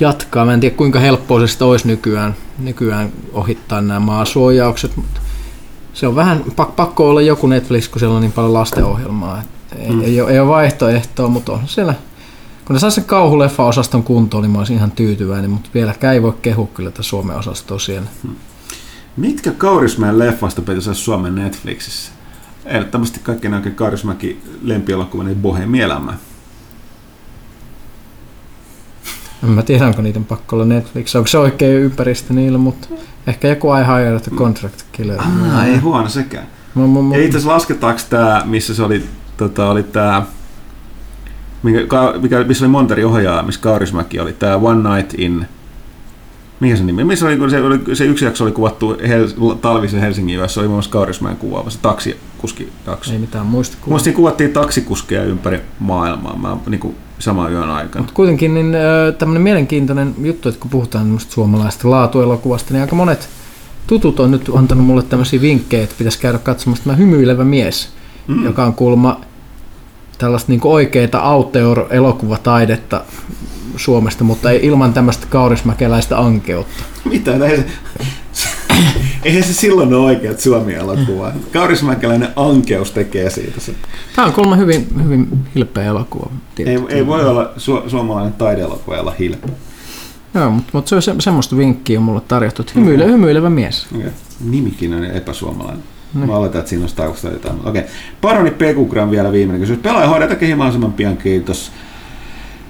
S3: jatkaa. Mä en tiedä kuinka helppoa se olisi nykyään, nykyään ohittaa nämä maasuojaukset, mutta se on vähän pakko olla joku Netflix, kun siellä on niin paljon lastenohjelmaa. Ei, mm. ei, ole, ei ole vaihtoehtoa, mutta on siellä kun ne saa sen kauhuleffa-osaston kuntoon, niin mä olisin ihan tyytyväinen, mutta vieläkään ei voi kehua kyllä tätä Suomen osastoa siellä. Hmm.
S1: Mitkä Kaurismäen leffasta pitäisi Suomen Netflixissä? Ehdottomasti kaikki nämä Kaurismäki lempielokuva, niin Bohemielämä.
S3: En mä tiedä, onko niiden pakko olla Netflix. Onko se oikein ympäristö niillä, mutta ehkä joku I Hired the Contract Killer.
S1: Ah, ei huono sekään.
S3: Mä, mä, mä,
S1: Ja itse lasketaanko tämä, missä se oli, tota, oli tämä, mikä, mikä, missä oli Monteri ohjaa, missä Kaurismäki oli, tämä One Night in, mikä se nimi, missä oli, se, oli, se yksi jakso oli kuvattu Hel- talvisen Helsingin yössä, oli muun muassa Kaurismäen kuvaava, se taksikuski jakso.
S3: ei mitään.
S1: Muista siinä kuvattiin taksikuskeja ympäri maailmaa, mä, niin kuin saman yön aikana.
S3: Mutta kuitenkin niin, tämmöinen mielenkiintoinen juttu, että kun puhutaan suomalaista laatuelokuvasta, niin aika monet tutut on nyt antanut mulle tämmöisiä vinkkejä, että pitäisi käydä katsomassa tämä hymyilevä mies, mm. joka on kuulemma tällaista niin oikeaa auteur-elokuvataidetta Suomesta, mutta ei ilman tämmöistä kaurismäkeläistä ankeutta.
S1: Mitä? Eihän se, eihän se silloin ole oikeat Suomi-elokuvaa. Kaurismäkeläinen ankeus tekee siitä. Se.
S3: Tämä on kuulemma hyvin, hyvin hilpeä elokuva.
S1: Ei,
S3: tietysti.
S1: ei voi olla su- suomalainen taideelokuva olla hilpeä.
S3: Joo, mutta, mutta se on se, semmoista vinkkiä on mulle tarjottu, että hymyile, hymyilevä mies.
S1: Okay. Nimikin on epäsuomalainen.
S3: Niin.
S1: Mä oletan, että siinä taustalla jotain. Okei. Okay. Paroni Pekugram vielä viimeinen kysymys. Pelaaja hoideta mahdollisimman pian, kiitos.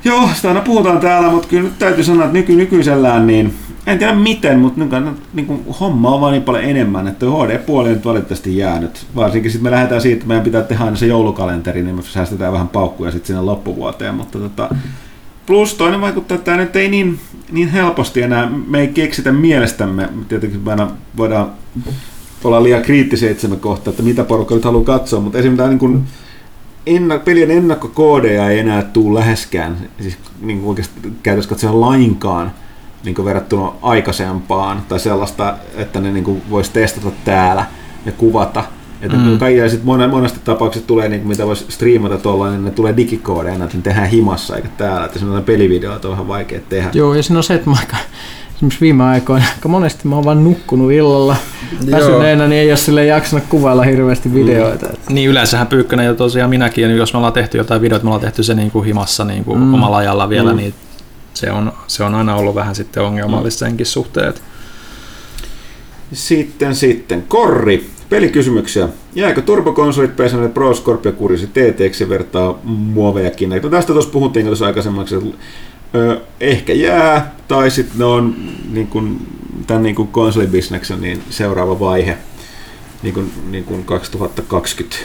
S1: Joo, sitä aina puhutaan täällä, mutta kyllä nyt täytyy sanoa, että nyky, nykyisellään niin en tiedä miten, mutta niin, niin kuin, homma on vaan niin paljon enemmän, että HD-puoli on valitettavasti jäänyt. Varsinkin sitten me lähdetään siitä, että meidän pitää tehdä aina se joulukalenteri, niin me säästetään vähän paukkuja sitten sinne loppuvuoteen. Mutta tota, plus toinen vaikuttaa, että tämä nyt ei niin, niin helposti enää, me ei keksitä mielestämme, tietenkin me aina voidaan olla liian kriittisiä itsemme kohtaan, että mitä porukka nyt haluaa katsoa, mutta esimerkiksi tämä niin kuin, enna, pelien ennakkokoodeja ei enää tule läheskään, siis niin kuin oikeasti käytössä katsoen lainkaan niin kuin verrattuna aikaisempaan, tai sellaista, että ne niin kuin voisi testata täällä ja kuvata. Että mm. kaikilla sit monesti tapauksessa tulee, niin kuin mitä voisi striimata tuolla, niin ne tulee digikoodeina, että ne tehdään himassa eikä täällä. Että semmoinen pelivideoita on vähän vaikea tehdä.
S3: Joo, ja siinä on se, että mä aika, esimerkiksi viime aikoina aika monesti mä oon vaan nukkunut illalla väsyneenä, niin ei ole sille jaksanut kuvailla hirveästi videoita. Mm.
S2: Niin yleensähän Pyykkönen ja tosiaan minäkin, ja jos me ollaan tehty jotain videoita, me ollaan tehty se niin kuin himassa niin kuin mm. omalla ajalla vielä, mm. niin se on, se on aina ollut vähän sitten ongelmallista senkin suhteet.
S1: Sitten, sitten. Korri. Pelikysymyksiä. Jääkö turbokonsolit PSN Pro Scorpio kurisi TTX vertaa muovejakin? No tästä tuossa puhuttiin tuossa aikaisemmaksi, että ehkä jää, tai sitten ne on niin kuin, tämän niin kuin konsolibisneksen niin seuraava vaihe, niin kuin, niin kuin 2020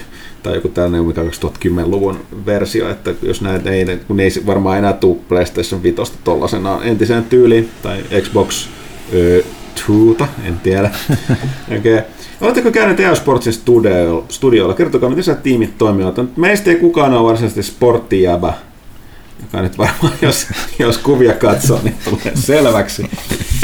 S1: tai joku tällainen mikä 2010-luvun versio, että jos näitä ei, kun ei varmaan enää tule PlayStation 5 tollasena entiseen tyyliin, tai Xbox ö, 2, en tiedä. okay. Oletteko käyneet EA Sportsin studio, studioilla? Kertokaa, miten sä tiimit toimivat. Meistä ei kukaan ole varsinaisesti sporttijäbä, joka nyt varmaan, jos, jos kuvia katsoo, niin tulee selväksi.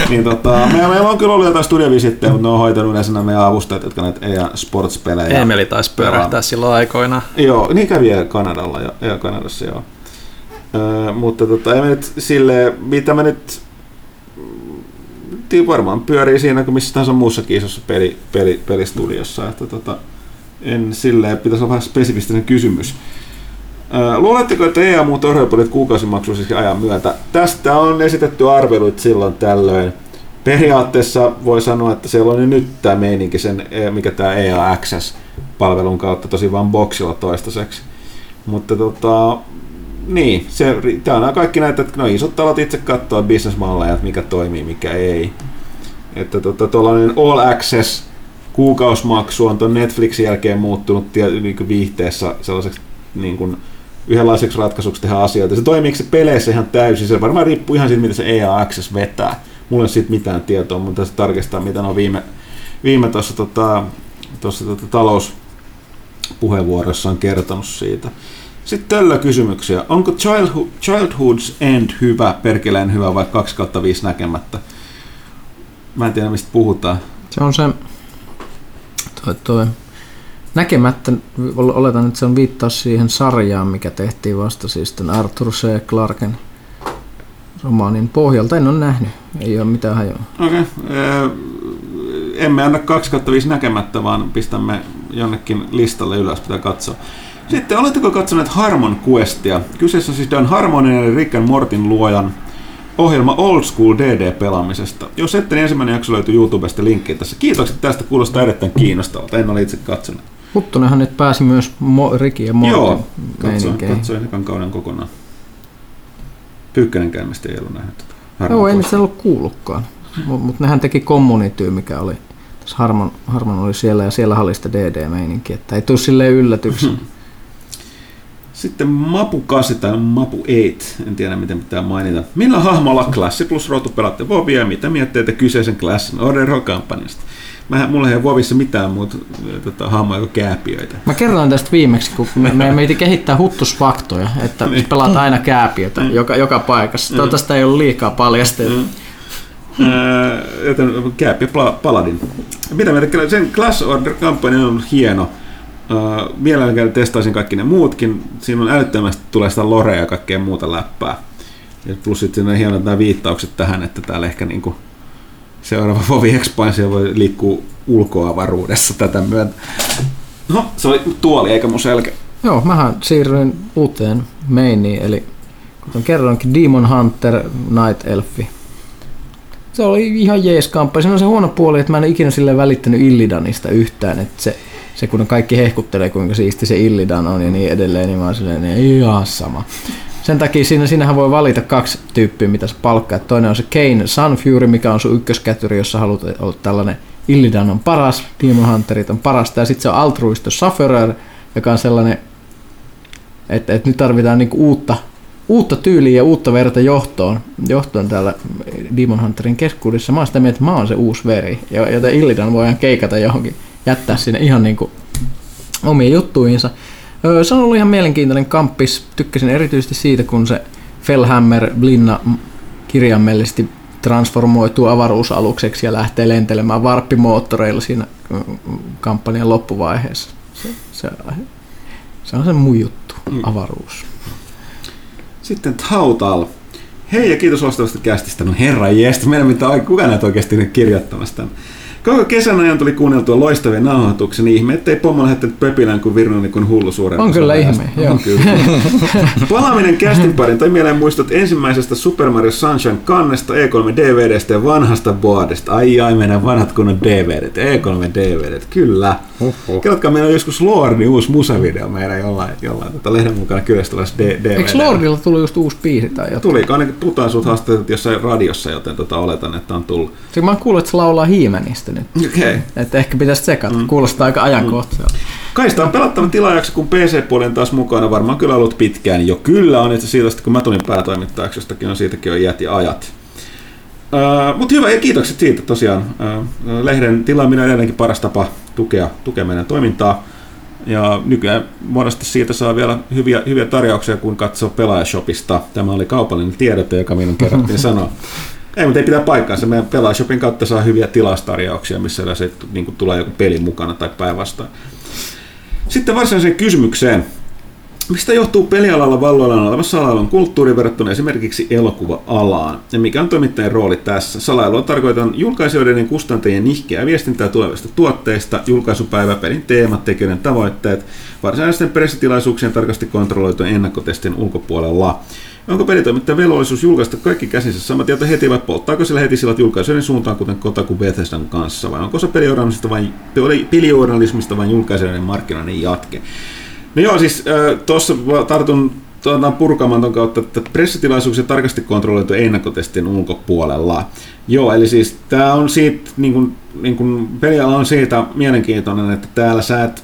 S1: Niin tota, meillä, meillä on kyllä ollut jotain studiovisitteja, mutta ne on hoitanut yleensä nämä meidän avustajat, jotka näitä EA Sports-pelejä.
S2: Emeli taisi pyörähtää silloin aikoina.
S1: Joo, niin kävi Kanadalla ja, ja Kanadassa, joo. Öö, mutta tota, ei me nyt silleen, mitä me nyt varmaan pyörii siinä kuin missä tahansa muussakin isossa peli, peli, pelistudiossa, että tota, en silleen, pitäisi olla vähän spesifistinen kysymys. Luuletteko, että EA muut orjopelit kuukausimaksuisesti ajan myötä? Tästä on esitetty arveluit silloin tällöin. Periaatteessa voi sanoa, että siellä on jo nyt tämä meininki, sen, mikä tämä EA Access-palvelun kautta, tosi vaan boksilla toistaiseksi. Mutta tota, niin, se, tämä on kaikki näitä, että no isot talot itse katsoa bisnesmalleja, että mikä toimii, mikä ei. Että tota, tuollainen All Access kuukausimaksu on tuon Netflixin jälkeen muuttunut niin viihteessä sellaiseksi niin kuin, yhdenlaiseksi ratkaisuksi tehdä asioita. Se toimiiko se peleissä ihan täysin, se varmaan riippuu ihan siitä, mitä se EA Access vetää. Mulla ei ole siitä mitään tietoa, mutta tässä tarkistaa, mitä on viime, viime tuossa tota, tuossa tota, talouspuheenvuorossa on kertonut siitä. Sitten tällä kysymyksiä. Onko Childhood, Childhood's End hyvä, perkeleen hyvä vai 2 kautta 5 näkemättä? Mä en tiedä, mistä puhutaan.
S3: Se on se toi, toi näkemättä, oletan, että se on viittaus siihen sarjaan, mikä tehtiin vasta siis tämän Arthur C. Clarken romaanin pohjalta. En ole nähnyt, ei ole mitään hajoa.
S1: Okei. Okay. Emme anna 2 kautta 5 näkemättä, vaan pistämme jonnekin listalle ylös, pitää katsoa. Sitten oletteko katsoneet Harmon Questia? Kyseessä on siis Dan Harmonin eli Rick and Mortin luojan ohjelma Old School DD-pelaamisesta. Jos ette, niin ensimmäinen jakso löytyy YouTubesta linkki tässä. Kiitokset tästä, kuulostaa erittäin kiinnostavalta. En ole itse katsonut.
S3: Huttunenhan nyt pääsi myös Mo- Ricky ja Mortin
S1: Joo, katsoin, katsoin ekan kauden kokonaan. Pyykkänen käymästä ei ollut nähnyt.
S3: Joo, ei nyt se ollut kuullutkaan. Mutta nehän teki Community, mikä oli Harmon, Harmon oli siellä ja siellä oli sitä DD-meininki, että ei tule silleen yllätyksen.
S1: Sitten Mapu 8 tai Mapu 8, en tiedä miten pitää mainita. Millä hahmolla klassi plus rotu pelaatte Vovia ja mitä mietteitä kyseisen klassin Order kampanjasta? Mä, mulla ei ole Vovissa mitään muuta tota, hahmoja kuin kääpiöitä.
S3: Mä kerroin tästä viimeksi, kun me, me kehittää huttusfaktoja, että
S1: Niin.
S3: pelaat aina kääpiötä joka, joka paikassa. Toivottavasti ei ollut liikaa paljastettu.
S1: Ää, Joten Kääpi Pla- Paladin. Mitä mieltä, sen Class Order-kampanja on hieno. Ää, Mielelläni testaisin kaikki ne muutkin. Siinä on älyttömästi tulee sitä lorea ja kaikkea muuta läppää. Ja plus sitten on hienot nämä viittaukset tähän, että täällä ehkä niinku seuraava Vovi Expansio voi liikkua ulkoavaruudessa tätä myötä. No, se oli tuoli eikä mun selkä.
S3: Joo, mähän siirryin uuteen mainiin, eli kuten kerroinkin Demon Hunter Night Elfi. Se oli ihan jees kampanja. Siinä on se huono puoli, että mä en ikinä sille välittänyt Illidanista yhtään. Että se, se kun kaikki hehkuttelee, kuinka siisti se Illidan on ja niin edelleen, niin mä oon silleen, niin ihan sama. Sen takia siinä, siinähän voi valita kaksi tyyppiä, mitä sä palkkaat. Toinen on se Kane Sunfury, mikä on sun ykköskätyri, jossa haluat olla tällainen Illidan on paras, Demon Hunterit on parasta. Ja sitten se on Altruisto Sufferer, joka on sellainen, että, että nyt tarvitaan niinku uutta, uutta tyyliä ja uutta verta johtoon, johtoon täällä Demon Hunterin keskuudessa. Mä oon sitä mieltä, että mä oon se uusi veri, jo- joten Illidan voidaan keikata johonkin, jättää sinne ihan niinku omiin juttuihinsa. Se on ollut ihan mielenkiintoinen kamppis. Tykkäsin erityisesti siitä, kun se Fellhammer Blinna kirjaimellisesti transformoituu avaruusalukseksi ja lähtee lentelemään varppimoottoreilla siinä mm, kampanjan loppuvaiheessa. Se, se, se on se mun juttu, avaruus.
S1: Sitten Tautal. Hei ja kiitos loistavasta kästistä. No herra jeestä, meidän ai- kuka näitä oikeasti nyt kirjoittamassa tämän. Koko kesän ajan tuli kuunneltua loistavia nauhoituksia, niin ihme, ettei pommo lähettänyt pöpilään kuin Virno niin kuin hullu suuren
S3: On kyllä
S1: ajasta.
S3: ihme, joo.
S1: On kyllä. Palaaminen kästin parin toi mieleen muistot ensimmäisestä Super Mario Sunshine kannesta, E3 DVDstä ja vanhasta boardista. Ai ai, meidän vanhat kunnon DVDt, E3 DVDt, kyllä.
S2: Uhuh.
S1: Kerrotkaa, meillä on joskus Lordin uusi musavideo meidän jollain, jollain tota lehden mukana kyllästyvässä DVD.
S3: Eikö Lordilla tullut just uusi biisi tai jotain?
S1: Tuli, ainakin puhutaan sut haastateltiin jossain radiossa, joten tota, oletan, että on tullut.
S3: Se mä oon kuullut, että se laulaa Hiimenistä nyt.
S1: Okei. Okay.
S3: Että ehkä pitäisi tsekata. Mm. Kuulostaa aika ajankohtaiselta.
S1: Kai sitä on pelattavan tilaajaksi, kun PC-puolen taas mukana. Varmaan kyllä ollut pitkään. Jo kyllä on itse siitä, kun mä tulin päätoimittajaksi, jostakin on siitäkin on iät ja ajat. Uh, Mutta hyvä ja kiitokset siitä tosiaan. Uh, lehden tilaaminen on edelleenkin paras tapa tukea, tukea meidän toimintaa. Ja nykyään muodosti siitä saa vielä hyviä, hyviä tarjouksia, kun katsoo Pelaajashopista. Tämä oli kaupallinen tiedote, joka minun kerrottiin sanoa. Ei, mutta ei pitää paikkaansa. Meidän Pelaajashopin kautta saa hyviä tilaustarjouksia, missä yleensä niin kuin tulee joku peli mukana tai päinvastoin. Sitten varsinaiseen kysymykseen. Mistä johtuu pelialalla valloillaan oleva salailun kulttuuri verrattuna esimerkiksi elokuva-alaan? Ja mikä on toimittajien rooli tässä? Salailua tarkoitan julkaisijoiden ja kustantajien nihkeää viestintää tulevista tuotteista, julkaisupäivä, pelin teemat, tekijöiden tavoitteet, varsinaisten pressitilaisuuksien tarkasti kontrolloitujen ennakkotestien ulkopuolella. Onko pelitoimittajan velvollisuus julkaista kaikki käsinsä sama tieto heti vai polttaako sillä heti sillat julkaisijoiden suuntaan, kuten Kotaku Bethesdan kanssa, vai onko se pelijournalismista vai, pelijournalismista vain julkaisijoiden markkinoinnin jatke? No joo, siis äh, tuossa tartun tuota, purkamaan ton kautta, että pressitilaisuuksia tarkasti kontrolloitu ennakkotestien ulkopuolella. Joo, eli siis tämä on siitä, niin kuin, niin peliala on siitä mielenkiintoinen, että täällä sä et,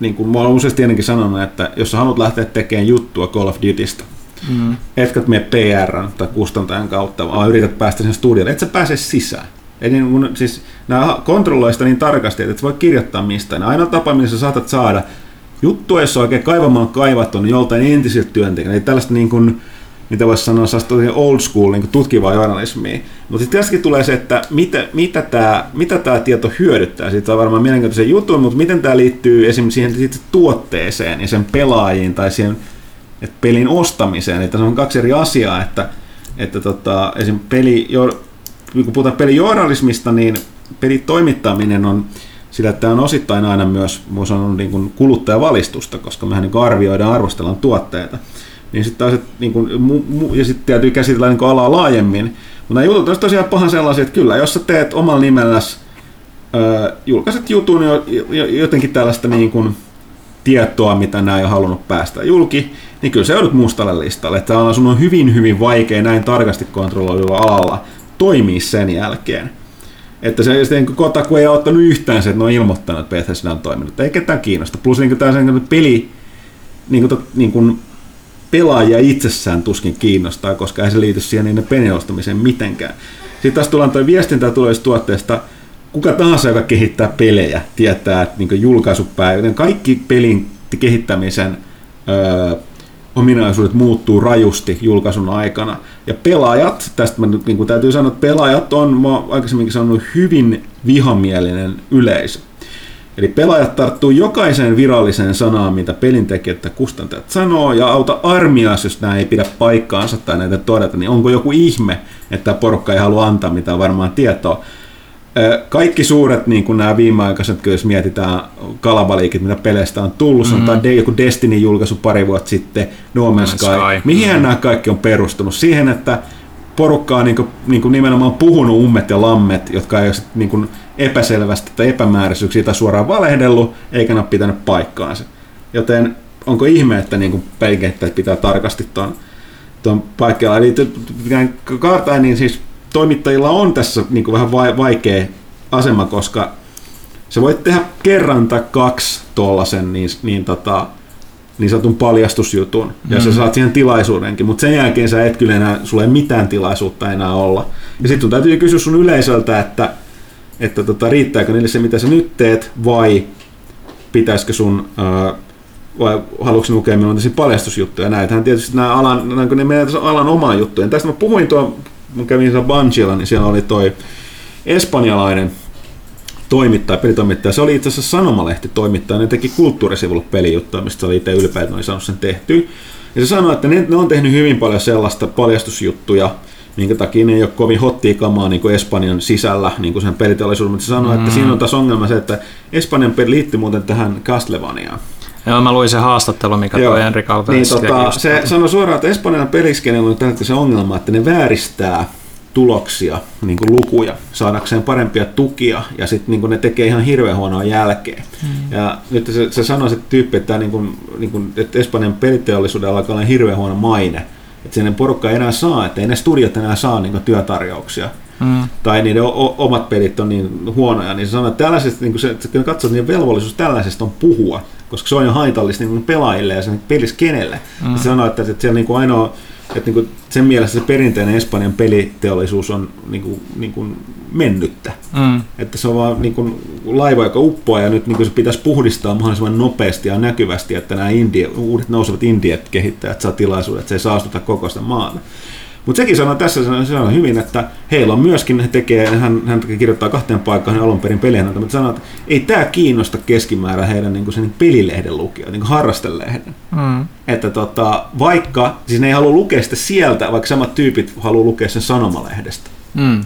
S1: niin kuin mä olen useasti ennenkin sanonut, että jos sä haluat lähteä tekemään juttua Call of Dutysta,
S3: Mm.
S1: etkä mene PR tai kustantajan kautta, vaan yrität päästä sen studiolle, et sä pääse sisään. Eli niin kun, siis nämä kontrolloi sitä niin tarkasti, että et voi kirjoittaa mistään. Ainoa tapa, millä sä saatat saada juttua, jos on oikein kaivamaan kaivattu, niin joltain entisiltä työntekijöiltä. Tällaista niin kuin, mitä voisi sanoa, old school niin tutkivaa journalismia. Mutta sitten tässäkin tulee se, että mitä, mitä tämä mitä tää tieto hyödyttää. Siitä on varmaan mielenkiintoisen jutun, mutta miten tämä liittyy esimerkiksi siihen itse tuotteeseen ja sen pelaajiin tai siihen että pelin ostamiseen. Että se on kaksi eri asiaa, että, että tota, esim. peli, jo, kun puhutaan pelijournalismista, niin pelitoimittaminen on sillä, tämä on osittain aina myös sanoa, niin kuin kuluttajavalistusta, koska mehän niin arvioidaan arvostellaan tuotteita. Niin sitten taas, niin kuin, mu, mu, ja sitten täytyy käsitellä niin kuin alaa laajemmin. Mutta nämä jutut on tosiaan pahan sellaisia, että kyllä, jos sä teet omalla nimelläsi, julkaiset jutun jo, jo, jotenkin tällaista niin kuin, tietoa, mitä nämä ei ole halunnut päästä julki, niin kyllä se joudut mustalle listalle. Että on sun on hyvin, hyvin vaikea näin tarkasti kontrolloidulla alalla toimia sen jälkeen. Että se niin Kotaku ei ole ottanut yhtään se, että ne on ilmoittanut, että Bethesda on toiminut. Ei ketään kiinnosta. Plus niin tämä sen peli, niin kuin, niin kuin pelaajia itsessään tuskin kiinnostaa, koska ei se liity siihen niiden pelin ostamiseen mitenkään. Sitten taas tullaan tuo viestintä tulee tuotteesta, kuka tahansa, joka kehittää pelejä, tietää, että niin julkaisupäivä, kaikki pelin kehittämisen öö, ominaisuudet muuttuu rajusti julkaisun aikana. Ja pelaajat, tästä mä nyt niin kuin täytyy sanoa, että pelaajat on, mä aikaisemminkin sanonut, hyvin vihamielinen yleisö. Eli pelaajat tarttuu jokaiseen viralliseen sanaan, mitä pelintekijät ja kustantajat sanoo, ja auta armias, jos nämä ei pidä paikkaansa tai näitä todeta, niin onko joku ihme, että porukka ei halua antaa mitään varmaan tietoa. Kaikki suuret, niin kuin nämä viimeaikaiset, jos mietitään kalabaliikit, mitä peleistä on tullut, mm-hmm. sanotaan joku Destiny-julkaisu pari vuotta sitten, No Man's Sky. Sky. Mihin mm-hmm. nämä kaikki on perustunut? Siihen, että porukka on niin kuin, niin kuin nimenomaan puhunut ummet ja lammet, jotka ei ole niin kuin epäselvästi tai epämääräisyyksiä tai suoraan valehdellut, eikä ne ole pitänyt paikkaansa. Joten onko ihme, että niin pelikehittäjät pitää tarkasti tuon, tuon paikalla. Eli Kartain, niin siis toimittajilla on tässä niin kuin vähän vaikea asema, koska se voit tehdä kerran tai kaksi tuollaisen niin, niin, tota, niin sanotun paljastusjutun, ja mm. sä saat siihen tilaisuudenkin, mutta sen jälkeen sä et kyllä enää, sulle ei mitään tilaisuutta enää olla. Ja sitten täytyy kysyä sun yleisöltä, että, että tota, riittääkö niille se, mitä sä nyt teet, vai pitäisikö sun, ää, vai haluatko lukea minun paljastusjuttuja. Näitähän tietysti nämä alan, nämä, ne meidän alan omaa juttuja. Tästä mä puhuin tuon mä kävin siellä Bungiella, niin siellä oli toi espanjalainen toimittaja, pelitoimittaja. Se oli itse asiassa sanomalehti toimittaja, ne teki kulttuurisivulla pelijuttuja, mistä oli itse ylpeä, että ne oli saanut sen tehtyä. Ja se sanoi, että ne, ne on tehnyt hyvin paljon sellaista paljastusjuttuja, minkä takia ne ei ole kovin hottia kamaa niin kuin Espanjan sisällä niin kuin sen peliteollisuuden, mutta se sanoi, mm. että siinä on taas ongelma se, että Espanjan liittyy muuten tähän Castlevaniaan.
S2: Joo, mä luin sen haastattelu, mikä Joo. toi Henri
S1: Niin, tota, se sanoi suoraan, että Espanjan peliskenellä on tällä se ongelma, että ne vääristää tuloksia, niin kuin lukuja, saadakseen parempia tukia, ja sitten niin ne tekee ihan hirveän huonoa jälkeen. Mm. Ja nyt se, se sanoi se tyyppi, että, niin kuin, niin kuin, että Espanjan peliteollisuudella alkaa olla hirveän huono maine, että sen porukka ei enää saa, että ei ne studiot enää saa niin kuin, työtarjouksia. Mm. tai niiden o- omat pelit on niin huonoja, niin se sanoo, että tällaisesta, niin kun se, kun katsot, niin velvollisuus tällaisesta on puhua, koska se on jo haitallista niin pelaajille ja sen peliskenelle. Mm. Se sanoo, että, että siellä niin kuin ainoa, että niin sen mielessä se perinteinen Espanjan peliteollisuus on niin kuin, niin kuin mennyttä. Mm. Että se on vaan niin kuin laiva, joka uppoaa ja nyt niin kuin se pitäisi puhdistaa mahdollisimman nopeasti ja näkyvästi, että nämä indie, uudet nousevat indiat kehittäjät saa tilaisuuden, että se ei saastuta koko sitä maata. Mutta sekin sanoo tässä sanoo hyvin, että heillä on myöskin, he tekee, hän, hän kirjoittaa kahteen paikkaan hän alun perin pelejä, mutta sanoo, että ei tämä kiinnosta keskimäärä heidän niin sen pelilehden lukijoita, niin harrastelehden. Mm. Että tota, vaikka, siis ne ei halua lukea sitä sieltä, vaikka samat tyypit haluaa lukea sen sanomalehdestä. Mm.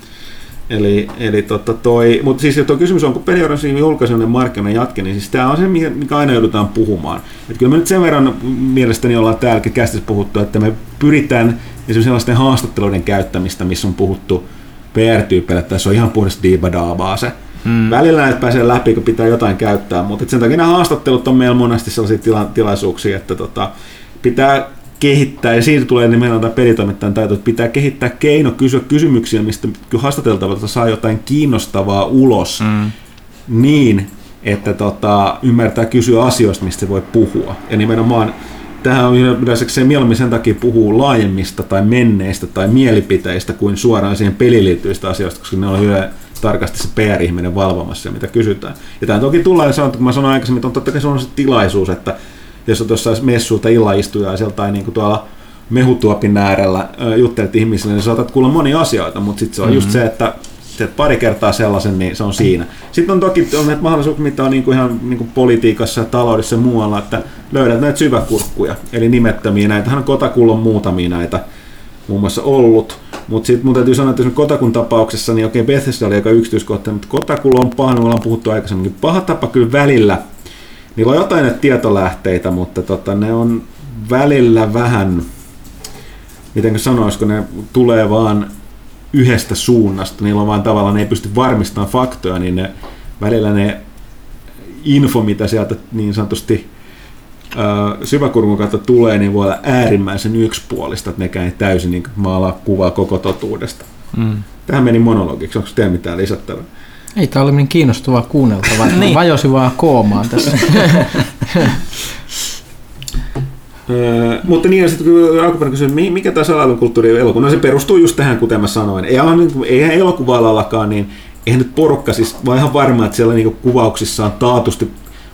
S1: Eli, eli totta toi, mutta siis tuo kysymys on, kun peliorganisin julkaiseminen markkinoiden jatke, niin siis tämä on se, mikä aina joudutaan puhumaan. Et kyllä me nyt sen verran mielestäni ollaan täälläkin kästissä puhuttu, että me pyritään esimerkiksi sellaisten haastatteluiden käyttämistä, missä on puhuttu PR-tyypeille, että tässä on ihan puhdasta diibadaabaa se. Hmm. Välillä näitä pääsee läpi, kun pitää jotain käyttää, mutta sen takia nämä haastattelut on meillä monesti sellaisia tila- tilaisuuksia, että tota, pitää kehittää, ja siitä tulee nimenomaan tämä pelitoimittajan taito, että pitää kehittää keino kysyä kysymyksiä, mistä haastateltavalta saa jotain kiinnostavaa ulos mm. niin, että tota, ymmärtää kysyä asioista, mistä voi puhua. Ja nimenomaan tähän on yleensä se mieluummin sen takia puhuu laajemmista tai menneistä tai mielipiteistä kuin suoraan siihen peliin liittyvistä asioista, koska ne on hyvä tarkasti se PR-ihminen valvomassa mitä kysytään. Ja tämä toki tulee, kun mä sanoin aikaisemmin, että on totta kai se on se tilaisuus, että jos on tuossa messuilta illanistujaiselta tai niin kuin tuolla mehutuopin äärellä juttelet ihmisille, niin saatat kuulla monia asioita, mutta sitten se on mm-hmm. just se, että teet pari kertaa sellaisen, niin se on siinä. Sitten on toki on näitä mahdollisuuksia, mitä on niin kuin ihan niin kuin politiikassa ja taloudessa ja muualla, että löydät näitä syväkurkkuja, eli nimettömiä. Näitähän on Kotakulla muutamia näitä muun muassa ollut. Mutta sitten mun täytyy sanoa, että Kotakun tapauksessa, niin okei Bethesda oli aika yksityiskohtainen, mutta Kotakulla on paha, me ollaan puhuttu aikaisemmin, paha tapa kyllä välillä. Niillä on jotain näitä tietolähteitä, mutta tota, ne on välillä vähän, miten sanoisiko, ne tulee vaan yhdestä suunnasta, niillä on vaan tavallaan, ne ei pysty varmistamaan faktoja, niin ne, välillä ne info, mitä sieltä niin sanotusti syväkurkun kautta tulee, niin voi olla äärimmäisen yksipuolista, että nekään ei täysin niin maalaa kuvaa koko totuudesta. Mm. Tähän meni monologiksi. Onko teillä mitään lisättävää?
S3: Ei tämä oli niin kiinnostavaa kuunneltavaa, niin. vajosi vaan koomaan tässä.
S1: Öö, mutta niin, ja sitten kun alkuperäinen kysyi, mikä tämä salailukulttuuri elokuva, no se perustuu just tähän, kuten mä sanoin. Ei, eihän elokuva-alallakaan, niin eihän nyt porukka siis, vaan ihan varma, että siellä niin kuvauksissa on taatusti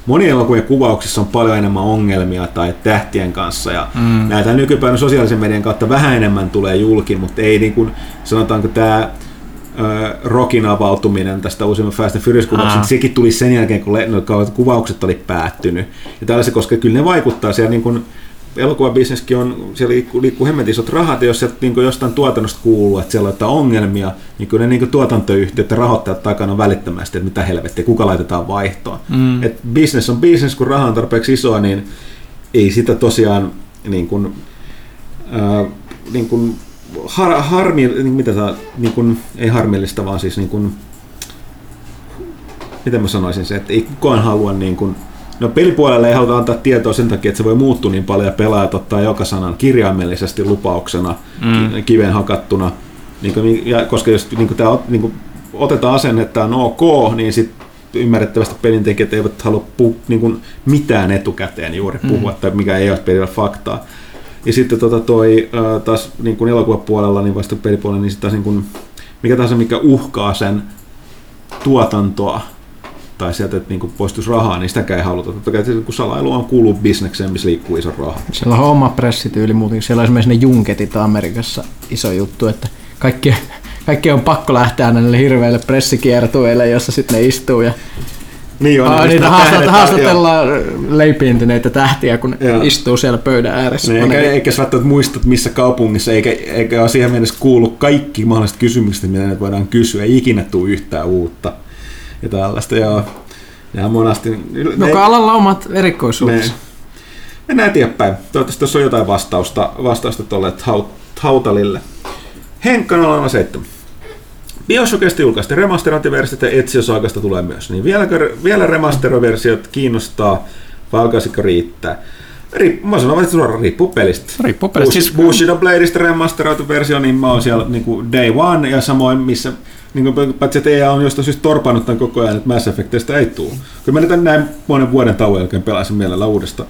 S1: monien elokuvien kuvauksissa on paljon enemmän ongelmia tai tähtien kanssa ja mm. näitä nykypäivänä sosiaalisen median kautta vähän enemmän tulee julki, mutta ei niin kuin, sanotaanko tämä Rokin avautuminen tästä uusimman Fast and Furious kuvauksesta, sekin tuli sen jälkeen, kun kuvaukset oli päättynyt. Ja tällaisia, koska kyllä ne vaikuttaa siellä niin kuin, elokuvabisneskin on, siellä liikkuu, liikkuu hemmetin isot rahat, ja jos sieltä niin jostain tuotannosta kuuluu, että siellä on ongelmia, niin kyllä ne niin tuotantoyhtiöt ja rahoittajat takana on välittömästi, että mitä helvettiä, kuka laitetaan vaihtoon. Mm. Et business on business, kun raha on tarpeeksi isoa, niin ei sitä tosiaan niin kuin, äh, niin kuin har, harmi, niin mitä tämä, niin kuin, ei harmillista, vaan siis niin kuin, miten mä sanoisin se, että ei kukaan halua niin kuin, No pelipuolelle ei haluta antaa tietoa sen takia, että se voi muuttua niin paljon ja pelaajat ottaa joka sanan kirjaimellisesti lupauksena, mm. kiven hakattuna. Niin kuin, ja koska jos niin kuin tämä, niin kuin, otetaan asenne, että on ok, niin sitten ymmärrettävästi pelintekijät eivät halua puh, niin kuin mitään etukäteen juuri puhua, mm. tai mikä ei ole pelillä faktaa. Ja sitten tota toi, taas niin kuin elokuvapuolella, niin vasta pelipuolella, niin sitten niin kuin, mikä tahansa, mikä uhkaa sen tuotantoa, tai sieltä, että niin poistuisi rahaa, niin sitäkään ei haluta. Totta kai kun salailu on kuuluu bisnekseen, missä liikkuu iso raha.
S3: Siellä on oma pressityyli muuten. Siellä on esimerkiksi ne junketit Amerikassa iso juttu, että kaikki, kaikki on pakko lähteä näille hirveille pressikiertueille, jossa sitten ne istuu ja niin on, Aa, niitä haastat, haastatellaan leipiintyneitä tähtiä, kun joo. istuu siellä pöydän ääressä.
S1: Niin, eikä, eikä sä välttämättä muistat, missä kaupungissa, eikä, eikä ole siihen mennessä kuulu kaikki mahdolliset kysymykset, mitä ne voidaan kysyä. Ei ikinä tule yhtään uutta ja tällaista. Ja, ja monasti...
S3: Joka alalla omat erikoisuutensa.
S1: Mennään eteenpäin. Toivottavasti tässä on jotain vastausta, vastausta tuolle Hautalille. Henkka 07. Bioshockista julkaista remasterointiversiota ja Ezio-saakasta tulee myös. Niin vieläkö, vielä remasteroversiot kiinnostaa, vai alkaisiko riittää? Riip, mä sanon että suoraan riippuu pelistä.
S3: Riippuu pelistä.
S1: Bush, siis... Bushido Bladeista remasteroitu versio, niin mä oon siellä niin kuin day one ja samoin missä niin kuin, paitsi että EA on jostain syystä torpannut tämän koko ajan, että Mass Effectista ei tule. Kyllä mä nyt näin monen vuoden tauon jälkeen pelasin mielellä uudestaan.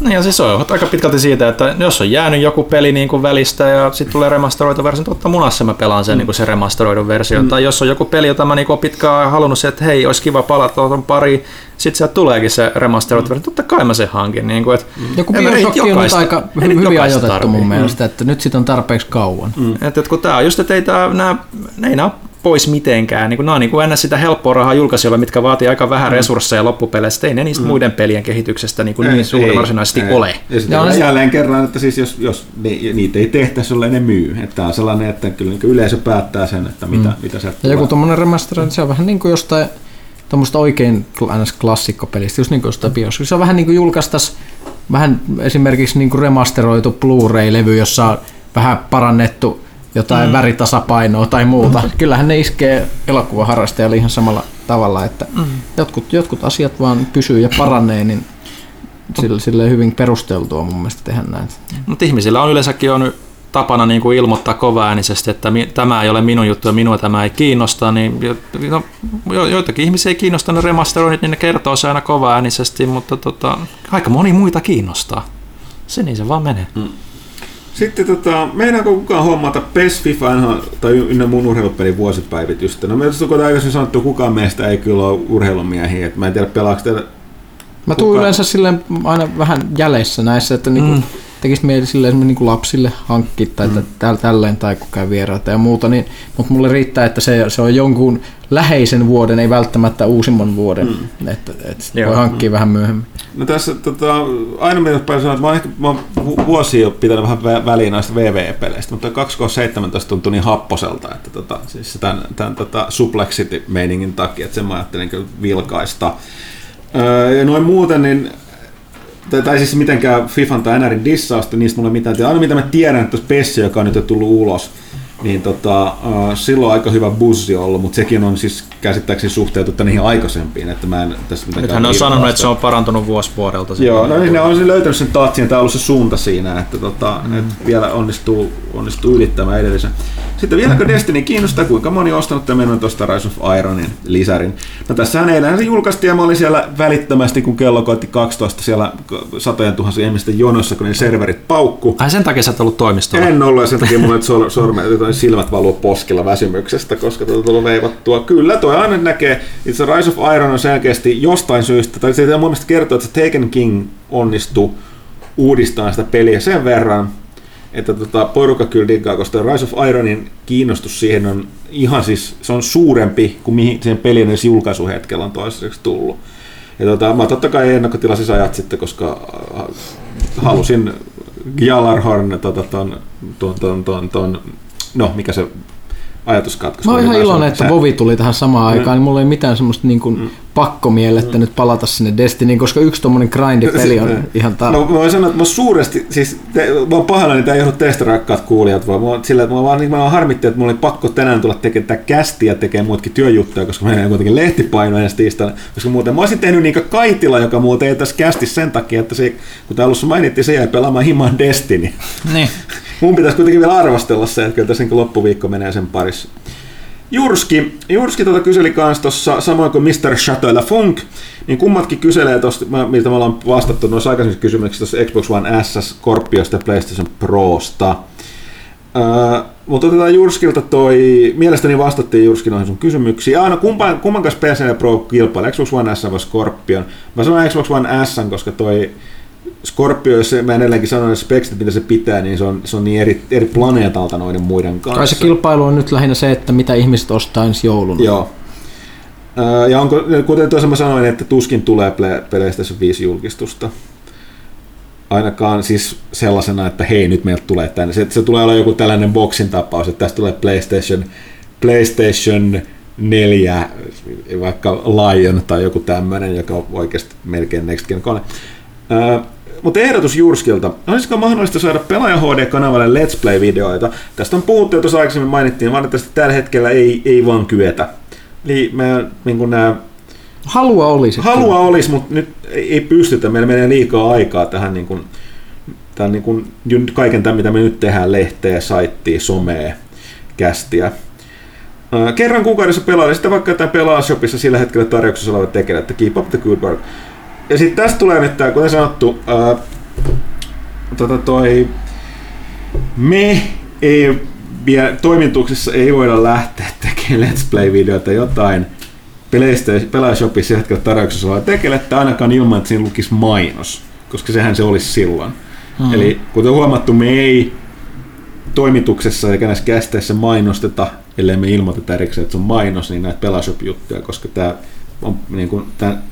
S2: No ja siis on aika pitkälti siitä, että jos on jäänyt joku peli niin kuin välistä ja sitten tulee remasteroitu versio, niin totta munassa mä pelaan sen, mm. niin kuin se remasteroidun versio. Mm. Tai jos on joku peli, jota mä niin kuin pitkään halunnut se, että hei, olisi kiva palata tuohon pari, sitten sieltä tuleekin se remasteroitu mm. versio, totta kai mä sen hankin. Niin kuin, että
S3: mm. Joku Bioshock on nyt aika hyvin ajoitettu tarvii. mun mielestä, että nyt sitten on tarpeeksi kauan.
S2: Mm. Että, että kun tämä on just, että ei, tää, nää, ei nää pois mitenkään. Niin kuin, nämä on niin kuin ennä sitä helppoa rahaa julkaisijoilla, mitkä vaatii aika vähän mm. resursseja loppupeleissä. Ei ne niistä mm. muiden pelien kehityksestä niin, kuin ei, niin suuri ei, varsinaisesti ei. ole.
S1: Ja sitten on jälleen kerran, että siis jos, jos niitä ei tehtäisi, jolle ne myy. Että tämä on sellainen, että kyllä niin yleisö päättää sen, että mitä, mm. mitä sieltä
S3: Ja joku tuommoinen remaster, se on vähän niin kuin jostain tuommoista oikein ns. klassikkopelistä, just niin kuin jostain Bioshock. Se on vähän niin kuin julkaistaisi vähän esimerkiksi niin kuin remasteroitu Blu-ray-levy, jossa on vähän parannettu jotain mm. väritasapainoa tai muuta. Mm. Kyllähän ne iskee elokuvaharrastajalle ihan samalla tavalla, että mm. jotkut, jotkut asiat vaan pysyy ja paranee, niin sille, sille hyvin perusteltua mun mielestä tehdä näin.
S2: Mutta ihmisillä on yleensäkin on tapana niin kuin ilmoittaa kovaäänisesti, että mi, tämä ei ole minun juttu ja minua tämä ei kiinnosta, niin no, jo, joitakin ihmisiä ei kiinnosta ne remasteroinnit, niin ne kertoo se aina kovaäänisesti, mutta tota, aika moni muita kiinnostaa. Se niin se vaan menee. Mm.
S1: Sitten tota, meinaako kukaan hommata PES, FIFA tai ynnä muun urheilupelin vuosipäivitystä? No me on aikaisemmin sanottu, kukaan meistä ei kyllä ole urheilumiehiä. Et mä en tiedä, pelaako teillä...
S3: Mä tuun yleensä silleen aina vähän jäleissä näissä, että niinku, mm tekisi mieli silleen niin kuin lapsille hankkia tai mm. täl, tälleen tai kun käy vieraita ja muuta, niin, mutta mulle riittää, että se, se on jonkun läheisen vuoden, ei välttämättä uusimman vuoden, mm. että, Joo. voi hankkia mm. vähän myöhemmin.
S1: No tässä tota, aina mitä päin sanoa, että mä oon, ehkä, mä oon vuosia jo pitänyt vähän väliin näistä VV-peleistä, mutta 2017 tuntui niin happoselta, että tota, siis tämän, tämän tota Suplexity-meiningin takia, että sen mä ajattelin kyllä vilkaista. Öö, ja noin muuten, niin tai, tai siis mitenkään FIFAn tai NRin dissausta, niistä mulla mitään tiedä. Aina mitä mä tiedän, että Pessi, joka on nyt jo tullut ulos, niin tota, silloin aika hyvä buzzi ollut, mutta sekin on siis käsittääkseni suhteutettu niihin aikaisempiin, että mä en tässä
S2: Nythän ne on sanonut, että se on parantunut vuosi vuodelta.
S1: Joo, no niin ne on löytänyt sen tatsin, tämä on ollut se suunta siinä, että, tota, mm. vielä onnistuu, onnistuu ylittämään edellisen. Sitten vieläkö Destiny kiinnostaa, kuinka moni on ostanut tämän tuosta Rise of Ironin lisärin. No tässähän eilen se julkaistiin ja mä olin siellä välittömästi, kun kello koitti 12 siellä satojen tuhansien ihmisten jonossa, kun ne serverit paukku.
S2: Ai sen takia sä et ollut toimistolla.
S1: En ollut ja sen takia mulla nyt sor, toi silmät valuu poskilla väsymyksestä, koska tuota tullut veivattua. Kyllä, toi aina näkee, itse Rise of Iron on selkeästi jostain syystä, tai se mun mielestä kertoo, että Taken King onnistui uudistamaan sitä peliä sen verran, että tota, porukka kyllä diggaa, koska Rise of Ironin kiinnostus siihen on ihan siis, se on suurempi kuin mihin sen pelin edes julkaisuhetkellä on toistaiseksi tullut. Ja tota, mä totta kai ennakkotilasin ajat sitten, koska äh, halusin Gjallarhorn tota, ton, ton, ton, ton, ton, no mikä se ajatuskatkos
S3: Mä oon ihan iloinen, että Vovi tuli tähän samaan aikaan, niin mulla ei mitään semmoista niin kuin pakkomielettä nyt palata sinne Destinyin, koska yksi tommonen grindipeli on ihan tar...
S1: No mä voin sanoa, että mä suuresti, siis te, mä oon pahoillani, että tämä ei johdu teistä rakkaat kuulijat, vaan mä oon sillä, että mä vaan, niin mä vaan harmitti, että mulla oli pakko tänään tulla tekemään tätä kästiä tekemään muutkin työjuttuja, koska mä en kuitenkin lehtipaino ensi tiistaina, koska muuten mä olisin tehnyt niinkä Kaitila, joka muuten ei tässä kästi sen takia, että se, kun tää alussa mainittiin, se jäi pelaamaan himaan Destiny.
S2: Niin.
S1: Mun pitäisi kuitenkin vielä arvostella se, että kyllä tässä niin loppuviikko menee sen parissa. Jurski, Jurski tuota kyseli kans tossa, samoin kuin Mr. Chateau La Funk, niin kummatkin kyselee tosta, mä- miltä me ollaan vastattu noissa aikaisemmissa kysymyksissä tuossa Xbox One S, Scorpiosta ja PlayStation Prosta. Öö, mutta otetaan Jurskilta toi, mielestäni vastattiin Jurski noihin sun kysymyksiin. Aina kumpan, kumman kanssa ja Pro kilpailee, Xbox One S vai Scorpion? Mä sanon Xbox One S, koska toi Scorpio, jos mä edelleenkin sanon, että speksit mitä se pitää, niin se on, se on niin eri, eri planeetalta noiden muiden kanssa.
S3: Kai se kilpailu on nyt lähinnä se, että mitä ihmiset ostaa ensi jouluna.
S1: Joo. Ja onko, kuten tuossa mä sanoin, että tuskin tulee Play- PlayStation 5 julkistusta. Ainakaan siis sellaisena, että hei nyt meiltä tulee tänne. Se, se tulee olla joku tällainen boxin tapaus, että tästä tulee PlayStation, PlayStation 4, vaikka Lion tai joku tämmöinen, joka on oikeasti melkein Next Gen kone. Öö, mutta ehdotus Jurskilta. Olisiko mahdollista saada Pelaaja HD-kanavalle Let's Play-videoita? Tästä on puhuttu, ja tuossa aikaisemmin mainittiin, valitettavasti tällä hetkellä ei, ei vaan kyetä. Eli me, niin kuin nämä,
S3: Halua olisi.
S1: halua olisi, mutta nyt ei pystytä. Meillä menee liikaa aikaa tähän niin kuin, tämän niin kuin, kaiken tämän, mitä me nyt tehdään, lehteä, saittia, somea, kästiä. Kerran kuukaudessa pelaa, ja sitten vaikka jotain pelaa shopissa sillä hetkellä tarjouksessa oleva tekele, että keep up the good work. Ja sitten tästä tulee nyt tämä, kuten sanottu, ää, tota toi, me ei vielä toimituksessa ei voida lähteä tekemään Let's Play-videoita jotain PlayStation, Pelaajashopissa hetkellä tarjouksessa oleva tekelettä ainakaan ilman, että siinä lukisi mainos, koska sehän se olisi silloin. Mm. Eli kuten huomattu, me ei toimituksessa eikä näissä kästeissä mainosteta, ellei me ilmoiteta erikseen, että se on mainos, niin näitä Pelashop-juttuja, koska tämä on niin kuin, tää,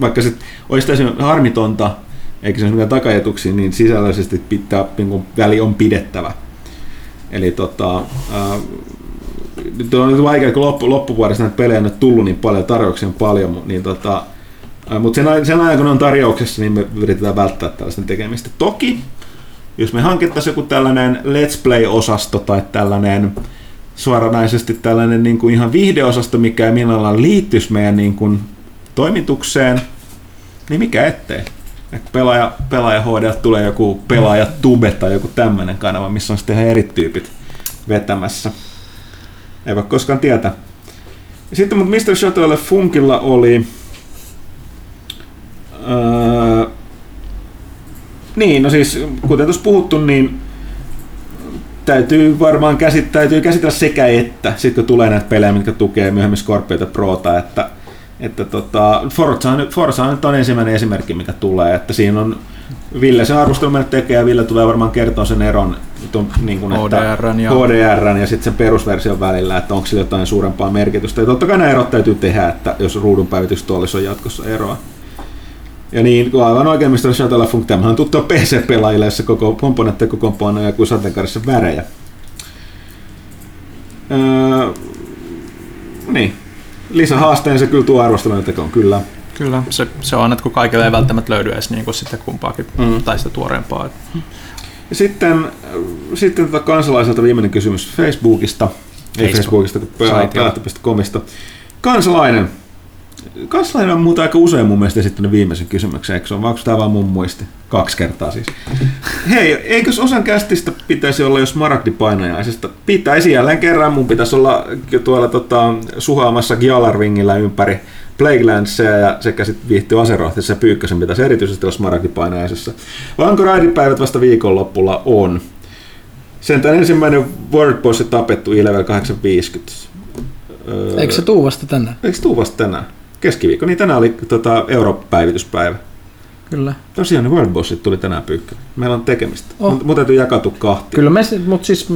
S1: vaikka se olisi täysin harmitonta, eikä se ole mitään takajatuksia, niin sisällöllisesti pitää, niin kuin, väli on pidettävä. Eli tota, ää, nyt on nyt vaikea, kun loppu, loppuvuodessa näitä pelejä on tullut niin paljon, tarjouksia on paljon, niin tota, mutta sen, sen ajan, kun ne on tarjouksessa, niin me yritetään välttää tällaisten tekemistä. Toki, jos me hankittaisiin joku tällainen Let's Play-osasto tai tällainen suoranaisesti tällainen niin kuin ihan viihdeosasto, mikä ei millään lailla liittyisi meidän niin kuin toimitukseen, niin mikä ettei. Ehkä pelaaja, pelaaja HD tulee joku pelaaja tube tai joku tämmöinen kanava, missä on sitten ihan eri tyypit vetämässä. Ei voi koskaan tietää. Sitten mutta Mr. Chateaulle Funkilla oli... Öö, niin, no siis kuten tuossa puhuttu, niin täytyy varmaan käsit, täytyy käsitellä sekä että, sit kun tulee näitä pelejä, mitkä tukee myöhemmin Scorpiota Prota, että, että tota, Forza, on nyt- Forza on nyt on ensimmäinen esimerkki, mikä tulee, että siinä on Ville se arvostelu meille tekee ja Ville tulee varmaan kertoa sen eron niin kuin, että
S2: HDR:n ja-
S1: HDRn ja sitten sen perusversion välillä, että onko sillä jotain suurempaa merkitystä. Ja totta kai nämä erot täytyy tehdä, että jos ruudun päivitystuolissa on jatkossa eroa. Ja niin, kun aivan oikein, mistä Shuttle Funk, tämähän on tuttua PC-pelaajille, jossa koko komponentti koko on joku sateenkaarissa värejä. Öö, niin. Lisähaasteen se kyllä tuo arvostelun tekoon, kyllä.
S2: Kyllä, se, se on, että kun kaikille ei välttämättä löydy edes niin kuin sitten kumpaakin, mm. tai sitä tuoreempaa.
S1: Ja sitten, sitten tota kansalaiselta viimeinen kysymys Facebookista. Ei
S2: Facebook.
S1: Facebookista, kun päättö.comista. Kansalainen. Kansalainen on muuta aika usein mun mielestä esittänyt viimeisen kysymyksen, eikö se ole? Vai onko tämä vaan mun muisti? Kaksi kertaa siis. Hei, eikös osan kästistä pitäisi olla jo smaragdi painajaisesta? Pitäisi jälleen kerran. Mun pitäisi olla tuolla tota, suhaamassa Gjalarvingillä ympäri Plaguelandsia ja sekä sitten viihtyy Aserohtissa ja Pyykkösen pitäisi erityisesti olla smaragdi painajaisessa. Vai onko raidipäivät vasta viikonlopulla? On. Sentään ensimmäinen Wordbossi tapettu i-level 850. Öö,
S3: Eikö se tuu vasta tänään?
S1: Eikö tuu vasta tänään? Keskiviikko, niin tänään oli tota, Europäivityspäivä.
S3: Kyllä.
S1: Tosiaan ne World Bossit tuli tänään pyykkönen. Meillä on tekemistä.
S3: Oh.
S1: Mutta täytyy jakautua kahtia.
S3: Kyllä me, mutta siis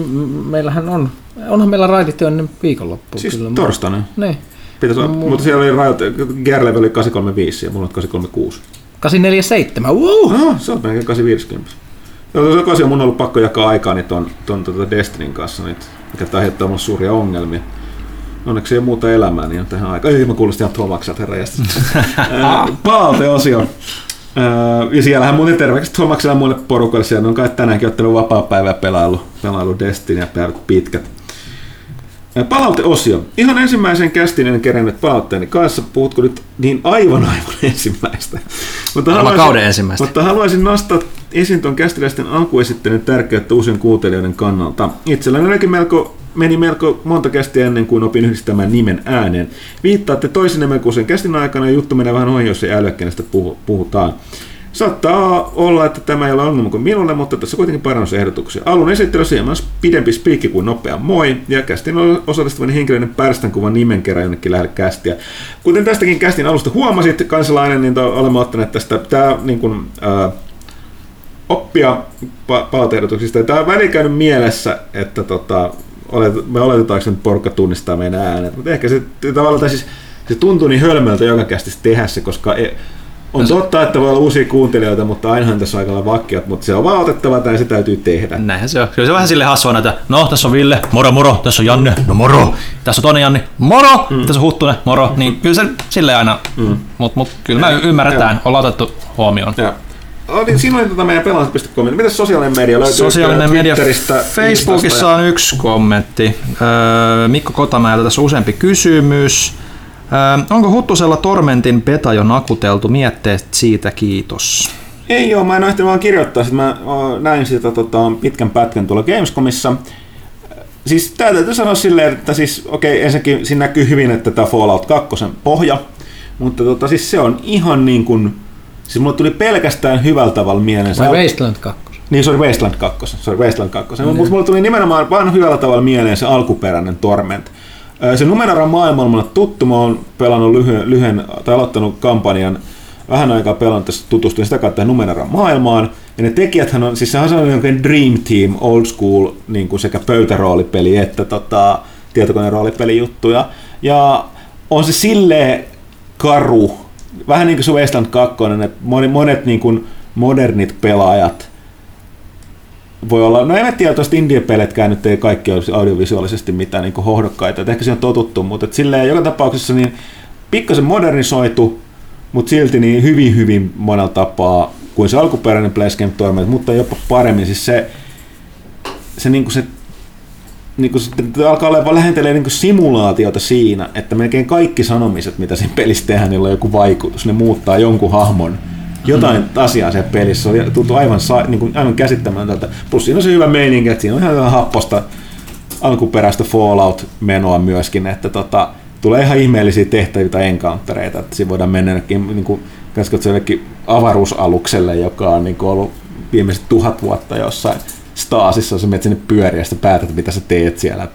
S3: meillähän on, onhan meillä raidit jo ennen viikonloppua.
S1: Siis
S3: kyllä.
S1: torstaina.
S3: Niin.
S1: Pitäisi olla,
S3: Mu-
S1: mutta siellä oli rajat, Gerlev oli 835 ja mulla on 836.
S3: 847, wow!
S1: Oh, se on melkein 850. Joo, se tosiaan mun on ollut pakko jakaa aikaa niin ton, ton tota Destinyn kanssa, niin, mikä aiheuttaa mulle suuria ongelmia. Onneksi ei ole muuta elämää, niin on tähän aikaan. Ei, mä kuulostin ihan Tomakselta herra Palauteosio. Öö, ja siellähän muuten terveykset Tomaksella muille porukalle. Siellä on kai tänäänkin ottanut vapaa päivä ja pelailu, pelailu Destiny ja päivät pitkät. Palauteosio. Ihan ensimmäisen kästin en kerännyt palautteeni kanssa. Puhutko nyt niin aivan aivan ensimmäistä? Mutta
S2: Aivan
S1: haluaisin-
S2: kauden ensimmäistä.
S1: Mutta haluaisin nostaa esiin tuon kästiläisten alkuesittelyn tärkeyttä uusien kuuntelijoiden kannalta. Itselläni melko, meni melko monta kästiä ennen kuin opin yhdistämään nimen ääneen. Viittaatte toisenne melko usein kästin aikana ja juttu menee vähän ohi, jos ei puhu- puhutaan. Saattaa olla, että tämä ei ole ongelma kuin minulle, mutta tässä kuitenkin parannusehdotuksia. Alun esittelyssä hieman pidempi spiikki kuin nopea moi, ja kästin osallistuvan henkilöiden pärstän kuvan nimen kerran jonnekin lähelle kästiä. Kuten tästäkin kästin alusta huomasit, kansalainen, niin olemme ottaneet tästä, tämä niin kuin, ää, oppia pa- palauteehdotuksista. Tämä on välillä käynyt mielessä, että tota, olet, me oletetaanko nyt porukka tunnistaa meidän äänet, mutta ehkä se tavallaan, siis, se tuntuu niin hölmöltä joka kästissä tehdä se, koska e, on totta, että voi olla uusia kuuntelijoita, mutta ainahan tässä on aika vakkiat, mutta se on vaan otettava tai se täytyy tehdä.
S2: Näinhän se on. Kyllä se on vähän sille hassua näitä. No, tässä on Ville, moro moro, tässä on Janne, no moro. Tässä on toinen Janni, moro. Mm. Tässä on Huttunen, moro. Niin kyllä se silleen aina, mm. mutta mut, kyllä me ymmärretään, ollaan otettu huomioon.
S1: Ja. Oli, siinä oli tota meidän pelaamista.com. Mitäs sosiaalinen media löytyy?
S2: Sosiaalinen media Facebookissa
S1: ja-
S2: on yksi kommentti. Öö, Mikko Kotamäeltä tässä on useampi kysymys. Öö, onko Huttusella Tormentin beta jo nakuteltu? Mietteet siitä, kiitos.
S1: Ei ole, mä en ehtinyt vaan kirjoittaa, sit mä näin sitä tota, pitkän pätkän tuolla Gamescomissa. Siis tää täytyy sanoa silleen, että siis okei, ensinnäkin siinä näkyy hyvin, että tämä Fallout 2 pohja, mutta tota, siis se on ihan niin kuin, siis mulle tuli pelkästään hyvällä tavalla mieleen. se
S3: Vai Wasteland 2?
S1: niin, se oli Wasteland 2. Se oli Wasteland 2. Mm. Mutta mulle tuli nimenomaan vaan hyvällä tavalla mieleen se alkuperäinen Torment. Se Numenaran maailma on tuttu. Mä oon pelannut lyhyen, lyhyen tai aloittanut kampanjan vähän aikaa pelannut tässä, tutustuin sitä kautta Numenaran maailmaan. Ja ne tekijäthän on, siis sehän on jonkin Dream Team, old school, niin kuin sekä pöytäroolipeli että tota, tietokoneroolipelijuttuja. Ja on se silleen karu, vähän niin kuin Wasteland 2, että monet, monet niin kuin modernit pelaajat voi olla, no en tiedä, tuosta indie-peletkään nyt ei kaikki olisi audiovisuaalisesti mitään niin hohdokkaita, että ehkä se on totuttu, mutta silleen joka tapauksessa niin pikkasen modernisoitu, mutta silti niin hyvin hyvin monella tapaa kuin se alkuperäinen Place Game Torment, mutta jopa paremmin. Siis se, se, niin kuin se niin kuin, se alkaa olla lähentelee niin kuin simulaatiota siinä, että melkein kaikki sanomiset, mitä siinä pelissä tehdään, niillä on joku vaikutus. Ne muuttaa jonkun hahmon jotain mm. asiaa siellä pelissä. Se on tuntuu aivan, niin kuin, aivan käsittämätöntä. Plus siinä on se hyvä meininki, että siinä on ihan happosta alkuperäistä Fallout-menoa myöskin, että tota, tulee ihan ihmeellisiä tehtäviä tai encountereita, että siinä voidaan mennä jonnekin, niin kuin, jollekin avaruusalukselle, joka on niin kuin ollut viimeiset tuhat vuotta jossain staasissa, sä menet sinne pyöriä ja päätät, mitä sä teet siellä.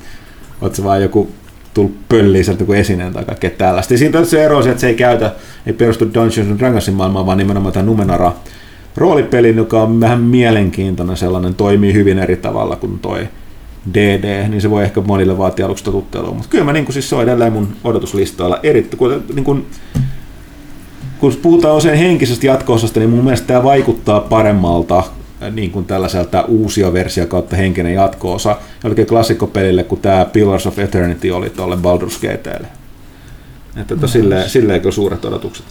S1: Oot se vaan joku tullut pölliin sieltä joku esineen tai kaikkea tällaista. Ja siitä on se ero, se, että se ei käytä, ei perustu Dungeons and Dragonsin maailmaan, vaan nimenomaan tämä Numenara roolipeli, joka on vähän mielenkiintoinen sellainen, toimii hyvin eri tavalla kuin toi DD, niin se voi ehkä monille vaatia aluksi totuttelua. Mutta kyllä mä niin kuin, siis se on edelleen mun odotuslistoilla. Eri, kun, niin kuin, kun puhutaan usein henkisestä jatko-osasta, niin mun mielestä tämä vaikuttaa paremmalta niin kuin tällaiselta uusioversio kautta henkinen jatko-osa jollekin klassikkopelille, kun tämä Pillars of Eternity oli tuolle Baldur's Gateelle. Että no, silleen, silleen kyllä suuret odotukset.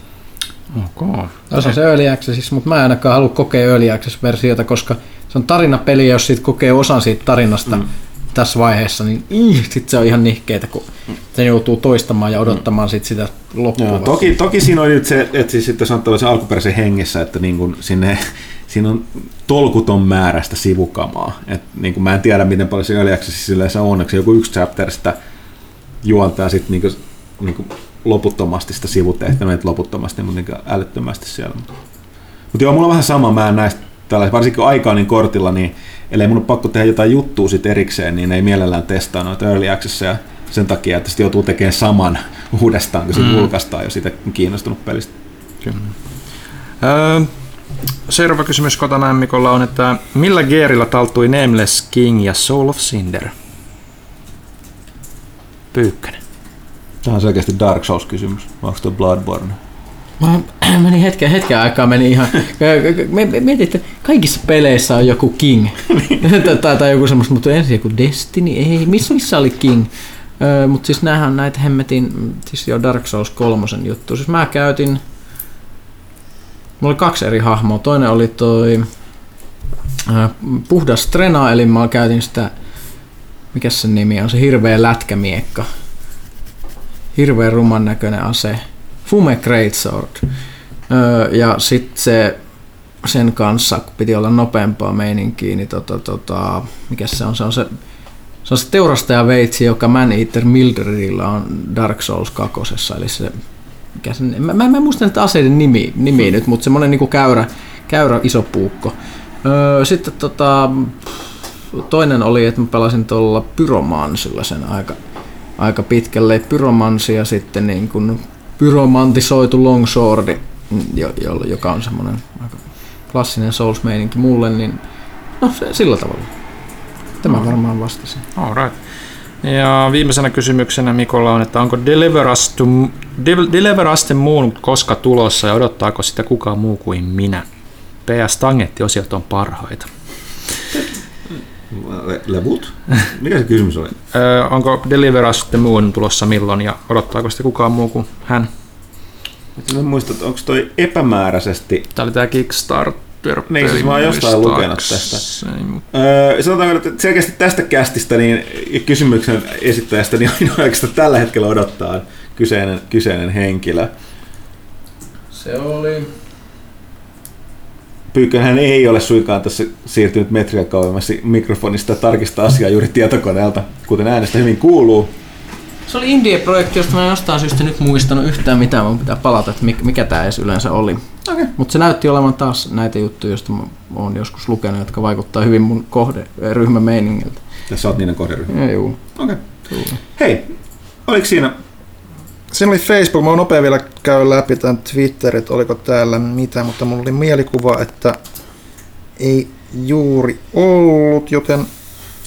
S2: Okay.
S3: Se on se Early Access, mutta mä en ainakaan halua kokea Early Access-versiota, koska se on tarinapeli, ja jos siitä kokee osan siitä tarinasta mm. tässä vaiheessa, niin sitten se on ihan nihkeetä, kun se joutuu toistamaan ja odottamaan mm. sit sitä loppua.
S1: Joo, toki, toki siinä on nyt se, että siis sitten sanotaan se alkuperäisen hengessä, että niin kuin sinne, siinä on tolkuton määrästä sivukamaa. Et niin kuin mä en tiedä, miten paljon se Early Access yleensä on, onneksi joku yksi chapter sitä juontaa sitten niin kuin, niin kuin loputtomasti sitä sivutehtävää, loputtomasti, mutta niin älyttömästi siellä. Mutta joo, mulla on vähän sama, mä en näistä tällä, varsinkin kun aika on niin kortilla, niin ellei mun ole pakko tehdä jotain juttua sit erikseen, niin ei mielellään testaa noita early access ja sen takia, että sitten joutuu tekemään saman uudestaan, kun se mm. julkaistaan, jos siitä on kiinnostunut pelistä. Kyllä.
S2: Öö, seuraava kysymys Kotana Mikolla on, että millä geerillä taltui Nameless King ja Soul of Cinder? Pyykkänen.
S1: Tämä on selkeästi Dark Souls-kysymys. Onko tuo Bloodborne?
S3: Mä menin hetken, hetken aikaa meni ihan, mietin, että kaikissa peleissä on joku King, tai, tai, joku semmoista, mutta ensin joku Destiny, ei, missä, missä oli King? Öö, mutta siis näähän näitä hemmetin, siis jo Dark Souls kolmosen juttu. Siis mä käytin, mulla oli kaksi eri hahmoa. Toinen oli toi äh, puhdas Trena, eli mä käytin sitä, mikä sen nimi on, se hirveä lätkämiekka. Hirveän ruman näköinen ase. Fume Greatsword. Öö, ja sitten se sen kanssa, kun piti olla nopeampaa meininkiä, niin tota, tota, mikä se on? Se on se, se, on se teurastaja veitsi, joka Man Eater Mildredillä on Dark Souls 2. Eli se, mikä se, mä, mä, en muista näitä aseiden nimi, nimi nyt, mutta semmoinen niinku käyrä, käyrä iso puukko. Öö, sitten tota, toinen oli, että mä pelasin tuolla Pyromansilla sen aika, aika pitkälle. Pyromansi ja sitten niin kuin pyromantisoitu longswordi, jo, jo, joka on semmoinen aika klassinen Souls-meininki mulle, niin no se, sillä tavalla. Tämä no. varmaan vastasi.
S2: All right. Ja viimeisenä kysymyksenä Mikolla on, että onko Deliver Us, to, Deliver Us the Moon koska tulossa ja odottaako sitä kukaan muu kuin minä? PS Tangetti-osiot on parhaita.
S1: Levut? Mikä se kysymys oli?
S2: onko Deliver Us the Moon tulossa milloin ja odottaako sitä kukaan muu kuin hän?
S1: Mä muistan, että onko toi epämääräisesti...
S2: Tämä oli tämä Kickstarter.
S1: Niin, siis mä oon jostain lukenut tästä. Öö, sanotaanko, että selkeästi tästä kästistä niin kysymyksen esittäjästä niin oikeastaan tällä hetkellä odottaa kyseinen, kyseinen henkilö.
S3: Se oli
S1: Pyykkönen ei ole suinkaan tässä siirtynyt metriä kauemmas mikrofonista tarkistaa asiaa juuri tietokoneelta, kuten äänestä hyvin kuuluu.
S3: Se oli Indie-projekti, josta mä en jostain syystä nyt muistanut yhtään mitään, mun pitää palata, että mikä, mikä tämä edes yleensä oli. Okay. Mutta se näytti olevan taas näitä juttuja, joista mä oon joskus lukenut, jotka vaikuttaa hyvin mun kohderyhmän meiningiltä.
S1: Ja sä oot niiden kohderyhmä?
S3: Joo.
S1: Okei. Okay. Hei, oliko siinä
S2: Siinä oli Facebook, mä oon nopea vielä käy läpi tämän Twitterit, oliko täällä mitä, mutta mulla oli mielikuva, että ei juuri ollut, joten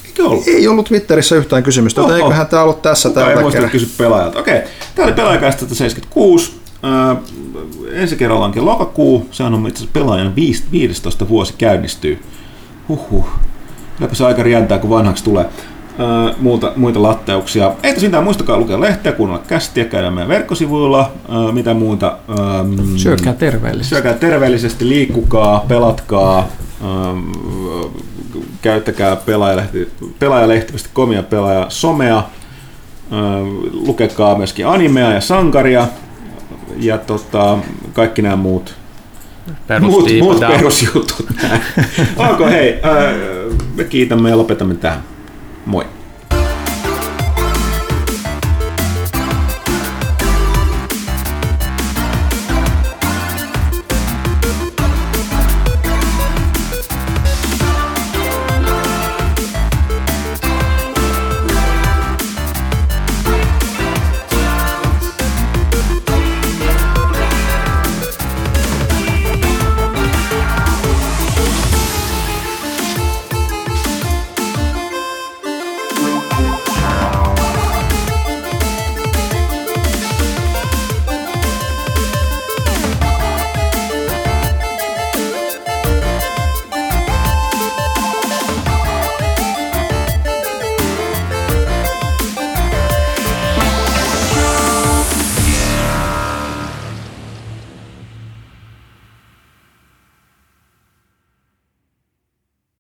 S1: Eikö ollut?
S2: Ei ollut Twitterissä yhtään kysymystä, joten eiköhän tämä ollut tässä
S1: Kuka
S2: tällä
S1: ei muista kysy pelaajalta. Okei, tämä oli pelaajakäistä 76. Äh, ensi kerralla onkin lokakuu, se on itse asiassa pelaajan 15 vuosi käynnistyy. Huhhuh. Kylläpä se aika rientää, kun vanhaksi tulee muuta, muita latteuksia. Ei tosiaan muistakaa lukea lehteä, kuunnella kästiä, käydä meidän verkkosivuilla, mitä muuta.
S3: syökää terveellisesti.
S1: Syökää terveellisesti, liikkukaa, pelatkaa, käyttäkää pelaajalehti, pelaajalehti.com ja pelaaja somea, lukekaa myöskin animea ja sankaria ja tota, kaikki nämä muut muut, muut perusjutut. Onko hei, me kiitämme ja lopetamme tähän. Moi.